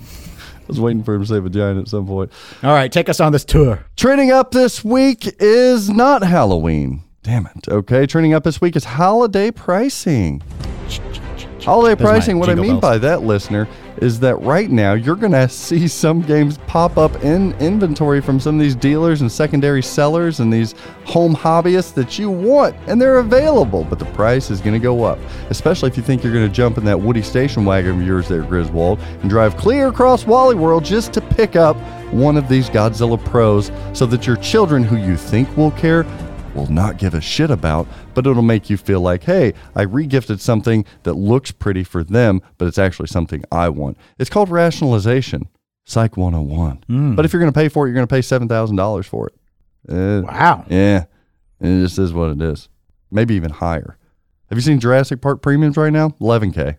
I was waiting for him to say vagina at some point. All right, take us on this tour. Trending up this week is not Halloween. Damn it. Okay, trending up this week is holiday pricing. Holiday pricing, what I mean bells. by that, listener, is that right now you're going to see some games pop up in inventory from some of these dealers and secondary sellers and these home hobbyists that you want, and they're available, but the price is going to go up. Especially if you think you're going to jump in that Woody station wagon of yours there, Griswold, and drive clear across Wally World just to pick up one of these Godzilla Pros so that your children who you think will care will not give a shit about, but it'll make you feel like, hey, I regifted something that looks pretty for them, but it's actually something I want. It's called rationalization, Psych 101. But if you're going to pay for it, you're going to pay $7,000 for it. Uh, Wow. Yeah. It just is what it is. Maybe even higher. Have you seen Jurassic Park premiums right now? 11K.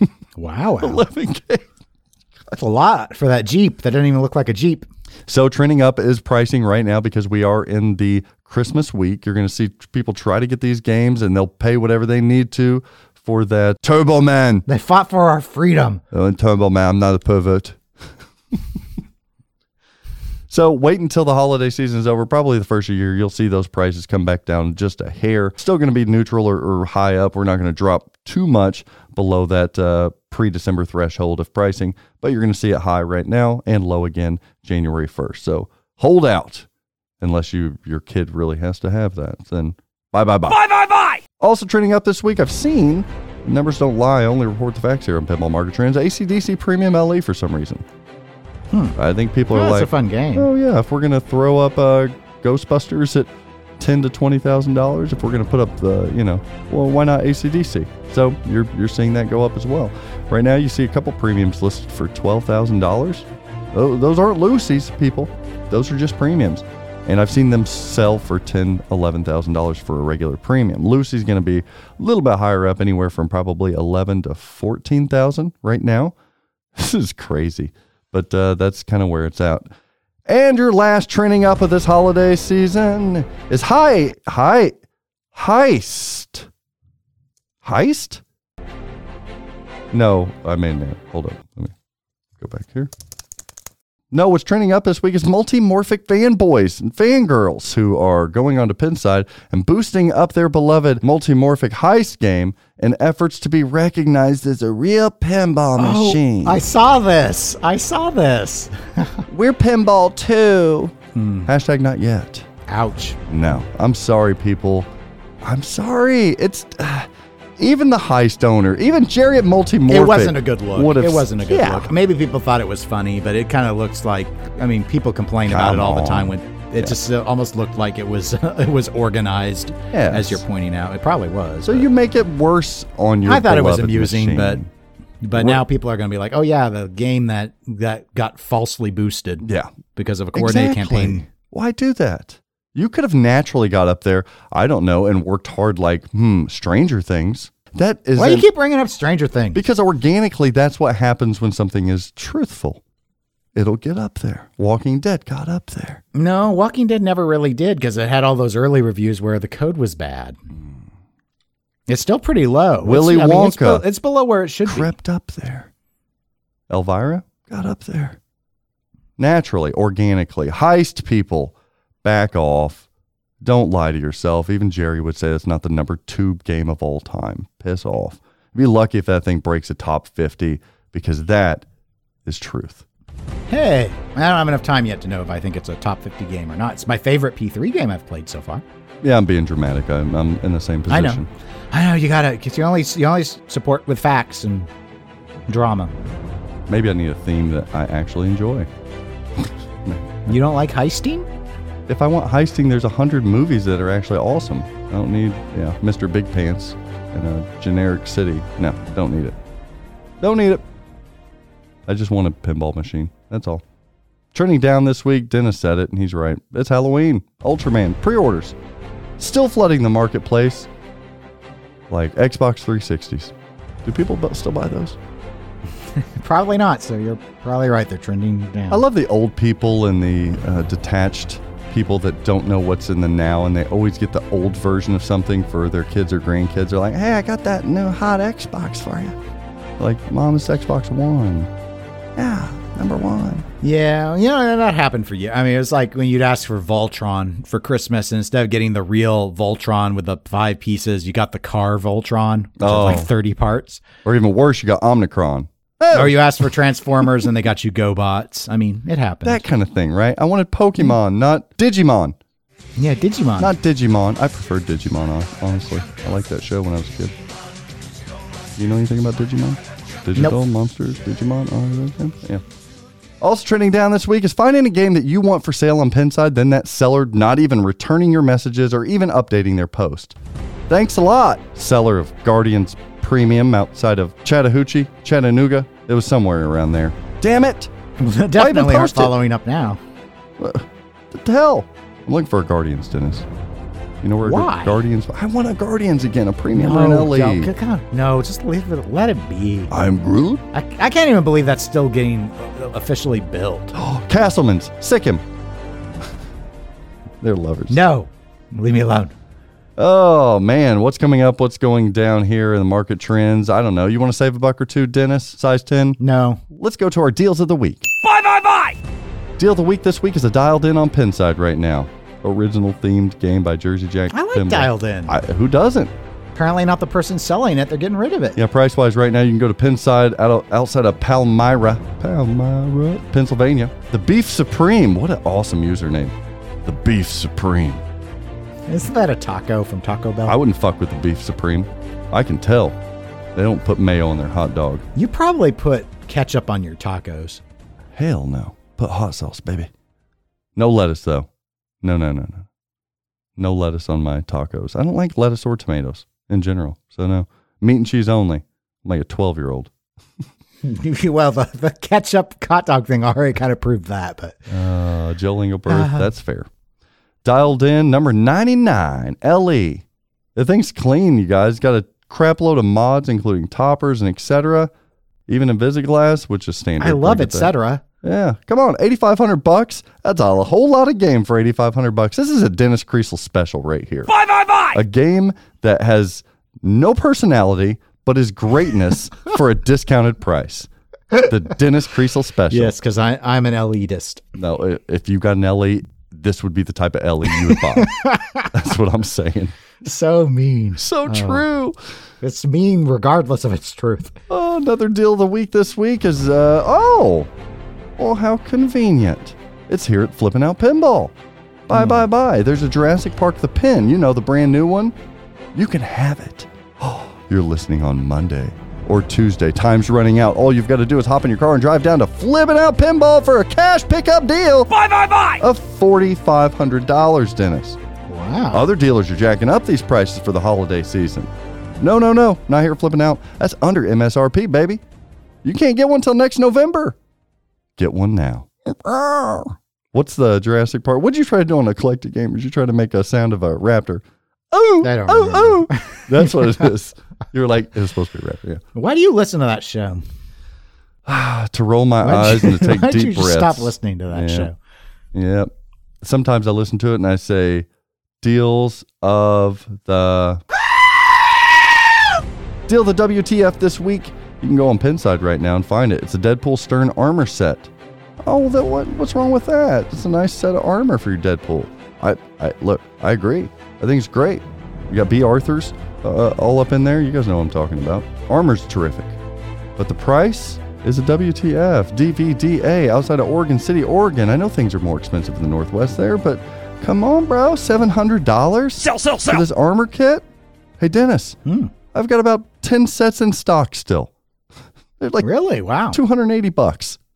[LAUGHS] Wow. wow. 11K. That's a lot for that Jeep that doesn't even look like a Jeep. So trending up is pricing right now because we are in the Christmas week. You're going to see people try to get these games and they'll pay whatever they need to for that Turbo Man. They fought for our freedom. Oh, and Turbo Man, I'm not a pervert. [LAUGHS] so wait until the holiday season is over. Probably the first year, you'll see those prices come back down just a hair. Still going to be neutral or, or high up. We're not going to drop too much below that uh, pre-December threshold of pricing, but you're going to see it high right now and low again January 1st. So hold out unless you your kid really has to have that. Then bye bye bye. Bye bye bye. Also trending up this week, I've seen numbers don't lie. I only report the facts here on Pinball Market Trends. ACDC Premium LE for some reason. I think people Oh, are that's like, a fun game. oh yeah, if we're gonna throw up uh, Ghostbusters at ten to twenty thousand dollars, if we're gonna put up the, you know, well, why not ACDC? So you're you're seeing that go up as well. Right now, you see a couple premiums listed for twelve thousand dollars. Those aren't Lucy's, people. Those are just premiums. And I've seen them sell for ten, eleven thousand dollars for a regular premium. Lucy's going to be a little bit higher up, anywhere from probably eleven to fourteen thousand right now. [LAUGHS] This is crazy, but uh, that's kind of where it's at. And your last trending up of this holiday season is high, high, heist, heist. No, I mean, hold up. Let me go back here. No, what's trending up this week is multimorphic fanboys and fangirls who are going onto Pinside and boosting up their beloved multimorphic heist game in efforts to be recognized as a real pinball machine. Oh, I saw this. I saw this. [LAUGHS] We're pinball too. Hashtag not yet. Ouch. No, I'm sorry, people. I'm sorry. It's uh, even the heist owner, even Jerry at Multimorphic. It wasn't a good look. It wasn't a good Yeah. look. Maybe people thought it was funny, but it kind of looks like. I mean, people complain about it Come all the time. When it just uh, almost looked like it was [LAUGHS] it was organized, Yes. as you're pointing out. It probably was. So you make it worse on your. I thought it was amusing, machine. but but now people are going to be like, oh yeah, the game that that got falsely boosted, Yeah. because of a coordinated Exactly. campaign. Why do that? You could have naturally got up there, I don't know, and worked hard like, hmm, Stranger Things. That is Why do you keep bringing up Stranger Things? because organically that's what happens when something is truthful. It'll get up there. Walking Dead got up there. No, Walking Dead never really did because it had all those early reviews where the code was bad. It's still pretty low. It's- Willy I mean, it's, Wonka be- it's below where it should be. Crept up there. Elvira got up there. Naturally, organically. Heist people, back off. Don't lie to yourself. Even Jerry would say it's not the number two game of all time. Piss off. Be lucky if that thing breaks a top 50 because that is truth. Hey, I don't have enough time yet to know if I think it's a top 50 game or not. It's my favorite P3 game I've played so far. Yeah, I'm being dramatic. I'm, I'm in the same position. I know. I know you gotta, cause you only you only support with facts and drama. Maybe I need a theme that I actually enjoy. You don't like heisting? If I want heisting, there's a hundred movies that are actually awesome. I don't need, yeah, Mr. Big Pants in a generic city. No, don't need it. Don't need it. I just want a pinball machine. That's all. Trending down this week, Dennis said it, and he's right. It's Halloween. Ultraman pre orders. Still flooding the marketplace like Xbox 360s. Do people still buy those? [LAUGHS] Probably not. So you're probably right. They're trending down. I love the old people and the uh, detached people that don't know what's in the now, and they always get the old version of something for their kids or grandkids. They're like, "Hey, I got that new hot Xbox for you." Like, "Mom, it's Xbox One." Yeah, number one. Yeah, you know that happened for you. I mean, it was like when you'd ask for Voltron for Christmas, and instead of getting the real Voltron with the five pieces, you got the car Voltron, which Oh. like thirty parts. Or even worse, you got Omnicron. Oh. Or you asked for Transformers, and they got you GoBots. I mean, it happened. That kind of thing, right? I wanted Pokemon, not Digimon. yeah, Digimon. Not Digimon. I preferred Digimon, honestly. I liked that show when I was a kid. You know anything about Digimon? Digital monsters, Digimon, all those things? Yeah. Also trending down this week is finding a game that you want for sale on Pinside, then that seller not even returning your messages or even updating their post. Thanks a lot, seller of Guardians Premium outside of Chattahoochee, Chattanooga. It was somewhere around there. Damn it! [LAUGHS] Definitely aren't following up now. Uh, what the hell? I'm looking for a Guardians, Dennis. You know where Why? Guardians? I want a Guardians again, a premium No, Renelli. don't- no, just leave it. Let it be. I'm Groot. I, I can't even believe that's still getting officially built. Oh, [GASPS] Castleman's. Sick him. [LAUGHS] They're lovers. No, leave me alone. Oh man, what's coming up? What's going down here in the market trends? I don't know. You want to save a buck or two, Dennis? Size 10? No. Let's go to our deals of the week. Bye bye bye. Deal of the week this week is a dialed in on Pinside right now. Original themed game by Jersey Jack. I like Pinball. Dialed In. I, who doesn't? Apparently not the person selling it. They're getting rid of it. Yeah, price wise, right now you can go to Pinside out outside of Palmyra, Palmyra, Pennsylvania. The Beef Supreme. What an awesome username. The Beef Supreme. Isn't that a taco from Taco Bell? I wouldn't fuck with the Beef Supreme. I can tell. They don't put mayo on their hot dog. you probably put ketchup on your tacos. Hell no. Put hot sauce, baby. No lettuce though. No, no, no, no. No lettuce on my tacos. I don't like lettuce or tomatoes in general. So no. Meat and cheese only. I'm like a 12 year old. [LAUGHS] well, the, the ketchup hot dog thing already kind of proved that, but Uh, Joe Lingelberth, Uh-huh. that's fair. Dialed in number 99, LE. The thing's clean, you guys. Got a crap load of mods, including toppers and etc. Even Invisiglass, which is standard. I love get etc. Yeah, come on, 8500 bucks. That's a whole lot of game for 8500 bucks. This is a Dennis Kriesel special right here. Bye bye bye. A game that has no personality but is greatness [LAUGHS] for a discounted price. the Dennis Kriesel special. Yes, because I'm an elitist. No, if you got an LE, this would be the type of LE you would buy. [LAUGHS] That's what I'm saying. So mean. So true. It's mean regardless of its truth. Oh, another deal of the week this week is uh oh, well how convenient. It's here at Flipping Out Pinball. Bye bye bye. There's a Jurassic Park the pin. You know the brand new one. You can have it. Oh, [GASPS] you're listening on Monday or Tuesday. Time's running out. All you've got to do is hop in your car and drive down to Flipping Out Pinball for a cash pickup deal. Bye bye bye. Of forty five hundred dollars, Dennis. Wow. Other dealers are jacking up these prices for the holiday season. No, no, no, not here flipping out. That's under MSRP, baby. You can't get one till next November. Get one now. Oh. What's the Jurassic Park? What'd you try to do on a collected game? Did you try to make a sound of a raptor? Oh, I don't oh, oh. [LAUGHS] That's what it is. You're like, it was supposed to be raptor, yeah. Why do you listen to that show? [SIGHS] To roll my eyes and to [LAUGHS] take why'd deep you breaths. stop listening to that Yeah. show? Yep. Sometimes I listen to it and I say, deals of the. [LAUGHS] Deal the WTF this week. You can go on Pinside right now and find it. It's a Deadpool Stern armor set. Oh, that what? What's wrong with that? It's a nice set of armor for your Deadpool. I, I look. I agree. I think it's great. You got B. Arthur's uh, all up in there. You guys know what I'm talking about. Armor's terrific, but the price is a WTF DVDA outside of Oregon City, Oregon. I know things are more expensive in the Northwest there, but come on, bro, seven hundred dollars Sell, sell, sell. for this armor kit. Hey, Dennis, hmm. I've got about ten sets in stock still. [LAUGHS] They're like really wow, two hundred eighty bucks. [LAUGHS]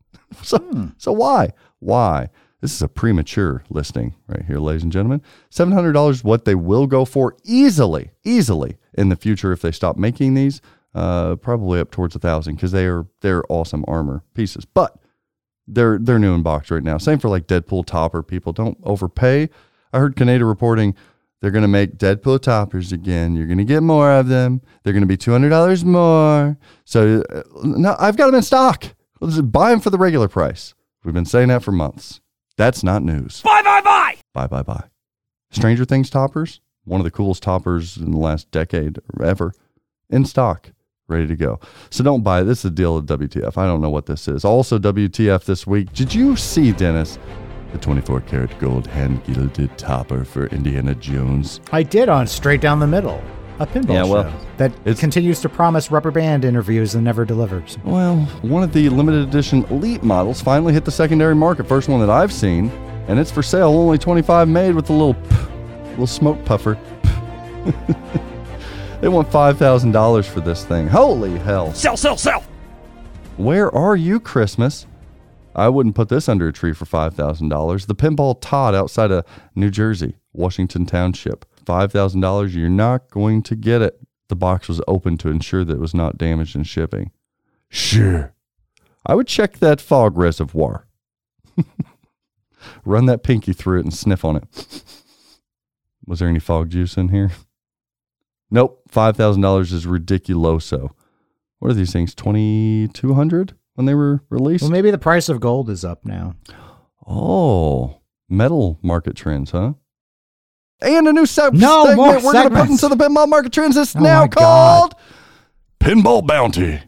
So, so why? Why? This is a premature listing right here, ladies and gentlemen. Seven hundred dollars, what they will go for easily, easily in the future if they stop making these. Uh, probably up towards a thousand because they are they're awesome armor pieces. But they're they're new in box right now. Same for like Deadpool topper people. Don't overpay. I heard Canada reporting they're going to make Deadpool toppers again. You're going to get more of them. They're going to be two hundred dollars more. So uh, no, I've got them in stock. Let's buy them for the regular price. We've been saying that for months. That's not news. Bye, bye, bye. Bye bye bye. Stranger Things toppers, one of the coolest toppers in the last decade or ever, in stock, ready to go. So don't buy it. This is a deal at WTF. I don't know what this is. Also, WTF this week. Did you see, Dennis, the 24 karat gold hand gilded topper for Indiana Jones? I did on Straight Down the Middle, a pinball Yeah, well, show that continues to promise rubber band interviews and never delivers. Well, one of the limited edition elite models finally hit the secondary market. First one that I've seen, and it's for sale. Only 25 made with a little, little smoke puffer. [LAUGHS] they want $5,000 for this thing. Holy hell. Sell, sell, sell. Where are you, Christmas? I wouldn't put this under a tree for $5,000. The Pinball Todd outside of New Jersey, Washington Township. $5,000, you're not going to get it. The box was open to ensure that it was not damaged in shipping. Sure. I would check that fog reservoir. [LAUGHS] Run that pinky through it and sniff on it. Was there any fog juice in here? Nope. $5,000 is ridiculoso. What are these things? 2200 when they were released? Well, maybe the price of gold is up now. Oh, metal market trends, huh? And a new sub No, segment more we're going to put into the pinball market trends. It's Oh now my God. called Pinball Bounty.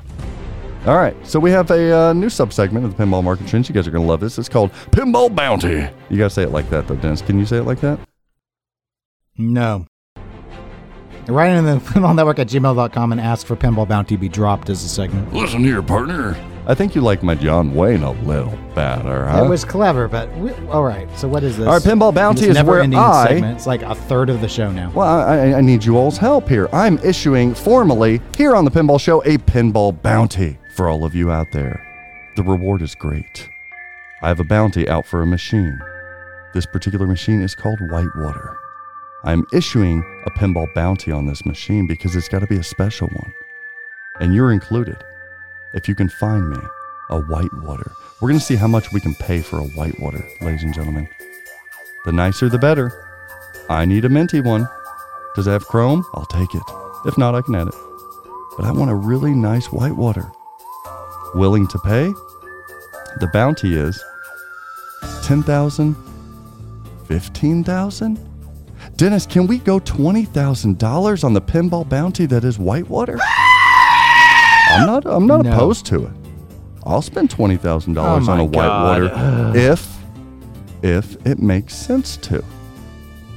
All right, so we have a uh, new subsegment of the pinball market trends. You guys are going to love this. It's called Pinball Bounty. You got to say it like that, though, Dennis. Can you say it like that? No. Write in the [LAUGHS] pinball network at gmail.com and ask for pinball bounty be dropped as a segment. Listen here, partner. I think you like my John Wayne a little better, huh? It was clever, but we, all right. So what is this? All right, Pinball Bounty is where I- segment. It's like a third of the show now. Well, I, I- I need you all's help here. I'm issuing formally here on the Pinball Show a pinball bounty for all of you out there. The reward is great. I have a bounty out for a machine. This particular machine is called Whitewater. I'm issuing a pinball bounty on this machine because it's got to be a special one. And you're included. If you can find me a Whitewater, we're going to see how much we can pay for a Whitewater, ladies and gentlemen. The nicer, the better. I need a minty one. Does it have chrome? I'll take it. If not, I can add it. But I want a really nice whitewater. Willing to pay? The bounty is 10,000, 15,000? Dennis, can we go $20,000 on the pinball bounty that is whitewater? I'm not I'm not No. opposed to it. I'll spend twenty thousand Oh dollars on a whitewater if if it makes sense to.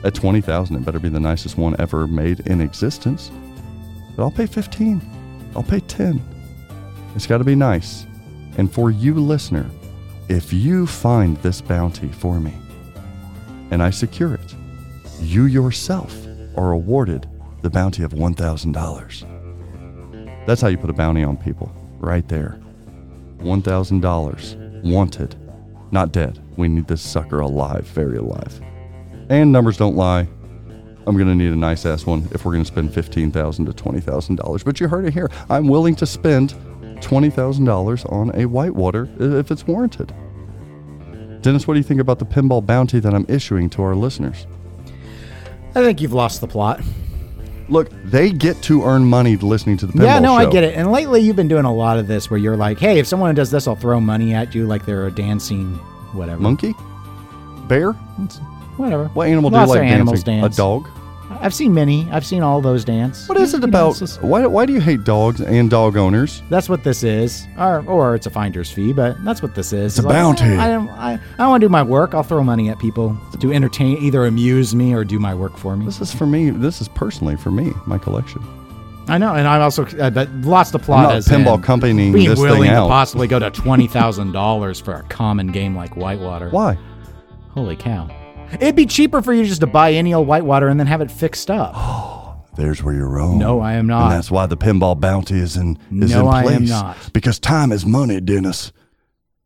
At twenty thousand, it better be the nicest one ever made in existence. But I'll pay fifteen. I'll pay ten. It's got to be nice. And for you, listener, if you find this bounty for me and I secure it, you yourself are awarded the bounty of $1,000. That's how you put a bounty on people, right there. $1,000. Wanted. Not dead. We need this sucker alive, very alive. And numbers don't lie. I'm going to need a nice ass one if we're going to spend $15,000 to $20,000. But you heard it here. I'm willing to spend $20,000 on a whitewater if it's warranted. Dennis, what do you think about the pinball bounty that I'm issuing to our listeners? I think you've lost the plot. Look, they get to earn money listening to the pinball yeah, no, I get it. And lately, you've been doing a lot of this where you're like, "Hey, if someone does this, I'll throw money at you like they're a dancing whatever Monkey? Bear? whatever." What animal Lots do you like animals dancing? dance. A dog? I've seen many. I've seen all those dance. What is it about? Why, why do you hate dogs and dog owners? That's what this is, or or it's a finder's fee, but that's what this is. It's a bounty. I don't, I, I want to do my work. I'll throw money at people to entertain, either amuse me or do my work for me. This is for me. This is personally for me, my collection. I know, and I'm also uh, but the I'm plot not as pinball in companying being this willing thing to out. possibly go to twenty thousand dollars for a common game like Whitewater. Why? Holy cow! It'd be cheaper for you just to buy any old Whitewater and then have it fixed up. Oh [GASPS] there's where you're wrong. No, I am not. And that's why the pinball bounty is in is No, in I place. am not. Because time is money, Dennis.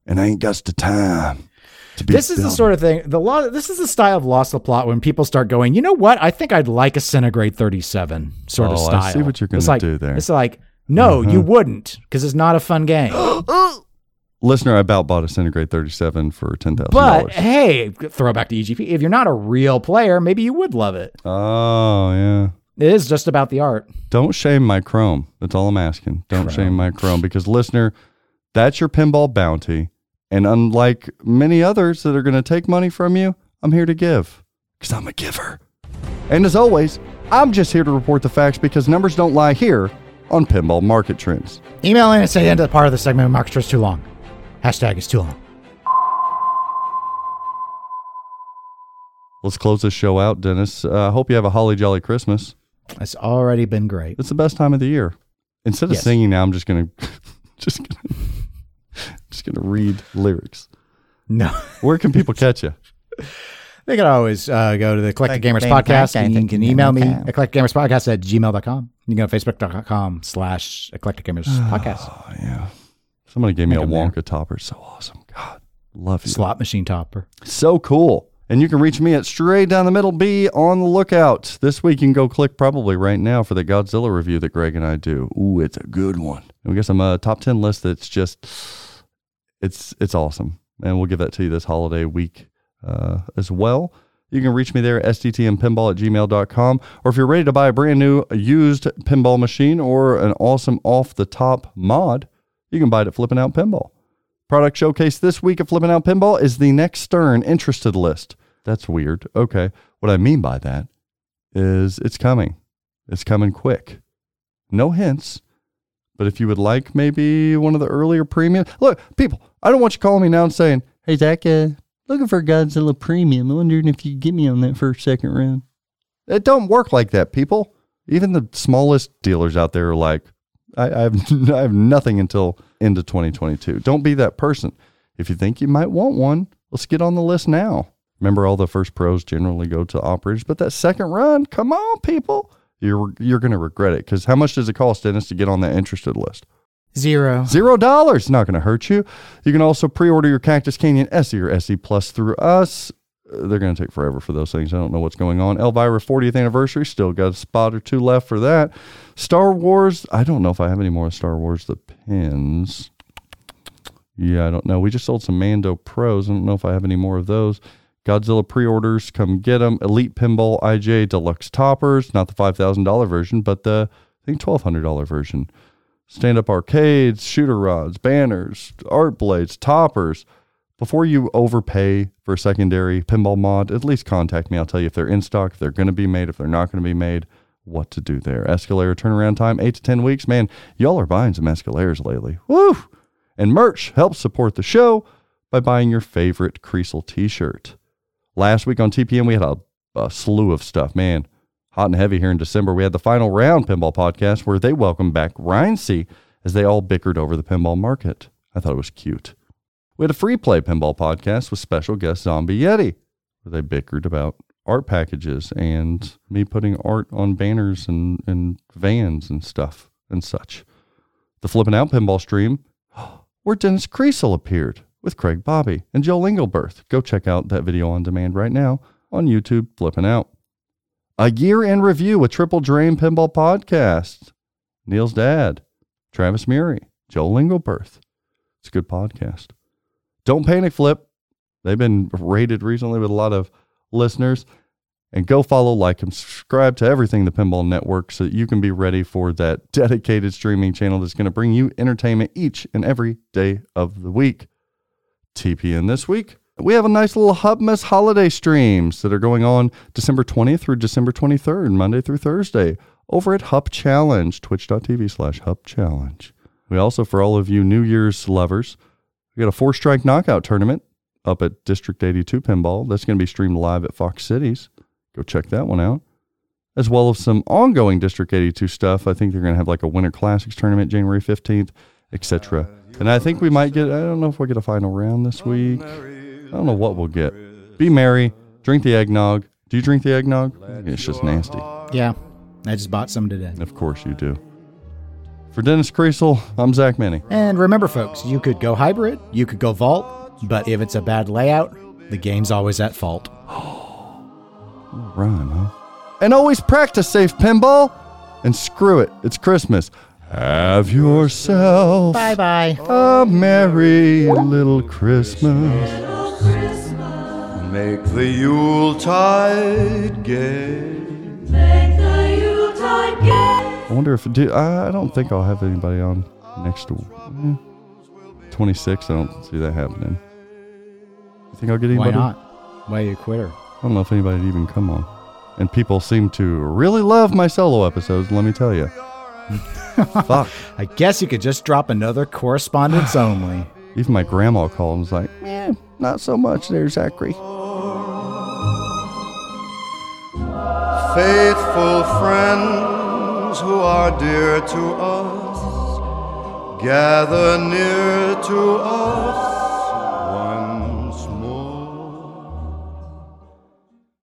And I ain't got the time to be This is the sort of thing. The law. This is the style of lost the plot when people start going. You know what? I think I'd like a Centigrade 37 sort of Oh, I style. see what you're gonna like- do there. It's like no, you Uh-huh. wouldn't because it's not a fun game. [GASPS] [GASPS] Listener, I about bought a Centigrade 37 for $10,000. but hey, throwback to EGP. If you're not a real player, maybe you would love it. Oh yeah. It is just about the art. Don't shame my Chrome. That's all I'm asking. Don't shame my Chrome because listener, that's your pinball bounty. And unlike many others that are going to take money from you, I'm here to give because I'm a giver. And as always, I'm just here to report the facts because numbers don't lie here on Pinball Market Trends. Email in and say end of the part of the segment. Mark is too long. Hashtag is too long. Let's close this show out, Dennis. I uh, hope you have a holly jolly Christmas. It's already been great. It's the best time of the year. Instead of Yes. singing now, I'm just gonna [LAUGHS] just gonna [LAUGHS] just gonna read lyrics. No. Where can people catch you? [LAUGHS] They can always uh, go to the Eclectic Like Gamers podcast Podcast, and you can email me, you know. eclecticgamerspodcast at gmail.com. You can go to facebook.com slash eclectic gamers [SIGHS] podcast. Oh yeah. Somebody gave me a Wonka topper. So awesome. God, love you. Slot machine topper. So cool. And you can reach me at straight down the middle. Be on the lookout. This week you can go click probably right now for the Godzilla review that Greg and I do. Ooh, it's a good one. And we got some uh, top ten list that's just it's it's awesome. And we'll give that to you this holiday week uh, as well. You can reach me there at sttmpinball at gmail.com. Or if you're ready to buy a brand new used pinball machine or an awesome off the top mod, you can buy it at Flipping Out Pinball. Product showcase this week at Flipping Out Pinball is the next Stern interested list. That's weird. Okay. What I mean by that is it's coming. It's coming quick. No hints. But if you would like maybe one of the earlier premium, look, people, I don't want you calling me now and saying, hey, Zach, uh, looking for Godzilla premium. I'm wondering if you get me on that first, second round. It don't work like that, people. Even the smallest dealers out there are like, I, I have [LAUGHS] I have nothing until into 2022. Don't be that person. If you think you might want one, let's get on the list now. Remember, all the first pros generally go to operators, but that second run, come on, people, you're you're gonna regret it because how much does it cost, Dennis, to get on that interested list? Zero. Zero dollars. Not going to hurt you. You can also pre-order your Cactus Canyon SE or SE Plus through us. They're going to take forever for those things. I don't know what's going on. Elvira 40th anniversary. Still got a spot or two left for that. Star Wars. I don't know if I have any more Star Wars. The pins. Yeah, I don't know. We just sold some Mando Pros. I don't know if I have any more of those. Godzilla pre-orders, come get them. Elite Pinball IJ Deluxe Toppers, not the five thousand dollar version, but the I think twelve hundred dollar version. Stand up arcades, shooter rods, banners, art blades, toppers. Before you overpay for a secondary pinball mod, at least contact me. I'll tell you if they're in stock, if they're going to be made, if they're not going to be made, what to do there. Escalator turnaround time, eight to 10 weeks. Man, y'all are buying some Escalators lately. Woo! And merch helps support the show by buying your favorite Kriesel t shirt. Last week on TPN, we had a, a slew of stuff. Man, hot and heavy here in December. We had the final round pinball podcast where they welcomed back Ryan C as they all bickered over the pinball market. I thought it was cute. We had a free play pinball podcast with special guest Zombie Yeti, where they bickered about art packages and me putting art on banners and, and vans and stuff and such. The Flipping Out pinball stream, [GASPS] where Dennis Kriesel appeared with Craig Bobby and Joe Lingelberth. Go check out that video on demand right now on YouTube, Flipping Out. A year in review with Triple Drain Pinball Podcast. Neil's dad, Travis Murray, Joe Lingelberth. It's a good podcast. Don't Panic Flip. They've been rated recently with a lot of listeners. And go follow, like, and subscribe to everything the Pinball Network so that you can be ready for that [LAUGHS] dedicated streaming channel that's going to bring you entertainment each and every day of the week. TPN this week. We have a nice little Hubmas holiday streams that are going on December 20th through December 23rd, Monday through Thursday, over at Hub Challenge, twitch.tv slash Hub Challenge. We also, for all of you New Year's lovers, we got a four strike knockout tournament up at District 82 Pinball. That's going to be streamed live at Fox Cities. Go check that one out. As well as some ongoing District 82 stuff. I think they're going to have like a Winter Classics tournament January 15th, etc. And I think we might get, I don't know if we'll get a final round this week. I don't know what we'll get. Be merry. Drink the eggnog. Do you drink the eggnog? It's just nasty. Yeah, I just bought some today. Of course you do. For Dennis Kriesel, I'm Zach Meny. And remember, folks, you could go hybrid, you could go vault, but if it's a bad layout, the game's always at fault. [GASPS] Rhyme, huh? And always practice safe pinball. And screw it, it's Christmas. Have yourself Bye bye. a merry little Christmas. Make the Yuletide gay. Make the Yuletide gay. I wonder if do I I don't think I'll have anybody on next to eh, 26. I don't see that happening. You think I'll get anybody? Why anybody? not? Why are you a quitter? I don't know if anybody'd even come on. And people seem to really love my solo episodes. Let me tell you. [LAUGHS] Fuck. I guess you could just drop another correspondence only. [SIGHS] Even my grandma called and was like, "Eh, not so much there, Zachary." Faithful friends who are dear to us, gather near to us